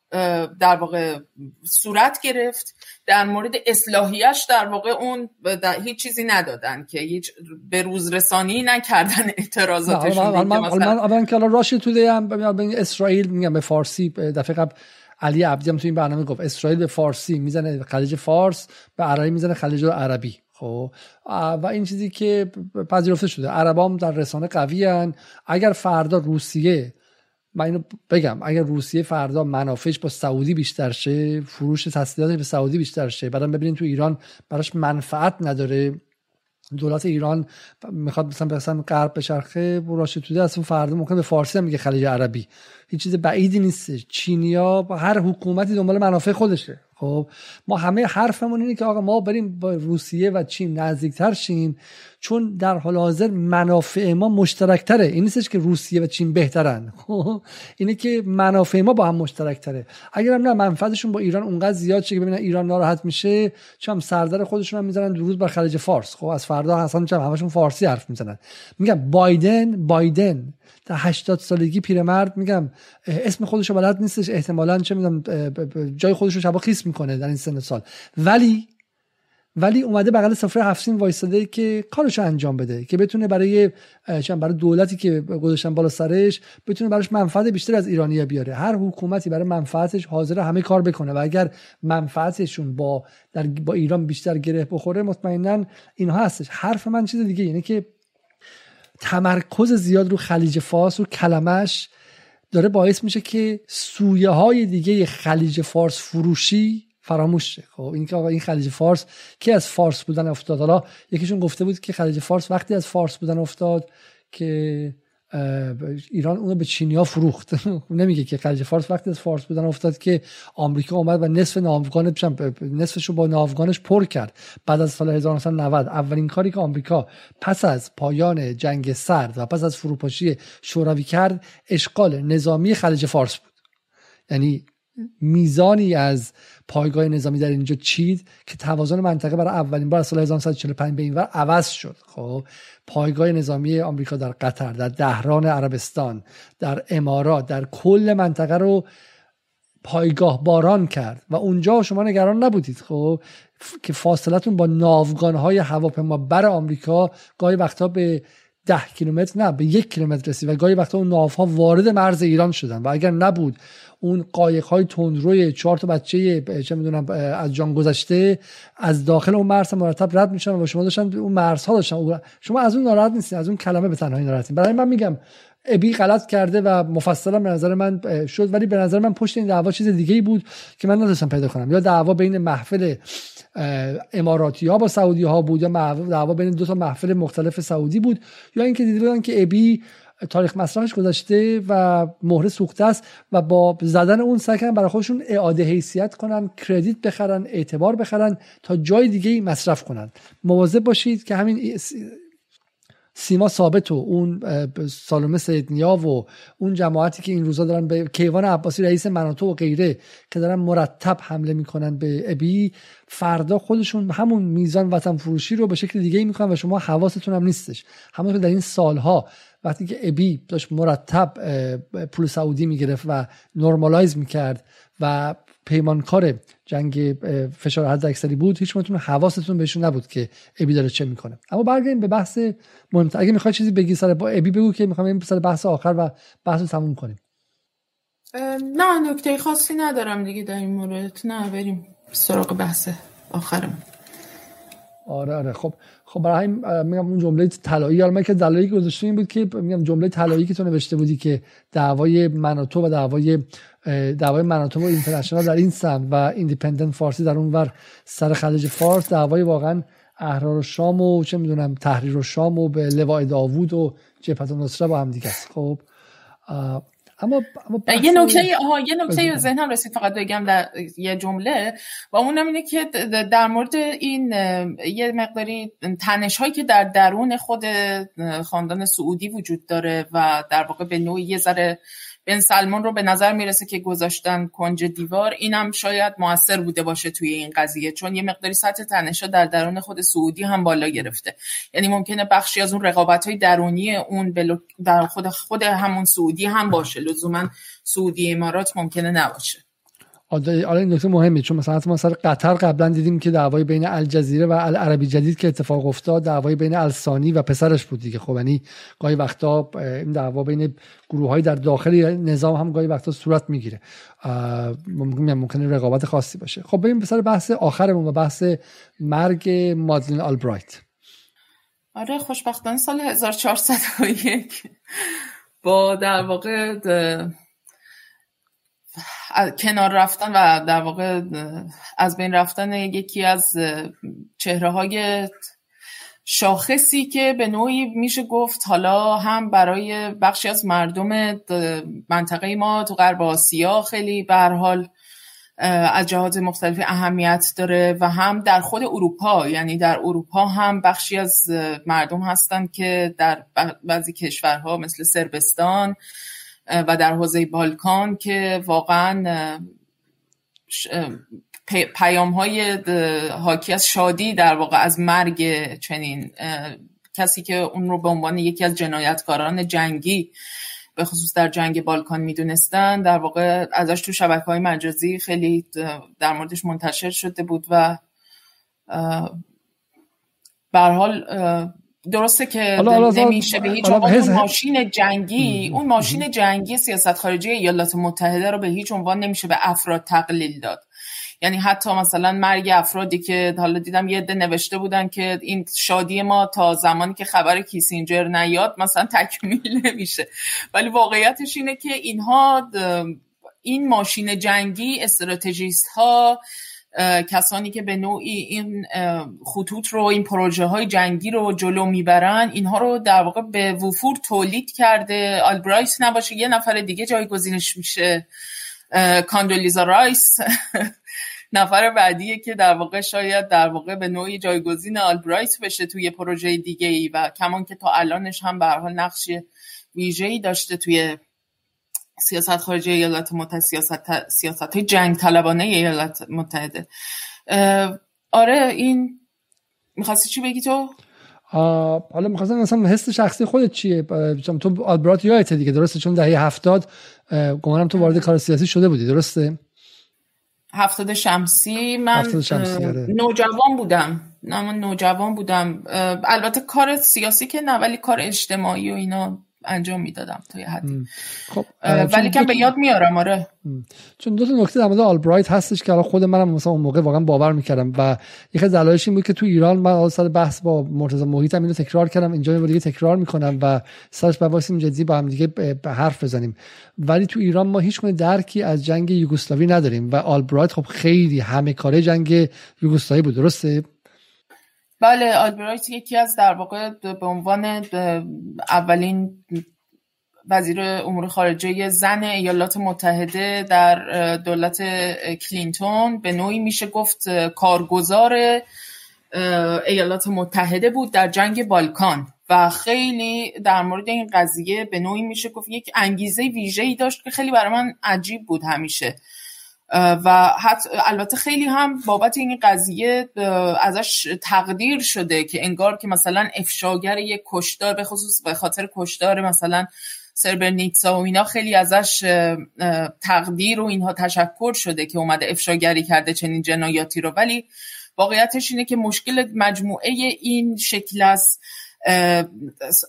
در واقع صورت گرفت. در مورد اصلاحیش در واقع اون در هیچ چیزی ندادن که هیچ به روز رسانی نکردن اعتراضاتشون. من من که الان راشی توده هم اسرائیل میگم به فارسی دفعه قبل علی عبدی هم تو این برنامه گفت اسرائیل به فارسی می‌زنه خلیج فارس به عربی می‌زنه خلیج عربی. خب؟ و این چیزی که پذیرفته شده. عربام در رسانه قوی اگر فردا روسیه من اینو بگم اگر روسیه فردا منافعش با سعودی بیشتر شه فروش تسلیحاتش به سعودی بیشتر شه بعدم ببینید تو ایران براش منفعت نداره. دولت ایران می‌خواد مثلا مثلا غرب بچرخه راشد از اون فردا ممکن به فارسی هم میگه خلیج عربی. هیچ چیز بعیدی نیست. چینیا با هر حکومتی دنبال منافع خودشه. خب ما همه حرفمون اینه که آقا ما بریم با روسیه و چین نزدیکتر شیم چون در حال حاضر منافع ما مشترکتره. این نیستش که روسیه و چین بهترن. خب اینه که منافع ما با هم مشترکتره. اگر هم نه منفعتشون با ایران اونقدر زیاد شه که ببینن ایران ناراحت میشه چم سردر خودشون هم می‌زنن. درود بر خلیج فارس. خب از فردا اصلا چم همشون فارسی حرف می‌زنن. میگم بایدن بایدن. در 80 سالگی پیرمرد میگم اسم خودش رو بلد نیستش احتمالا چه می‌دونم جای خودش رو شبا خیس می‌کنه در این سن سال. ولی ولی اومده بغل سفره هفتین وایستاده که کارش انجام بده که بتونه برای برای دولتی که گذاشتن بالا سرش بتونه براش منفعت بیشتر از ایرانیا بیاره. هر حکومتی برای منفعتش حاضر همه کار بکنه و اگر منفعتشون با در با ایران بیشتر گره بخوره مطمئنا اینها هستش. حرف من چیز دیگه اینه که تمرکز زیاد رو خلیج فارس و کلمش داره باعث میشه که سویه های دیگه خلیج فارس فروشی فراموش شه خب این که آقا این خلیج فارس که از فارس بودن افتاد؟ حالا یکیشون گفته بود که خلیج فارس وقتی از فارس بودن افتاد که ایران اونو به چینیا فروخت. نمیگه که خلیج فارس وقتی از فارس بودن افتاد که آمریکا اومد و نصف ناوگان نصفش رو با ناوگانش پر کرد. بعد از سال 1990 اولین کاری که آمریکا پس از پایان جنگ سرد و پس از فروپاشی شوروی کرد اشغال نظامی خلیج فارس بود. یعنی میزانی از پایگاه نظامی در اینجا چید که توازن منطقه برای اولین بار از سال 1945 به این ور عوض شد. خب پایگاه نظامی آمریکا در قطر در دهران عربستان در امارات در کل منطقه رو پایگاه باران کرد و اونجا شما نگران نبودید. خب که فاصلتون با ناوگان های هواپیما بر آمریکا گاهی وقتها به ده کیلومتر نه به یک کیلومتر رسید و گاهی وقتا اون ناوها وارد مرز ایران شدن. و اگر نبود اون قایق های تندروی چهار تا بچه چه می‌دونم از جان گذشته از داخل اون مرز مرتب رد میشن و شما داشتن اون مرزها داشتن. شما از اون ناراحت نیستین از اون کلمه به تنهایی ناراحتین. برای من میگم ابی غلط کرده و مفصلا به نظر من شد ولی به نظر من پشت این دعوا چیز دیگه ای بود که من نداشتم پیدا کنم. یا دعوا بین محفل اماراتی ها با سعودی ها بود یا دعوا بین دو تا محفل مختلف سعودی بود. یا اینکه دیده بودن که ابی تاریخ مصرفش گذاشته و مهره سوخته است و با زدن اون سعی برای خودشون اعاده حیثیت کنن کردیت بخرن اعتبار بخرن تا جای دیگه مصرف کنن. مواظب باشید که همین سیما ثابت و اون سالومه سیدنیا و اون جماعتی که این روزا دارن به کیوان عباسی رئیس مناطق و غیره که دارن مرتب حمله می‌کنن به ابی فردا خودشون همون میزان وطن فروشی رو به شکل دیگه می‌کنن و شما حواستون هم نیستش. همون در این سالها وقتی که ابی داشت مرتب پول سعودی می‌گرفت و نرمالایز می‌کرد و پیمانکار جنگ فشار حد اکثری بود هیچ متون حواستون بهشون نبود که ابی داره چه می‌کنه. اما برگردیم به بحث مهمتر. اگه می‌خوای چیزی بگی سر با ابی بگو که می‌خوام این سر بحث آخر و بحث رو تموم کنیم. نه نکته خاصی ندارم دیگه در این مورد. نه بریم سراغ بحث آخرم آره آره. خب خب برای میگم اون جمله طلایی حالا من که دلایلی گذاشته این بود که میگم جمله طلایی که تو نوشته بودی که دعوای مناتو و دعوای دعوای مناتو و اینترنشنال در این سمت و ایندیپندنت فارسی در اون ور سر خلیج فارس دعوای واقعا احرار و شام و چه می‌دونم تحریر و شام و به لوای داوود و جبهت نصره با هم دیگه است. خب اما, یه نکته آها یه نکته ذهنم رسید فقط بگم در یه جمله. و اون اینه که در مورد این یه مقداری تنش هایی که در درون خود خاندان سعودی وجود داره و در واقع به نوعی یه ذره بن سلمان رو به نظر می‌رسه که گذاشتن کنج دیوار. اینم شاید موثر بوده باشه توی این قضیه چون یه مقداری سطح تنشا در درون خود سعودی هم بالا گرفته. یعنی ممکنه بخشی از اون رقابت های درونی اون در خود خود همون سعودی هم باشه. لزوما سعودی امارات ممکنه نباشه. حالا این نکته مهمه چون مثلا ما سر قطر قبلا دیدیم که دعوای بین الجزیره و العربی جدید که اتفاق افتاد دعوای بین السانی و پسرش بود دیگه. خب یعنی گاهی وقتا این دعوا بین گروه های در داخل نظام هم گاهی وقتا صورت می‌گیره. ممکن ممکنه رقابت خاصی باشه. خب بریم پسر بحث آخرمون و بحث مرگ مادلین آلبرایت. آره خوشبختانه سال 1401 با در واقع کنار رفتن و در واقع از بین رفتن یکی از چهره های شاخصی که به نوعی میشه گفت حالا هم برای بخشی از مردم منطقه ما تو غرب آسیا خیلی به حال از جهات مختلف اهمیت داره و هم در خود اروپا یعنی در اروپا هم بخشی از مردم هستن که در بعضی کشورها مثل سربستان و در حوزه بالکان که واقعا پیام های حاکی از شادی در واقع از مرگ چنین کسی که اون رو به عنوان یکی از جنایتکاران جنگی به خصوص در جنگ بالکان می‌دونستن در واقع ازش تو شبکه های مجازی خیلی در موردش منتشر شده بود و به حال درسته که نمیشه به هیچ عنوان اون ماشین جنگی اون ماشین جنگی سیاست خارجی ایالات متحده رو به هیچ عنوان نمیشه به افراد تقلیل داد. یعنی حتی مثلا مرگ افرادی که حالا دیدم یه عده نوشته بودن که این شادی ما تا زمانی که خبر کیسینجر نیاد مثلا تکمیل نمیشه. ولی واقعیتش اینه که اینها این ماشین جنگی استراتژیست ها کسانی که به نوعی این خطوط رو این پروژه های جنگی رو جلو می‌برن اینها رو در واقع به وفور تولید کرده. آلبرایت نباشه یه نفر دیگه جایگزینش میشه. کاندولیزا رایس نفر بعدیه که در واقع شاید در واقع به نوعی جایگزین آلبرایت بشه توی پروژه دیگه ای و کمان که تا الانش هم به حال نقش ویژه‌ای داشته توی سیاست خارجی ایالات متحده سیاست, سیاست های جنگ طلبانه ایالات متحده. آره این می‌خواستی چی بگی تو؟ حالا می‌خواستم مثلا حس شخصی خودت چیه؟ تو آلبرات یادته دیگه درسته؟ چون دهه هفتاد گمانم تو وارد کار سیاسی شده بودی درسته؟ هفتاد شمسی من شمسی آره. نوجوان بودم. نه من نوجوان بودم. البته کار سیاسی که نه ولی کار اجتماعی و اینا انجام می‌دادم تا یه حدی خب ولی کم به یاد میارم آره. چون دو تا نکته در مورد آلبرایت هستش که خود منم مثلا اون موقع واقعا باور می‌کردم و یکی از دلایلش این بود که تو ایران من سر بحث با مرتضی محیطم اینو تکرار کردم اینجا دیگه تکرار می‌کنم و سرش با واسیم جدی با هم دیگه به حرف بزنیم. ولی تو ایران ما هیچ گونه درکی از جنگ یوگسلاوی نداریم و آلبرایت خب خیلی همه کاره جنگ یوگسلاوی بود درسته؟ بله آلبرایت یکی از در واقع به عنوان اولین وزیر امور خارجه زن ایالات متحده در دولت کلینتون به نوعی میشه گفت کارگزار ایالات متحده بود در جنگ بالکان و خیلی در مورد این قضیه به نوعی میشه گفت یک انگیزه ویژه‌ای داشت که خیلی برای من عجیب بود همیشه. و حتی البته خیلی هم بابت این قضیه ازش تقدیر شده که انگار که مثلا افشاگر یک کشدار به خصوص به خاطر کشدار مثلا سربرنیتسا و اینا خیلی ازش تقدیر و اینها تشکر شده که اومده افشاگری کرده چنین جنایاتی رو. ولی واقعیتش اینه که مشکل مجموعه این شکل است.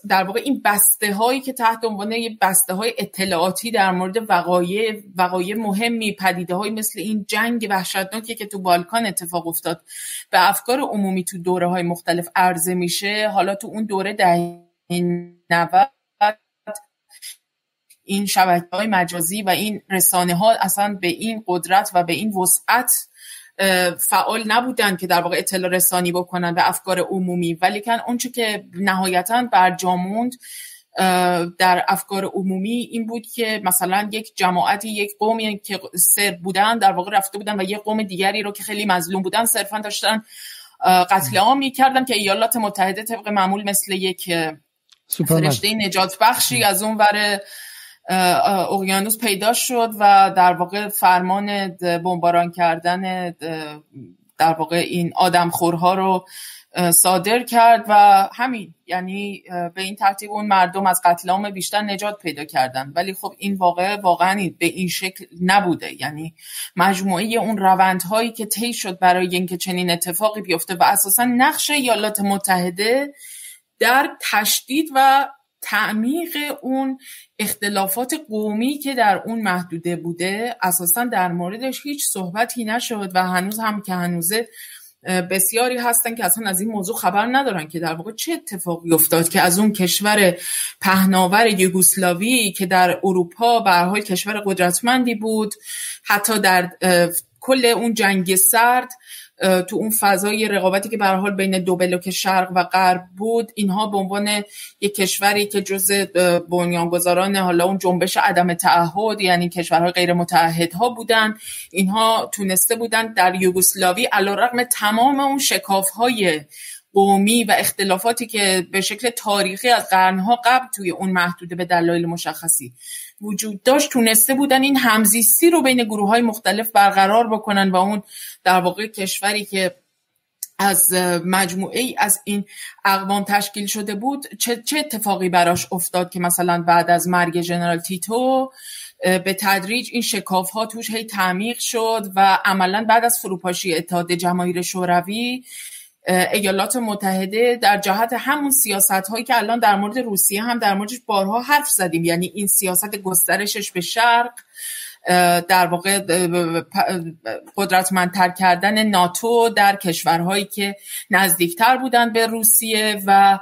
در واقع این بسته هایی که تحت عنوان یه بسته های اطلاعاتی در مورد وقایع وقایع مهمی پدیده های مثل این جنگ وحشتناکی که تو بالکان اتفاق افتاد به افکار عمومی تو دوره های مختلف عرضه میشه حالا تو اون دوره دهه 90 این شبکه های مجازی و این رسانه ها اصلا به این قدرت و به این وسعت فعال نبودن که در واقع اطلاع رسانی بکنن به افکار عمومی. ولی کن اونچه که نهایتا برجاموند در افکار عمومی این بود که مثلا یک جماعتی یک قومی که سر بودن در واقع رفته بودن و یک قوم دیگری رو که خیلی مظلوم بودن صرفا داشتن قتل عام می‌کردن که ایالات متحده طبق معمول مثل یک فرشته نجات بخشی از اون ور اقیانوس پیدا شد و در واقع فرمان بمباران کردن در واقع این آدمخورها رو صادر کرد و همین یعنی به این ترتیب اون مردم از قتل عام بیشتر نجات پیدا کردن. ولی خب این واقع واقعا به این شکل نبوده. یعنی مجموعه اون روندهایی که طی شد برای اینکه چنین اتفاقی بیفته و اساسا نقش ایالات متحده در تشدید و تعمیق اون اختلافات قومی که در اون محدوده بوده اساسا در موردش هیچ صحبتی نشد و هنوز هم که هنوزه بسیاری هستن که اصلا از این موضوع خبر ندارن که در واقع چه اتفاقی افتاد که از اون کشور پهناور یوگسلاوی که در اروپا به حال کشور قدرتمندی بود حتی در کل اون جنگ سرد تو اون فضای رقابتی که به حال بین دو بلوک شرق و غرب بود اینها به عنوان یک کشوری که جز بنیانگذاران حالا اون جنبش عدم تعهد یعنی کشورهای غیر متحدها بودن. اینها تونسته بودن در یوگسلاوی علیرغم تمام اون شکافهای قومی و اختلافاتی که به شکل تاریخی از قرنها قبل توی اون محدوده به دلایل مشخصی وجود داشت تونسته بودن این همزیستی رو بین گروه های مختلف برقرار بکنن و اون در واقع کشوری که از مجموعه ای از این اقوام تشکیل شده بود چه, چه اتفاقی براش افتاد که مثلا بعد از مرگ جنرال تیتو به تدریج این شکاف ها توش هی تعمیق شد و عملا بعد از فروپاشی اتحاد جماهیر شوروی ایالات متحده در جهت همون سیاست هایی که الان در مورد روسیه هم در موردش بارها حرف زدیم. یعنی این سیاست گسترشش به شرق در واقع قدرتمندتر کردن ناتو در کشورهایی که نزدیکتر بودن به روسیه و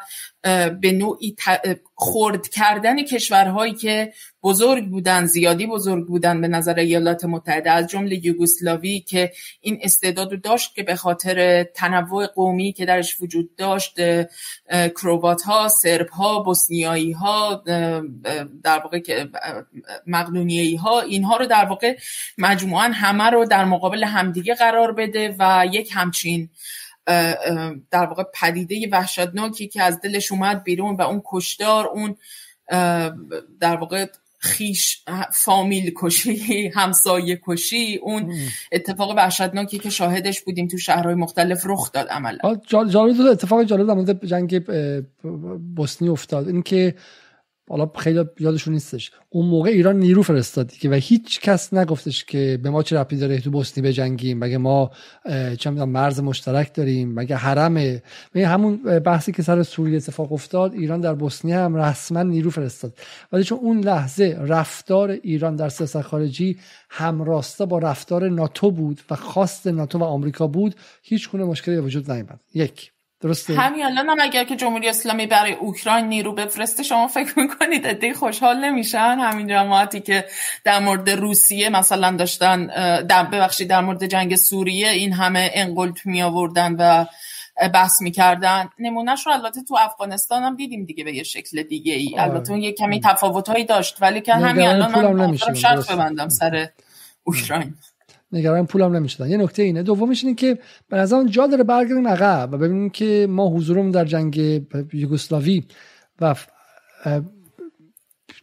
به نوعی خرد کردن کشورهایی که بزرگ بودن زیادی بزرگ بودن به نظر ایالات متحده از جمله یوگسلاوی که این استعداد رو داشت که به خاطر تنوع قومی که درش وجود داشت کروبات ها سرب ها بوسنیایی ها در واقع مقدونیایی ها اینها رو در واقع مجموعا همه رو در مقابل همدیگه قرار بده و یک همچین در واقع پدیده وحشتناکی که از دلش اومد بیرون و اون کشدار اون در واقع خیش فامیل کشی همسایه کشی اون اتفاق وحشتناکی که شاهدش بودیم تو شهرهای مختلف رخ داد عملا. جالب اتفاق جالب در مورد جنگ بوسنی افتاد. اینکه حالا خیلی یادشون نیستش. اون موقع ایران نیرو فرستاد که و هیچ کس نگفتش که به ما چه ربطی داره تو بوسنی بجنگیم مگه ما چه مرز مشترک داریم مگه حرمه. مگه همون بحثی که سر سوریه اتفاق افتاد ایران در بوسنی هم رسما نیرو فرستاد. ولی چون اون لحظه رفتار ایران در سیاست خارجی همراستا با رفتار ناتو بود و خواست ناتو و آمریکا بود هیچ گونه مشکلی وجود نیامد. یک. درسته. همین الان هم اگر که جمهوری اسلامی برای اوکراین نیرو بفرسته شما فکر می‌کنید عده خوشحال نمیشن؟ همین جماعتی که در مورد روسیه مثلا داشتن در ببخشید در مورد جنگ سوریه این همه انقلت می آوردن و بحث می‌کردن. نمونهش رو البته تو افغانستان هم دیدیم دیگه به یه شکل دیگه ای آره. البته اون یه کمی تفاوت هایی داشت ولی که همین الان من شرط ببندم سر اوکراین. نگران پولم نمی‌شدن. یه نکته اینه. دومش اینه که به نظر جا داره برگردیم عقب و ببینیم که ما حضورمون در جنگ یوگسلاوی و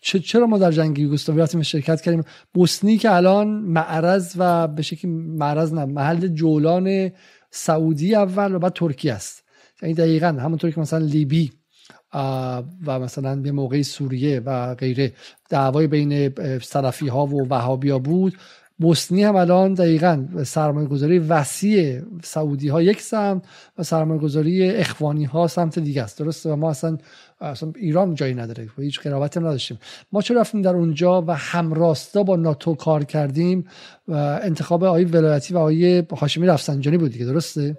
چرا ما در جنگ یوگسلاوی رفتیم شرکت کردیم؟ بوسنی که الان معرض و به شکل معرض نه محل جولان سعودی اول و بعد ترکیه است. یعنی دقیقا همونطور که مثلا لیبی و مثلا به موقع سوریه و غیره دعوای بین سلفی ها و وهابی ها بود. بوسنی هم الان دقیقا سرمایه گذاری وسیع سعودی ها یک سمت و سرمایه گذاری اخوانی ها سمت دیگه است. درسته؟ و ما اصلا, اصلا ایران جایی نداره و هیچ قرابتی نداشتیم. ما چرا رفتیم در اونجا و همراستا با ناتو کار کردیم و انتخاب آقای ولایتی و آقای هاشمی رفسنجانی بود دیگه. درسته؟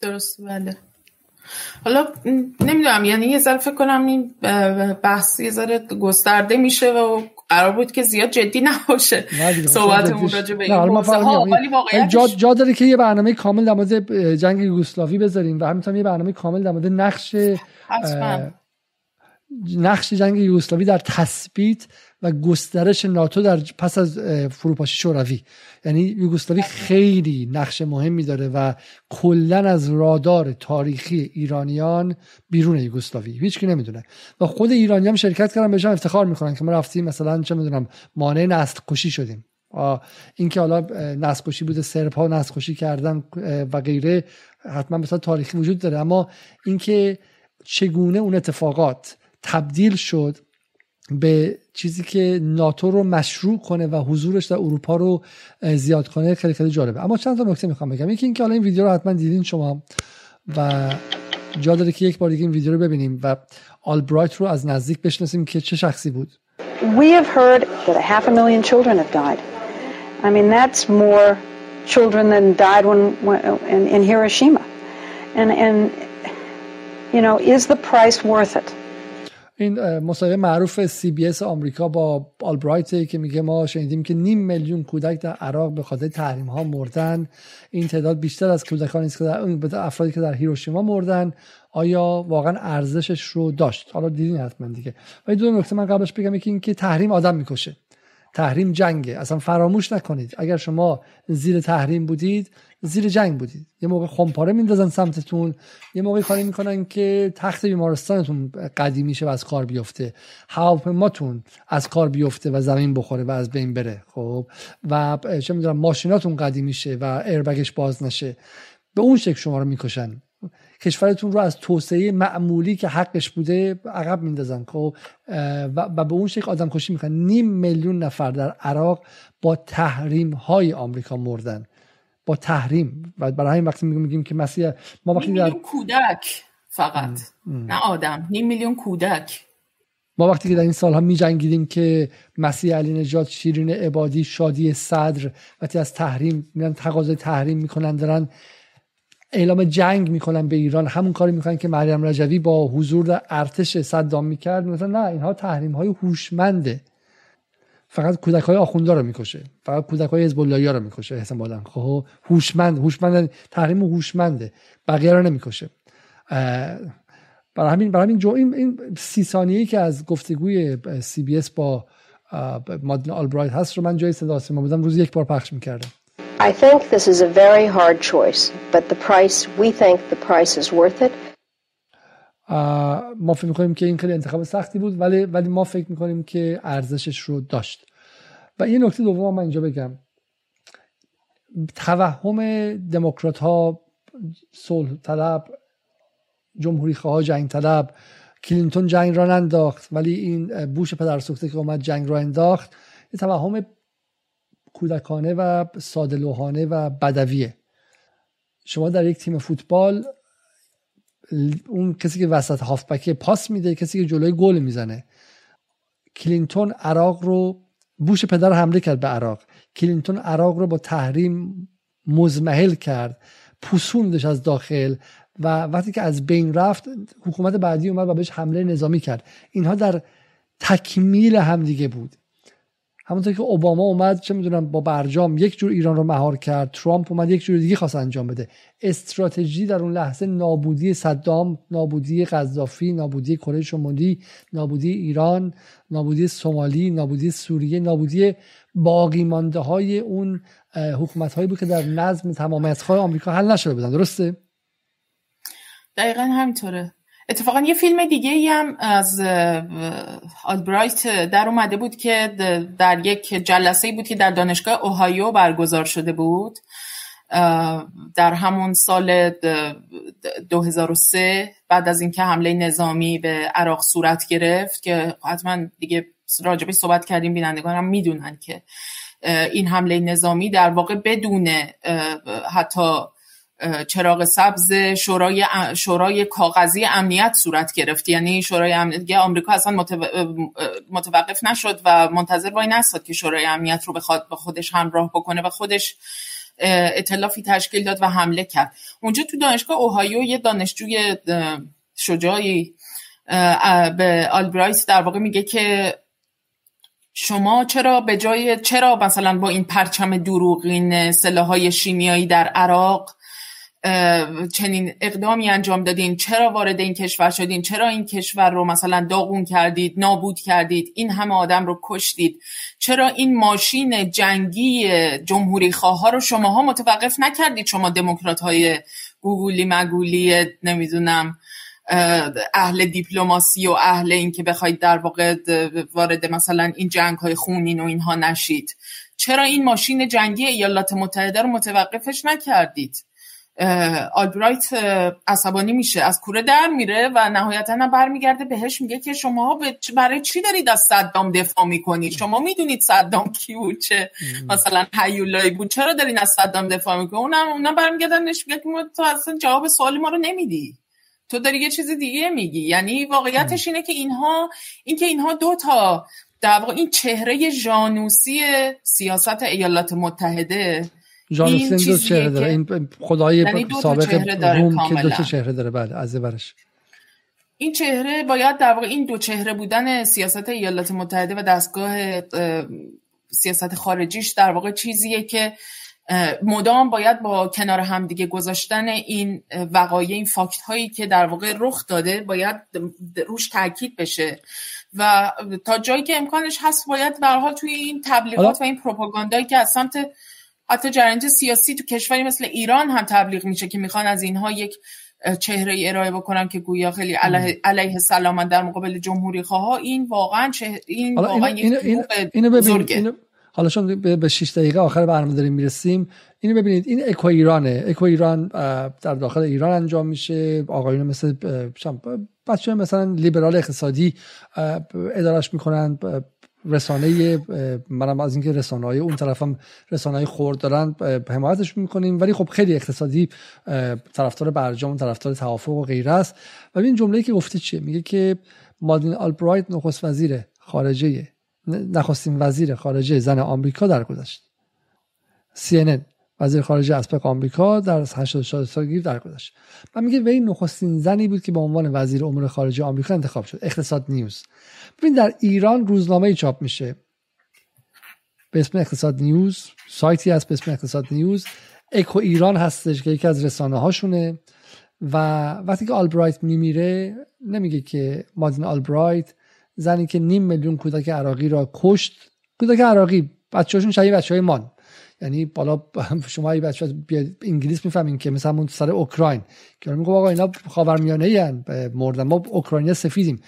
درست بله. حالا نمی‌دونم یعنی یه ذره فکر کنم این بحث یه ذره گسترده میشه و قرار بود که زیاد جدی نباشه. صحبتمون راجع به این ولی جا, جا داره که یه برنامه کامل در مورد جنگ یوگسلاوی بذاریم و همینطور یه برنامه کامل در مورد نقش نقش جنگ یوگسلاوی در تثبیت و گسترش ناتو در پس از فروپاشی شوروی. یعنی یوگسلاوی خیلی نقش مهمی داره و کلا از رادار تاریخی ایرانیان بیرون یوگسلاوی. هیچ کی نمی‌دونه. و خود ایرانی هم شرکت کردن بهشون افتخار می‌کنن که ما رفتیم مثلا چه می‌دونم مانع نسل کشی شدیم اینکه حالا نسل کشی بوده سرب ها نسل کشی کردن و غیره حتما مثلا تاریخی وجود داره. اما اینکه چگونه اون اتفاقات تبدیل شد به چیزی که ناتو رو مشروع کنه و حضورش در اروپا رو زیاد کنه خیلی خیلی جالبه اما چند تا نکته می‌خوام بگم یکی اینکه حالا این ویدیو رو حتما دیدین شما و جا داره که یک بار دیگه این ویدیو رو ببینیم و آلبرایت رو از نزدیک بشناسیم که چه شخصی بود We have heard that a half a million children have died. I mean that's more children than died when, when in, in Hiroshima. And and you know is the price worth it? این مصاحبه معروف سی بی اس آمریکا با آلبرایت که میگه ما شنیدیم که نیم میلیون کودک در عراق به خاطر تحریم ها مردن. این تعداد بیشتر از کودکانی است که در افرادی که در هیروشیما مردن. آیا واقعا ارزشش رو داشت؟ حالا دیدین حتما دیگه. و دو نکته من قبلش بگم یکی اینکه تحریم آدم می‌کشه. تحریم جنگه. اصلا فراموش نکنید. اگر شما زیر تحریم بودید زیر جنگ بودید. یه موقع خمپاره میندازن سمتتون. یه موقع کاری می‌کنن که تخت بیمارستانتون قدیمی شه و از کار بیفته. هواپیماتون از کار بیفته و زمین بخوره و از بین بره. خب؟ و چه می‌دونم ماشیناتون قدیمی شه و ایربگش باز نشه. به اون شکل شما رو می‌کشن. کشورتون رو از توسعه معمولی که حقش بوده عقب میندازن خب؟ و به اون شکل آدم کشی می‌کنن. نیم میلیون نفر در عراق با تحریم های آمریکا مردن. با تحریم. و برای همین وقتی میگیم که مسیح ما وقتی در کودک فقط. نه آدم. نیم میلیون کودک. ما وقتی که در این سالها می جنگیدیم که مسیح علی نجات شیرین عبادی شادی صدر وقتی از تحریم میرن تقاضای تحریم می‌کنن دارن اعلام جنگ می‌کنن به ایران. همون کاری می‌کنن که مریم رجوی با حضور در ارتش صدام می‌کرد. مثلا نه اینها تحریم های هوشمنده. فقط کودک های آخوندا رو می‌کشه. فقط کودک های حزب رو می‌کشه احتمالاً خب هوشمند هوشمند تحریم هوشمنده. بقیه رو نمی‌کشه. برای همین برای همین جو این, این سی ثانیه‌ای که از گفتگوی سی بی اس با مادن آلبرایت هست رو من جای صدا سیما بودم روز یک بار پخش می‌کردم. I think this is a very hard choice, but the price, we think the price is worth it. ما فکر می‌کنیم که این خیلی انتخاب سختی بود ولی ولی ما فکر می‌کنیم که ارزشش رو داشت و یه نکته دوم من اینجا بگم توهم دموکرات ها صلح طلب جمهوری خواه جنگ طلب کلینتون جنگ را ننداخت ولی این بوش پدر سوخته که اومد جنگ را انداخت یه توهم کودکانه و ساده‌لوحانه و بدویه. شما در یک تیم فوتبال اون کسی که وسط هافبک پاس میده کسی که جلوی گل می‌زنه. کلینتون عراق رو بوش پدر حمله کرد به عراق. کلینتون عراق رو با تحریم مضمحل کرد پوسوندش از داخل و وقتی که از بین رفت حکومت بعدی اومد و بهش حمله نظامی کرد. اینها در تکمیل همدیگه بود. همونطور که اوباما اومد چه می‌دونم با برجام یک جور ایران رو مهار کرد ترامپ اومد یک جور دیگه خواست انجام بده. استراتژی در اون لحظه نابودی صدام نابودی قذافی نابودی کره شمالی نابودی ایران نابودی سومالی نابودی سوریه نابودی باقی مانده های اون حکومت هایی بود که در نظم تمام آمریکا حل نشده بودن. درسته؟ دقیقا همینطوره. اتفاقا یه فیلم دیگه ای هم از آلبرایت در اومده بود که در یک جلسه بود که در دانشگاه اوهایو برگزار شده بود. در همون سال 2003 بعد از اینکه حمله نظامی به عراق صورت گرفت که حتما دیگه راجبی صحبت کردیم بینندگان هم می‌دونن که این حمله نظامی در واقع بدون حتی چراغ سبز شورای شورای کاغذی امنیت صورت گرفت. یعنی شورای امنیت آمریکا اصلا متوقف نشد و منتظر وای نستاد که شورای امنیت رو به خودش همراه بکنه و خودش اطلافی تشکیل داد و حمله کرد. اونجا تو دانشگاه اوهایو یه دانشجوی شجاعی به آلبرایت در واقع میگه که شما چرا به جای چرا مثلا با این پرچم دروغین سلاحهای شیمیایی در عراق چنین اقدامی انجام دادین. چرا وارد این کشور شدین؟ چرا این کشور رو مثلا داغون کردید نابود کردید؟ این همه آدم رو کشتید. چرا این ماشین جنگی جمهوری خواه رو شماها متوقف نکردید؟ شما دموکرات های گوگولی مگولی نمی‌دونم اهل دیپلماسی و اهل این که بخواید در واقع وارد مثلا این جنگ های خونین و اینها نشید. چرا این ماشین جنگی ایالات متحده رو متوقفش نکردید؟ آلبرایت عصبانی میشه از کوره در میره و نهایتا هم برمیگرده بهش میگه که شما برای چی دارید از صدام دفاع می‌کنید؟ شما می‌دونید صدام کی بود چه مثلا هیولایی بود چرا دارین از صدام دفاع می‌کنید؟ اونم اونم برمیگردن میگه که تو اصلا جواب سوال ما رو نمیدی. تو داری یه چیز دیگه میگی. یعنی واقعیتش اینه که اینها این که اینها دو تا در واقع این چهره جانوسی سیاست ایالات متحده این دو چهره داره. این خدای یعنی سابق روم که دو چهره داره. بله از برش این چهره باید در واقع این دو چهره بودن سیاست ایالات متحده و دستگاه سیاست خارجیش در واقع چیزیه که مدام باید با کنار همدیگه گذاشتن این وقایع این فاکت هایی که در واقع رخ داده باید روش تاکید بشه. و تا جایی که امکانش هست باید به حال توی این تبلیغات و این پروپاگاندایی که از سمت حتی جرنج سیاسی تو کشوری مثل ایران هم تبلیغ میشه که می‌خوان از اینها یک چهره ای ارائه بکنن که گویا خیلی علیه, علیه سلامت در مقابل جمهوری خواه این واقعا. این واقعا اینو, حالا چون به 6 دقیقه آخر برنامه داریم می‌رسیم اینو ببینید این اکو ایرانه اکو ایران در داخل ایران انجام میشه آقایون مثل بچه مثلا لیبرال اقتصادی ادارش می‌کنن رسانه منم از اینکه رسانه های اون طرفم رسانه های خورد دارن حمایتش می‌کنیم. ولی خب خیلی اقتصادی طرفدار برجام طرفدار توافق و غیره است. و این جمله که گفته چیه؟ میگه که مادین آلبرایت نخست وزیر خارجه نخستین وزیر خارجه زن آمریکا در گذشت CNN وزیر خارجه اسپق آمریکا در 84 سالگی درگذشت. و میگه وی نخستین زنی بود که به عنوان وزیر امور خارجه آمریکا انتخاب شد. اقتصاد نیوز. ببین در ایران روزنامه چاپ میشه. به اسم اقتصاد نیوز سایتی هست به اسم اقتصاد نیوز. اکو ایران هستش که یکی از رسانه هاشونه و وقتی که آلبرایت میمیره نمیگه که مادین آلبرایت زنی که نیم میلیون کودک عراقی را کشت. کودک عراقی بچه‌هاشون شبیه بچهای مان یعنی بالا شما ای بچه انگلیس می‌فهمین که مثلا اون سر اوکراین. که میگه آقا اینا خاورمیانه ای مردن ما اوکراینیا سفیدیم.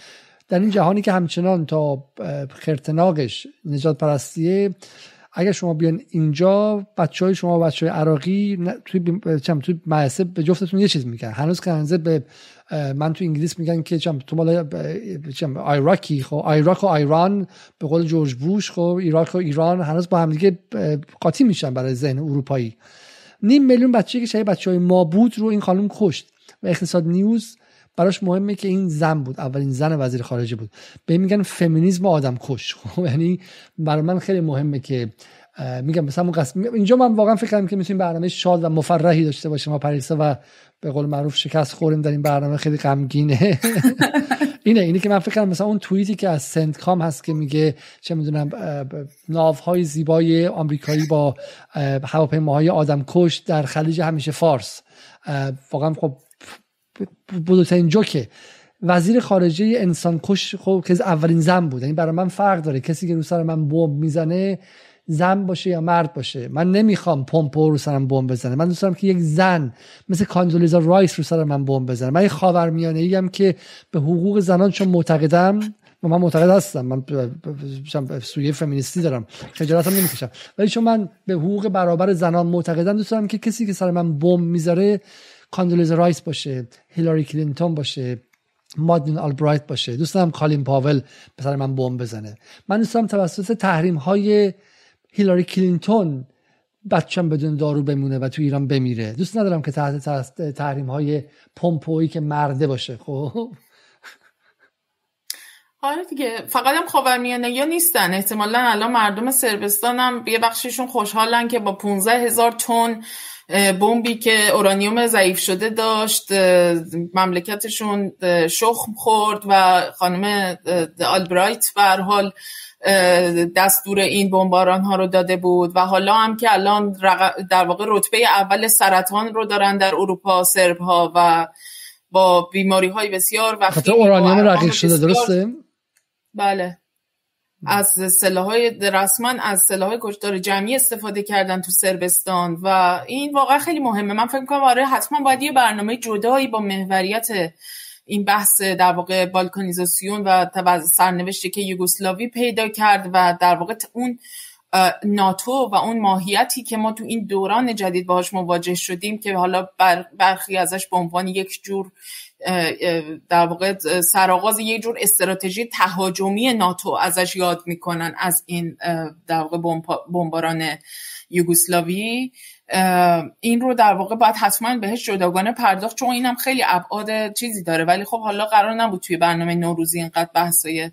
در این جهانی که همچنان تا خرتناقش نجات پرستیه اگر شما بیان اینجا بچه های شما بچه های عراقی توی چم توی مدرسه به جفتتون یه چیز میگن. هنوز که به من تو انگلیس میگن که چم تو مال چم عراقی خب عراق و ایران به قول جورج بوش خب عراق و ایران هنوز با هم دیگه قاطی میشن برای ذهن اروپایی. نیم میلیون بچه که شاید بچه های ما بود رو این خانم کشت. و اقتصاد نیوز براش مهمه که این زن بود اولین زن وزیر خارجه بود. به میگن فمینیسم آدم کش. خب یعنی برای من خیلی مهمه که میگم مثلا قسم اینجا من واقعا فکر کنم که می‌تونیم برنامه شاد و مفرحی داشته باشیم. ما پریسا و به قول معروف شکست خوریم در این برنامه خیلی غمگینه. اینه اینه که من فکر کنم مثلا اون توییتی که از سنت کام هست که میگه چه می‌دونم ناوهای زیبای آمریکایی با هواپیماهای آدم کش در خلیج همیشه فارس. واقعا خب بزرگترین جوکه وزیر خارجه انسان کش خب که اولین زن بود. یعنی برای من فرق داره. کسی که رو سر من بمب می‌زنه زن باشه یا مرد باشه. من نمی‌خوام پمپو رو سرم بمب بزنه. من دوست دارم که یک زن مثل کاندولیزا رایس رو سر من بمب بزنه. من یه خاورمیانه ای هم که به حقوق زنان چون معتقدم و من معتقد هستم. من سویه فمینیستی دارم. خجالتم نمی‌کشم. ولی چون من به حقوق برابر زنان معتقدم دوست دارم که کسی که سر من بمب می‌ذاره کاندولیزا رایس باشه هیلاری کلینتون باشه مادلین آلبرایت باشه. دوست دارم کالین پاول به سر من بمب بزنه. من دوست دارم توسط تحریم های هیلاری کلینتون بچم بدون دارو بمونه و تو ایران بمیره. دوست ندارم که تحت تحریم های پمپویی که مرده باشه. خب. آره دیگه فقط هم خاورمیانه یا نیستن. احتمالا الان مردم سربستان هم یه بخششون خوشحالن که با 15 هزار تن بمبی که اورانیوم ضعیف شده داشت مملکتشون شخم خورد و خانم آلبرایت به حال دستور این بمباران ها رو داده بود و حالا هم که الان در واقع رتبه اول سرطان رو دارن در اروپا سرب ها و با بیماری های بسیار وقتی اورانیوم رقیق شده درسته؟ بله از های رسما از های کشتار جمعی استفاده کردن تو سربستان و این واقعا خیلی مهمه. من فکر می‌کنم آره حتما باید یه برنامه جدایی با محوریت این بحث در واقع بالکانیزاسیون و سرنوشتی که یوگسلاوی پیدا کرد و در واقع اون ناتو و اون ماهیتی که ما تو این دوران جدید باهاش مواجه شدیم که حالا برخی ازش به عنوان یک جور در واقع سرآغاز یک جور استراتژی تهاجمی ناتو ازش یاد می‌کنن از این در واقع بمباران یوگسلاوی این رو در واقع باید حتما بهش جداگانه پرداخت چون اینم خیلی ابعاد چیزی داره. ولی خب حالا قرار نبود توی برنامه نوروزی اینقدر بحثای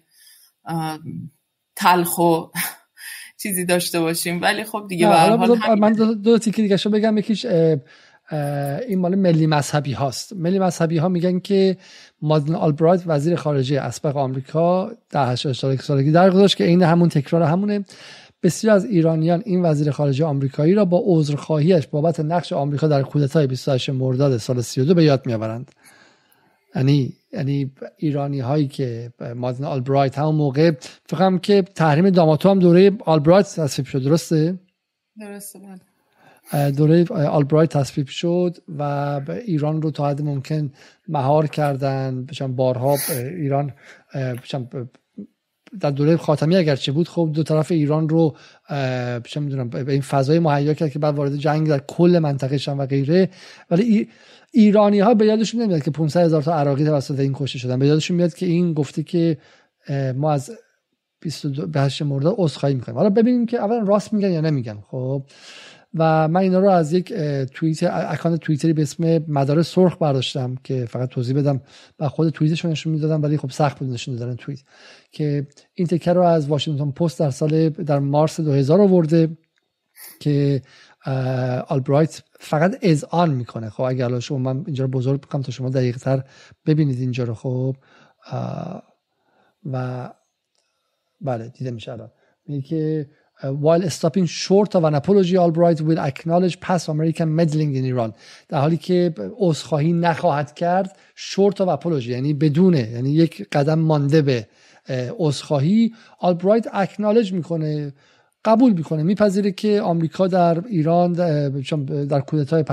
تلخ و چیزی داشته باشیم. ولی خب دیگه من دو, دو تیکه دیگه شو بگم. یکیش این مال ملی مذهبی هاست. ملی مذهبی ها میگن که مادن آلبرایت وزیر خارجه اسبق آمریکا در 80 سالگی درگذاشت که این همون تکرار همونه. بسیار از ایرانیان این وزیر خارجه آمریکایی را با عذرخواهیش بابت نقش آمریکا در کودتای 28 مرداد سال 32 به یاد میآورند. یعنی یعنی ایرانی هایی که مادن آلبرایت همون موقع فکرم که تحریم داماتو هم دوره آلبرایت تصویب شد. درسته؟ درسته بله. دوره آلبرایت تصویب شد و ایران رو تا حد ممکن مهار کردن. بشن بارها ایران در دوره خاتمی اگر چه بود خب دو طرف ایران رو چه می‌دونم به این فضای مهیا کرد که بعد وارد جنگ در کل منطقه شدن و غیره. ولی ایرانی ها به یادشون نمیاد که 500 هزار تا عراقی توسط این کشته شدن. به یادشون میاد که این گفته که ما از 22 به 8 مرداد عذرخواهی می‌کنیم. حالا ببینیم که اولا راست میگن یا نمیگن. خب و من اینا رو از یک توییت اکانت توییتری به اسم مدار سرخ برداشتم که فقط توضیح بدم و خود توییتشون نشون می‌دادم ولی خب سخت بود نشون دادن توییت که این تکر رو از واشنگتن پست در سال در مارس 2000 آورده که آلبرایت فقط از آن می‌کنه. خب اگر شما من اینجا رو بزرگ بکنم تا شما دقیق تر ببینید اینجا رو. خب و بله دیده میشه الان. که while stopping short of an apology Albright will acknowledge past American meddling in Iran. در حالی که عذرخواهی نخواهد کرد short of apology یعنی بدونه یعنی یک قدم مانده به عذرخواهی آلبرایت اکنالج می‌کنه قبول می‌کنه. میپذیره که آمریکا در ایران در کودتای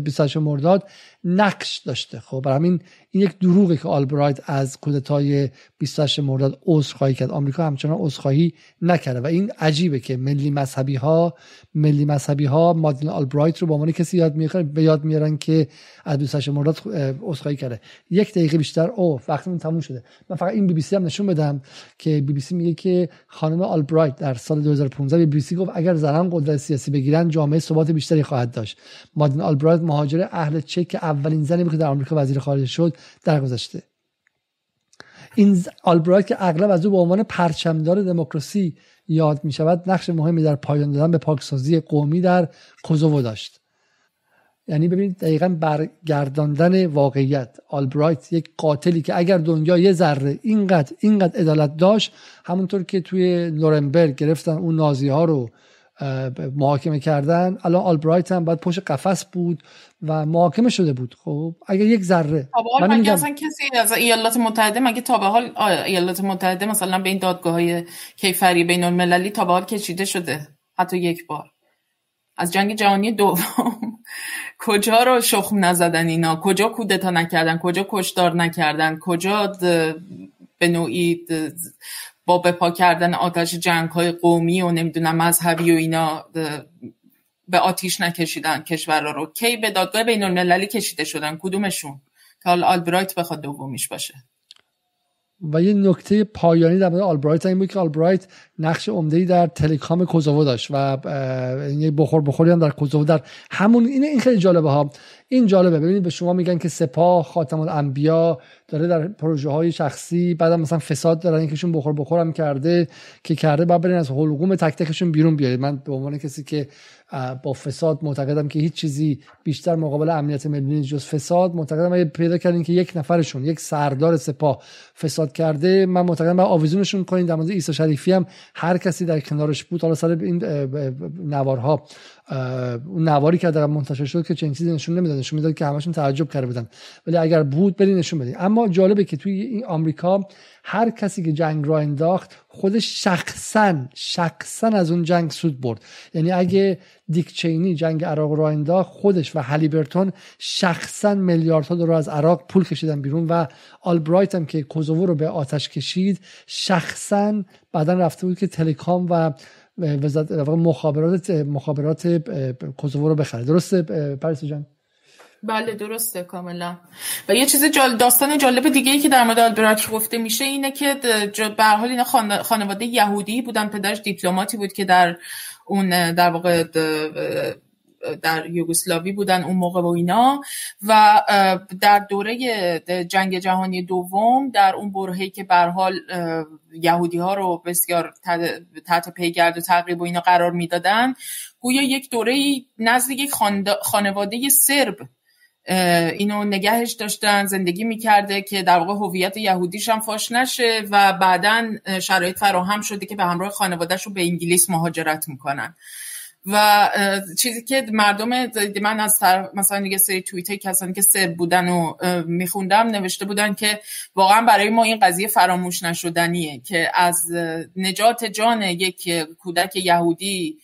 28 مرداد نقش داشته. خب برای همین این یک دروغه که آلبرایت از کودتای 28 مرداد عذرخواهی کرد. آمریکا همچنان عذرخواهی نکرده و این عجیبه که ملی مذهبی ها ملی مذهبی ها مادلین آلبرایت رو با عنوان کسی یاد میارن به یاد میارن که از 28 مرداد عذرخواهی کرده. یک دقیقه بیشتر او وقتمون تموم شده. من فقط این بی بی سی هم نشون بدم که بی بی سی میگه که خانم آلبرایت در سال 2015 بی بی سی گفت اگر زنان قدرت سیاسی بگیرن جامعه ثبات بیشتری خواهد داشت. مادلین آلبرایت مهاجر اهل چک اولین زنی بود که در آمریکا وزیر خارجه شد در گذشته این آلبرایت که اغلب از او به عنوان پرچمدار دموکراسی یاد می شود نقش مهمی در پایان دادن به پاکسازی قومی در کوزوو داشت. یعنی ببینید دقیقا برگرداندن واقعیت. آلبرایت یک قاتلی که اگر دنیا یه ذره اینقدر اینقدر عدالت داشت همونطور که توی نورنبرگ گرفتن اون نازی ها رو محاکمه کردن. الان آلبرایت هم باید پشت قفس بود و محاکمه شده بود. خب اگر یک ذره. من مگه اصلا کسی از ایالات متحده مگه تا به حال ایالات متحده مثلا به این دادگاه های کیفری بین المللی تا به حال کشیده شده؟ حتی یک بار. از جنگ جهانی دوم. کجا رو شخم نزدن اینا؟ کجا کودتا نکردن؟ کجا کشدار نکردن؟ کجا به نوعی با بپا کردن آتش جنگ های قومی و نمی‌دونم مذهبی و اینا به آتیش نکشیدن کشورها رو. کی به دادگاه بین المللی کشیده شدن؟ کدومشون؟ که حال آلبرایت بخواد دومیش باشه. و یه نکته پایانی در مورد آلبرایت این بود که آلبرایت نقش عمده در تلکام کوزوو داشت و یه بخور بخوری هم در کوزوو در همون این این خیلی جالبه ها. این جالبه. ببینید به شما میگن که سپاه خاتم الانبیا داره در پروژه های شخصی بعدم مثلا فساد دارن اینکهشون بخور بخورم کرده که کرده بعد برین از حلقوم تک تکشون بیرون بیارید. من به عنوان کسی که با فساد معتقدم که هیچ چیزی بیشتر مقابل امنیت ملی جز فساد معتقدم اگه پیدا کردین که یک نفرشون یک سردار سپاه فساد کرده من معتقدم آویزونشون کنین. در مورد عیسی شریفی هم هر کسی در کنارش بود. حالا سر این نوارها. اون نواری که در منتشر شد که چنین چیزی نشون نمی‌داد. نشون می‌داد که همشون تعجب کرده بودن. ولی اگر بود برین نشون بدین اما جالبه که توی این آمریکا هر کسی که جنگ را انداخت خودش شخصا شخصا از اون جنگ سود برد. یعنی اگه دیک چینی جنگ عراق را انداخت خودش و هلیبرتون شخصا میلیاردها دلار از عراق پول کشیدن بیرون و آلبرایت هم که کوزوو رو به آتش کشید شخصا بعدا رفته بود که تلکام و مخابرات مخابرات کوزوو رو بخره. درسته پاریس جان؟ بله درسته کاملا. و یه چیز جال داستان جالب دیگه ای که در مورد آلبرایت گفته میشه اینه که به حال اینا خانواده یهودی بودن پدرش دیپلماتی بود که در اون در واقع در یوگسلاوی بودن اون موقع و اینا. و در دوره جنگ جهانی دوم در اون برهه‌ای که به حال یهودی ها رو بسیار تحت پیگرد و تعقیب و اینا قرار می‌دادن گویا یک دوره نزد یک خانواده سرب اینو نگهش داشتن زندگی می‌کرده که در واقع هویت یهودیش هم فاش نشه و بعدا شرایط فراهم شده که به همراه خانوادهش به انگلیس مهاجرت می‌کنن. و چیزی که مردم من از مثلا دیگه سری توییت کسانی که سر بودن و میخوندم نوشته بودن که واقعا برای ما این قضیه فراموش نشدنیه که از نجات جان یک کودک یهودی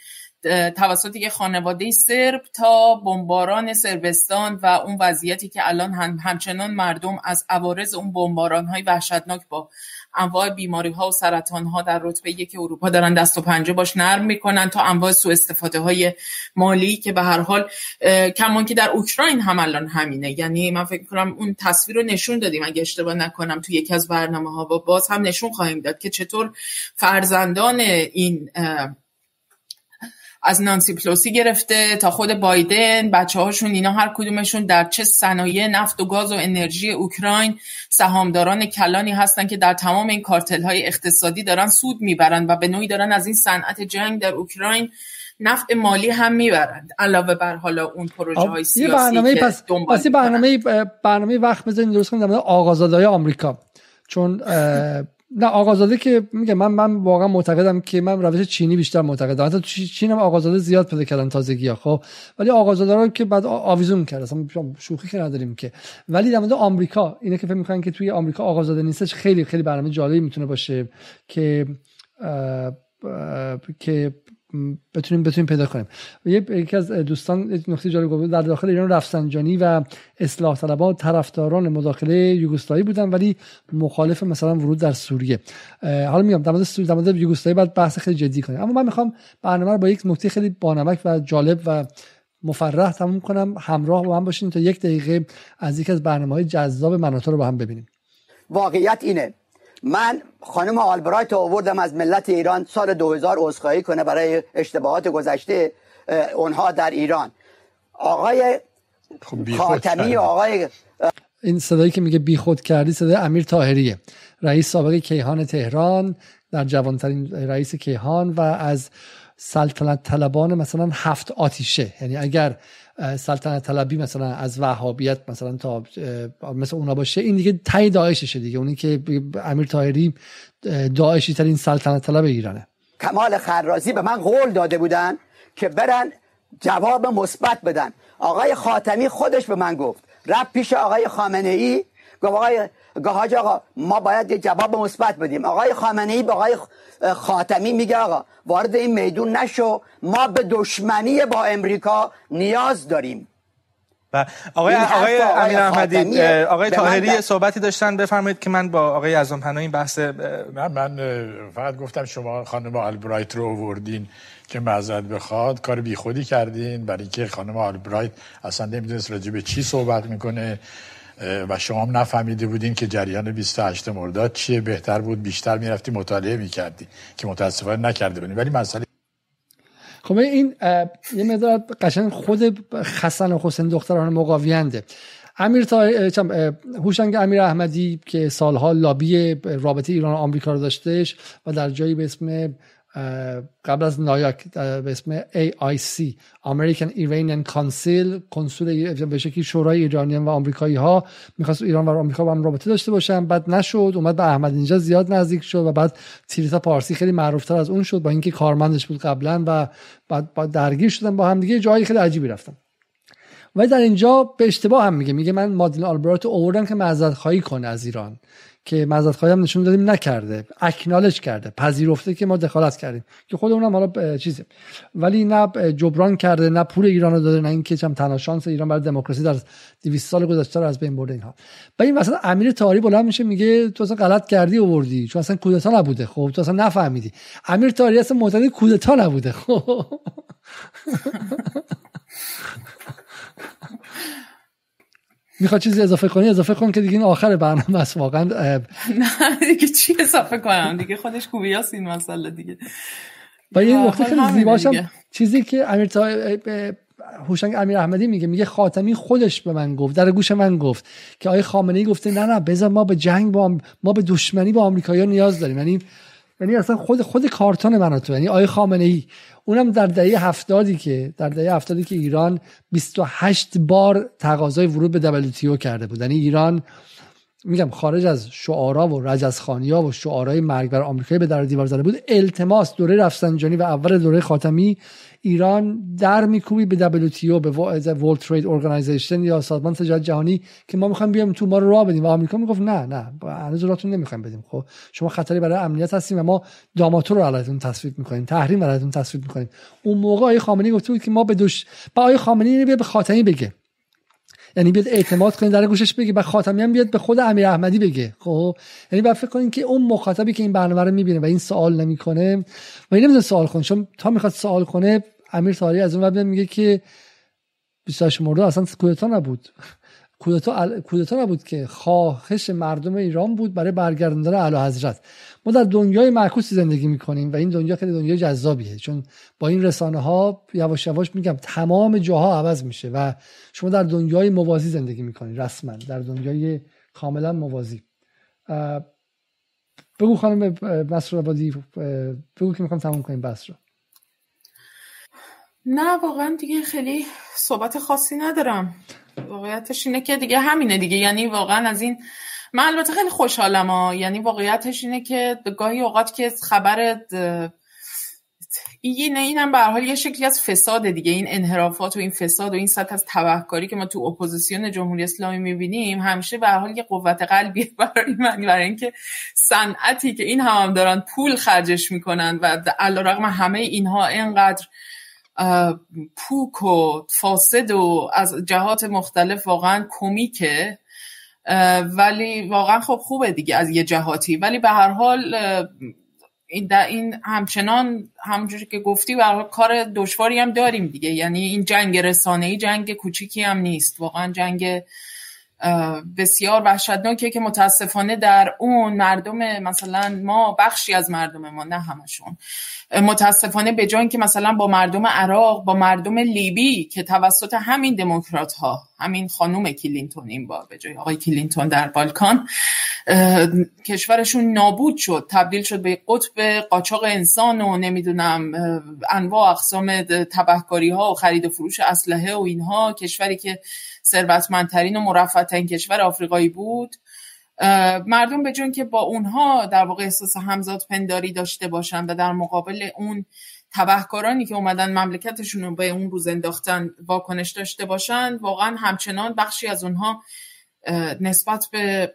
توسط یک خانواده سرب تا بمباران سربستان و اون وضعیتی که الان هم همچنان مردم از عوارض اون بمباران های وحشتناک با انواع بیماری ها و سرطان ها در رتبه یک اروپا دارن دست و پنجه باش نرم می‌کنن تا انواع سوء استفاده های مالی که به هر حال کمان که در اوکراین هم الان همینه. یعنی من فکر کنم اون تصویر رو نشون دادیم. اگه اشتباه نکنم تو یکی از برنامه ها و باز هم نشون خواهیم داد که چطور فرزندان این از نانسی پلوسی گرفته تا خود بایدن. بچه هاشون اینا هر کدومشون در چه صنایع نفت و گاز و انرژی اوکراین سهامداران کلانی هستن که در تمام این کارتل های اقتصادی دارن سود می‌برن و به نوعی دارن از این صنعت جنگ در اوکراین نفع مالی هم می‌برند. علاوه بر حالا اون پروژه های سیاسی برنامه پس, پس برنامه برنامه وقت بزنید درست کنید در آمریکا. چون نه آقازاده که میگه من من واقعا معتقدم که من روش چینی بیشتر معتقدم. حتی چین هم آقازاده زیاد پیدا کردن تازگی ها خب؟ ولی آقازاده رو که بعد آویزون کرد. اصلا شوخی که نداریم که. ولی در آمریکا اینه که فکر می‌کنن که توی آمریکا آقازاده نیستش. خیلی خیلی برنامه جالبی می‌تونه باشه که که بتونیم بتونیم پیدا کنیم. یکی از دوستان نقطه جالب گفت. در داخل ایران رفسنجانی و اصلاح طلبان طرفداران مداخله یوگسلاوی بودن ولی مخالف مثلا ورود در سوریه. حالا میگم در مورد سوریه در مورد یوگسلاوی بعد بحث خیلی جدی کنیم. اما من می‌خوام برنامه رو با یک نکته خیلی بانمک و جالب و مفرح تموم کنم. همراه با هم باشین تا یک دقیقه از یک از برنامه های جذاب مناطق رو با هم ببینیم. واقعیت اینه من خانم آلبرایت آوردم از ملت ایران سال 2000 عذرخواهی کنه برای اشتباهات گذشته اونها در ایران. آقای خب خاتمی آقای این صدایی که میگه بیخود کردی صدای امیر تاهریه رئیس سابق کیهان تهران در جوانترین رئیس کیهان و از سلطنت طلبان مثلا هفت آتیشه. یعنی اگر سلطنت طلبی مثلا از وهابیت مثلا تا مثل اونا باشه این دیگه تای داعششه دیگه اونی که امیر طاهری داعشی ترین سلطنت طلب ایرانه. کمال خرازی به من قول داده بودن که برن جواب مثبت بدن. آقای خاتمی خودش به من گفت. رفت پیش آقای خامنه ای گفت آقای گاهاج آقا ما باید یه جواب مثبت بدیم. آقای خامنه ای به آقای خاتمی میگه آقا وارد این میدون نشو ما به دشمنی با امریکا نیاز داریم. و آقای آقای امیر احمدی آقای طاهری صحبتی داشتن. بفرمایید که من با آقای اعظم این بحث من من فقط گفتم شما خانم آلبرایت رو آوردین که معذرت بخواد. کار بیخودی کردین. برای اینکه خانم آلبرایت اصلا نمی‌دونست راجع به چی صحبت می‌کنه. و شما هم نفهمیده بودین که جریان 28 مرداد چیه؟ بهتر بود بیشتر می‌رفتی مطالعه می‌کردی که متاسفانه نکرده بودین. ولی مسئله خب این یه مقدار قشنگ خود خسن و حسین دختران مقاوینده امیر تا هوشنگ امیر احمدی که سالها لابی رابطه ایران و آمریکا رو داشتهش و در جایی به اسم قبل از نایاک به اسم AIC American Iranian Council کنسول به شکلی شورای ایرانیان و آمریکایی ها می‌خواست ایران و آمریکا با هم رابطه داشته باشن. بعد نشد اومد به احمد اینجا زیاد نزدیک شد و بعد تیریتا پارسی خیلی معروفتر از اون شد با اینکه کارمندش بود قبلا و بعد درگیر شدن با هم دیگه. جایی خیلی عجیبی رفتن. ولی در اینجا به اشتباه هم میگه. میگه من مادین آلبرات اووردم که معذرت خواهی کنه از ایران. که معذرت خواهی هم نشون دادیم نکرده اکنالج کرده پذیرفته که ما دخالت کردیم که خود اونم حالا چیزه. ولی نه جبران کرده نه پول ایران رو داده نه اینکه چم تنها شانس ایران برای دموکراسی در 200 سال گذشته رو از بین برده اینها. و این مثلا امیر تاری بلند میشه میگه تو اصلا غلط کردی آوردی چون اصلا کودتا نبوده. خب تو اصلا نفهمیدی. امیر تاری اصلا معتقد کودتا نبوده. خب می‌خواد چیزی اضافه کنی اضافه کن که دیگه این آخر برنامه است. واقعا نه دیگه چی اضافه کنم؟ دیگه خودش خوبیاست این مسئله دیگه. و یه نقطه خیلی زیباشم چیزی که امیر تا... هوشنگ امیر احمدی میگه میگه خاتمی خودش به من گفت در گوش من گفت که آقای خامنه ای گفته نه نه بذار ما به جنگ با ما به دشمنی با آمریکایی‌ها نیاز داریم. یعنی یعنی اصلا خود خود کارتون تو یعنی آقای خامنه ای اونم در دهه هفتادی که در دهه هفتادی که ایران 28 بار تقاضای ورود به WTO کرده بود. یعنی ایران میگم خارج از شعارا و رجزخانیا و شعارهای مرگ بر آمریکایی به در دیوار زده بود التماس دوره رفسنجانی و اول دوره خاتمی ایران در میکوبی به WTO به World Trade Organization یا سازمان تجارت جهانی که ما می‌خوایم بیایم تو ما رو راه بدیم. و آمریکا می‌گفت نه نه هنوز راهتون نمی‌خوایم بدیم. خب شما خطری برای امنیت هستیم و ما داماتور رو علیتون تصویب می‌کنیم تحریم علیتون تصویب می‌کنیم. اون موقع آقای خامنه‌ای گفته بود که ما به دوش با آقای خامنه‌ای به خاتمی بگه. یعنی بیاد اعتماد کنید در گوشش بگه و خاتمی هم بیاد به خود امیر احمدی بگه. خب؟ یعنی بعد فکر کنید که اون مخاطبی که این برنامه رو می‌بینه و این سوال نمی‌کنه و این نمی‌دونه سوال کنه چون تا می‌خواد سوال کنه امیر طاهری از اون میگه که 28 مرداد اصلا کودتا نبود. کودتا کودتا نبود که خواهش مردم ایران بود برای برگرداندن اعلی حضرت. ما در دنیای معکوسی زندگی می‌کنیم و این دنیا خیلی دنیای جذابیه. چون با این رسانه ها یواش یواش میگم تمام جاها عوض میشه و شما در دنیای موازی زندگی می‌کنید رسما. در دنیای کاملا موازی. بگو خانم نصرآبادی بگو که می‌خوام تموم کنیم بحث رو. نه واقعا دیگه خیلی صحبت خاصی ندارم. واقعیتش اینه که دیگه همینه دیگه. یعنی واقعا از این من البته خیلی خوشحالم ها. یعنی واقعیتش اینه که گاهی اوقات که خبر این اینم به حال یه شکلی از فساد دیگه. این انحرافات و این فساد و این سطح از تبهکاری که ما تو اپوزیسیون جمهوری اسلامی می‌بینیم همیشه به حال یه قوت قلبی برای من. برای اینکه صنعتی که این هم, هم دارن پول خرجش می‌کنن و علیرغم همه اینها اینقدر پوک و فاسد و از جهات مختلف واقعا کمیکه. ولی واقعا خب خوبه دیگه از یه جهاتی. ولی به هر حال این این همچنان همجوری که گفتی و کار دشواری هم داریم دیگه. یعنی این جنگ رسانه ای جنگ کوچیکی هم نیست. واقعا جنگ بسیار وحشتناکه که متاسفانه در اون مردم مثلا ما بخشی از مردم ما نه همشون. متاسفانه به جای که مثلا با مردم عراق با مردم لیبی که توسط همین دموکرات ها همین خانوم کلینتون این با به جای آقای کلینتون در بالکان کشورشون نابود شد تبدیل شد به قطب قاچاق انسان و نمی‌دونم انواع اقسام تبهکاری ها و خرید و فروش اسلحه و اینها. کشوری که ثروتمندترین و مرفعترین کشور آفریقایی بود. مردم به جون که با اونها در واقع احساس همزاد پنداری داشته باشن و در مقابل اون تبهکارانی که اومدن مملکتشون رو به اون روز انداختن واکنش داشته باشن واقعا همچنان بخشی از اونها نسبت به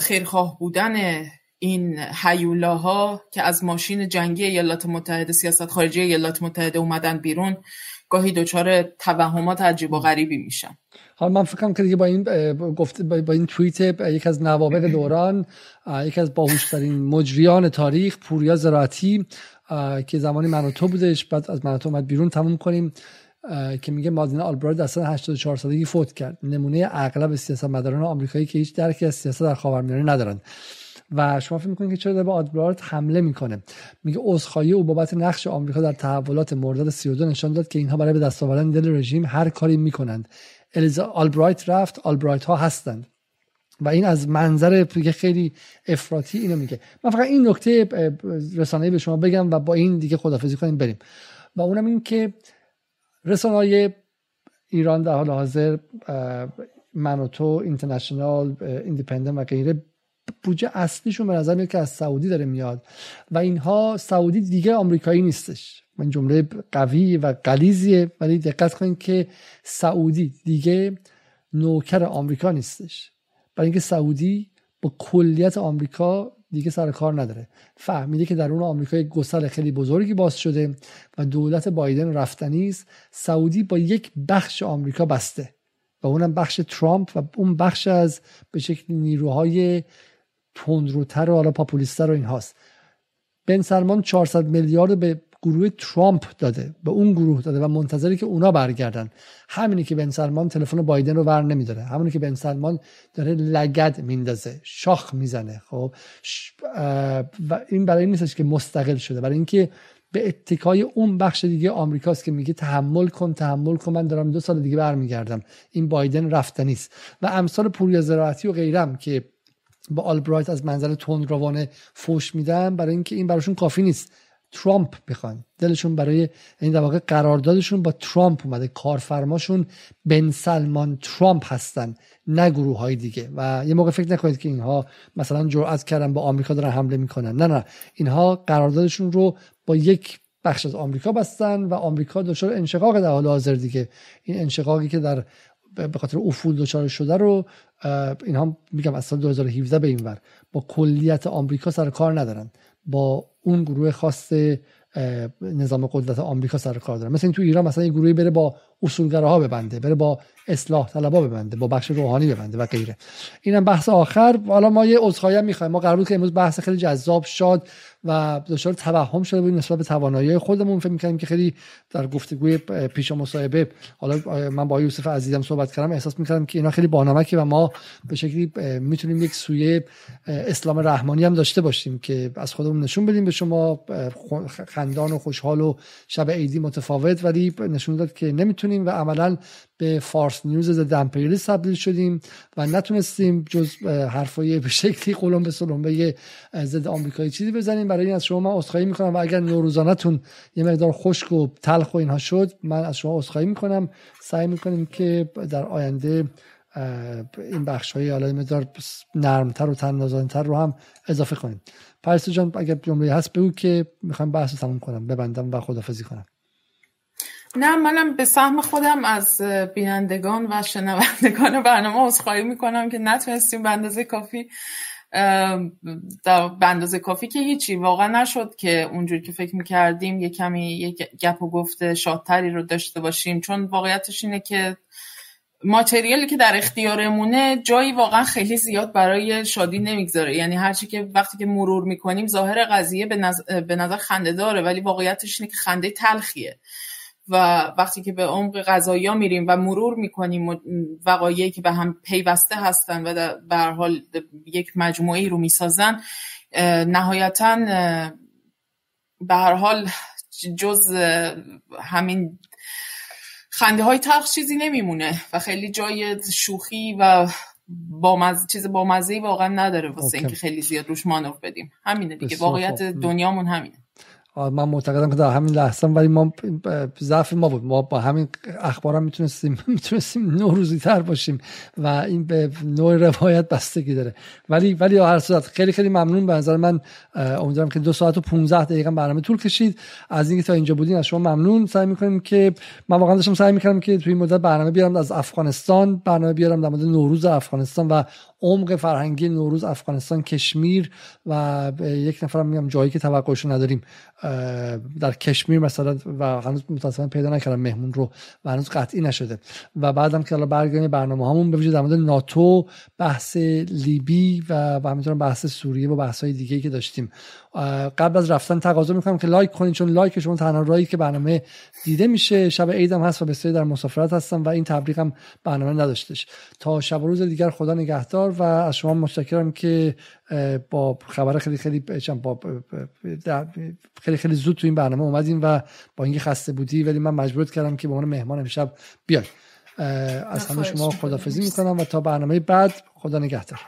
خیرخواه بودن این حیولاها که از ماشین جنگی ایالات متحده سیاست خارجی ایالات متحده اومدن بیرون گاهی دچار توهمات عجیب و غریبی میشن حالا من فکرم که دیگه با این گفت با این توییت یک از نوابق دوران یک از باهوشترین مجریان تاریخ پوریا زراعتی که زمانی من تو بودش بعد از من تو اومد بیرون تموم کنیم که میگه مادین آلبرایت در سال 84 سالگی فوت کرد. نمونه اغلب سیاستمداران آمریکایی که هیچ درکی از سیاست در خاورمیانه ندارند. و شما فکر می‌کنید که چرا به آدبرارت حمله می‌کنه؟ میگه عذرخواهی او بابت نقش آمریکا در تحولات مرداد 32 نشان داد که اینها برای به دست آوردن دل رژیم هر کاری می‌کنند. لذا آلبرایت رفت آلبرایت ها هستند. و این از منظر خیلی افراطی اینو میگه. من فقط این نکته رسانه‌ای به شما بگم و با این دیگه خدافظی کنیم بریم. و اونم این که رسانه ایران در حال حاضر منوتو اینترنشنال ایندیپندنت و غیره بودجه اصلیشون به نظر میاد که از سعودی داره میاد. و اینها سعودی دیگه آمریکایی نیستش. من جمله قوی و قلیزیه ولی دقت کنید که سعودی دیگه نوکر آمریکا نیستش. برای اینکه سعودی با کلیت آمریکا دیگه سر کار نداره. فهمیده که در اون آمریکای گسل خیلی بزرگی باز شده و دولت بایدن رفتنی است. سعودی با یک بخش آمریکا بسته و اونم بخش ترامپ و اون بخش از به شکل نیروهای تندروتر و حالا پاپولیستر و این هاست. بن سلمان 400 میلیارد به گروه ترامپ داده به اون گروه داده و منتظری که اونا برگردن. همینی که بن سلمان تلفن بایدن رو ور نمیداره. همینی که بن سلمان داره لگد میندازه شاخ می‌زنه خب؟ و این برای این نیستش که مستقل شده برای اینکه به اتکای اون بخش دیگه آمریکاست که میگه تحمل کن تحمل کن من دارم دو سال دیگه برمیگردم. این بایدن رفتنی است. و امثال پوریا زراعتی و غیرم که با آلبرایت از منظر روانه فوش میدن. برای اینکه این براشون کافی نیست. ترامپ بخوان دلشون برای این در واقع قراردادشون با ترامپ اومده. کارفرماشون بن سلمان ترامپ هستن نه گروه های دیگه. و یه موقع فکر نکنید که اینها مثلا جرأت کردن با آمریکا دارن حمله می‌کنن. نه نه. اینها قراردادشون رو با یک بخش از آمریکا بستن و آمریکا دچار انشقاق در حال حاضر دیگه. این انشقاقی که در به خاطر افول دچار شده رو اینها میگم از سال 2017 به این ور. با کلیت آمریکا سر کار ندارن. با اون گروه خاص نظام قدرت آمریکا سر کار دارن. مثلا تو ایران مثلا یه گروهی بره با اصولگراها ببنده بره با اصلاح طلبا ببنده با بخش روحانی ببنده و غیره. اینم بحث آخر. حالا ما یه عذرخواهی می‌خوایم. ما قرار بود که امروز بحث خیلی جذاب شاد و دچار توهم شده بودیم نسبت به توانایی خودمون. فکر می‌کنیم که خیلی در گفتگوی پیش مصاحبه حالا من با یوسف عزیزم صحبت کردم احساس می‌کردم که اینا خیلی بانمکه و ما به شکلی می‌تونیم یک سویه اسلام رحمانی هم داشته باشیم که از خودمون نشون بدیم به شما. خندان و خوشحال و شب عیدی متفاوت ولی نشون داد که نمی‌تونیم و عملا به فارس نیوز ز دمپیری تبدیل شدیم و نتونستیم جز حرفای به شکلی قلم به سلمبه ضد آمریکایی چیزی بزنیم. برای این از شما من عذرخواهی می‌کنم و اگر نوروزانتون یه مقدار خشک و تلخ و اینها شد من از شما عذرخواهی می‌کنم. سعی می‌کنیم که در آینده این بخش های حالا مقدار نرمتر و تنازانتر رو هم اضافه کنیم. پرستو جان اگر جمله هست بگو که می‌خوام بحث تموم کنم ببندم و خدافزی کنم. نه منم به سهم خودم از بینندگان و شنوندگان برنامه عذرخواهی می‌کنم که نتونستیم به اندازه کافی به اندازه کافی که هیچی واقعا نشد که اونجور که فکر می‌کردیم یه کمی یه گپ و گفت شادتری رو داشته باشیم. چون واقعیتش اینه که ماتریالی که در اختیارمونه جایی واقعا خیلی زیاد برای شادی نمی‌گذاره. یعنی هرچی که وقتی که مرور می‌کنیم ظاهر قضیه به نظر, به نظر خنده داره ولی واقعیتش اینه که خنده تلخیه. و وقتی که به عمق قضایی میریم و مرور می‌کنیم وقایعی که به هم پیوسته هستن و به حال یک مجموعه رو می‌سازن نهایتا به هر حال جز همین خنده های تلخ چیزی نمیمونه و خیلی جای شوخی و با چیز با مزه واقعا نداره واسه اینکه خیلی زیاد روش مانور بدیم. همینه دیگه. واقعیت دنیامون همینه. من معتقدم که در همین لحظه ولی ما ضعف ما بود. ما با همین اخبار هم می‌تونستیم می‌تونستیم نوروزی تر باشیم و این به نوع روایت بستگی داره. ولی ولی هر صورت خیلی خیلی ممنون. به نظر من امیدوارم که دو ساعت و 15 دقیقه برنامه طول کشید. از اینکه تا اینجا بودین از شما ممنون. سعی می‌کنیم که من واقعا داشتم سعی می‌کردم که توی این مدت برنامه بیارم از افغانستان برنامه بیارم در مورد نوروز افغانستان و عمق فرهنگی نوروز افغانستان کشمیر و یک نفرم میگم جایی که توقعش نداریم. در کشمیر مثلا و هنوز متاسفانه پیدا نکردم مهمون رو و هنوز قطعی نشده. و بعدم که حالا برگردیم برنامه همون به در مورد ناتو بحث لیبی و و همینطور بحث سوریه و بحث های دیگه که داشتیم. قبل از رفتن تقاضا می‌کنم که لایک کنید چون لایک شما تنها راهی که برنامه دیده میشه شب عیدم هست و بسیاری در مسافرت هستم و این تبلیغم برنامه نداشتش. تا شب روز دیگر خدا نگهدار و از شما متشکرم که با خبر خیلی خیلی با خیلی خیلی زود تو این برنامه اومدیم و با اینکه خسته بودی ولی من مجبورت کردم که به عنوان مهمان امشب بیای. از همه شما خدافزی می‌کنم و تا برنامه بعد خدا نگهدار.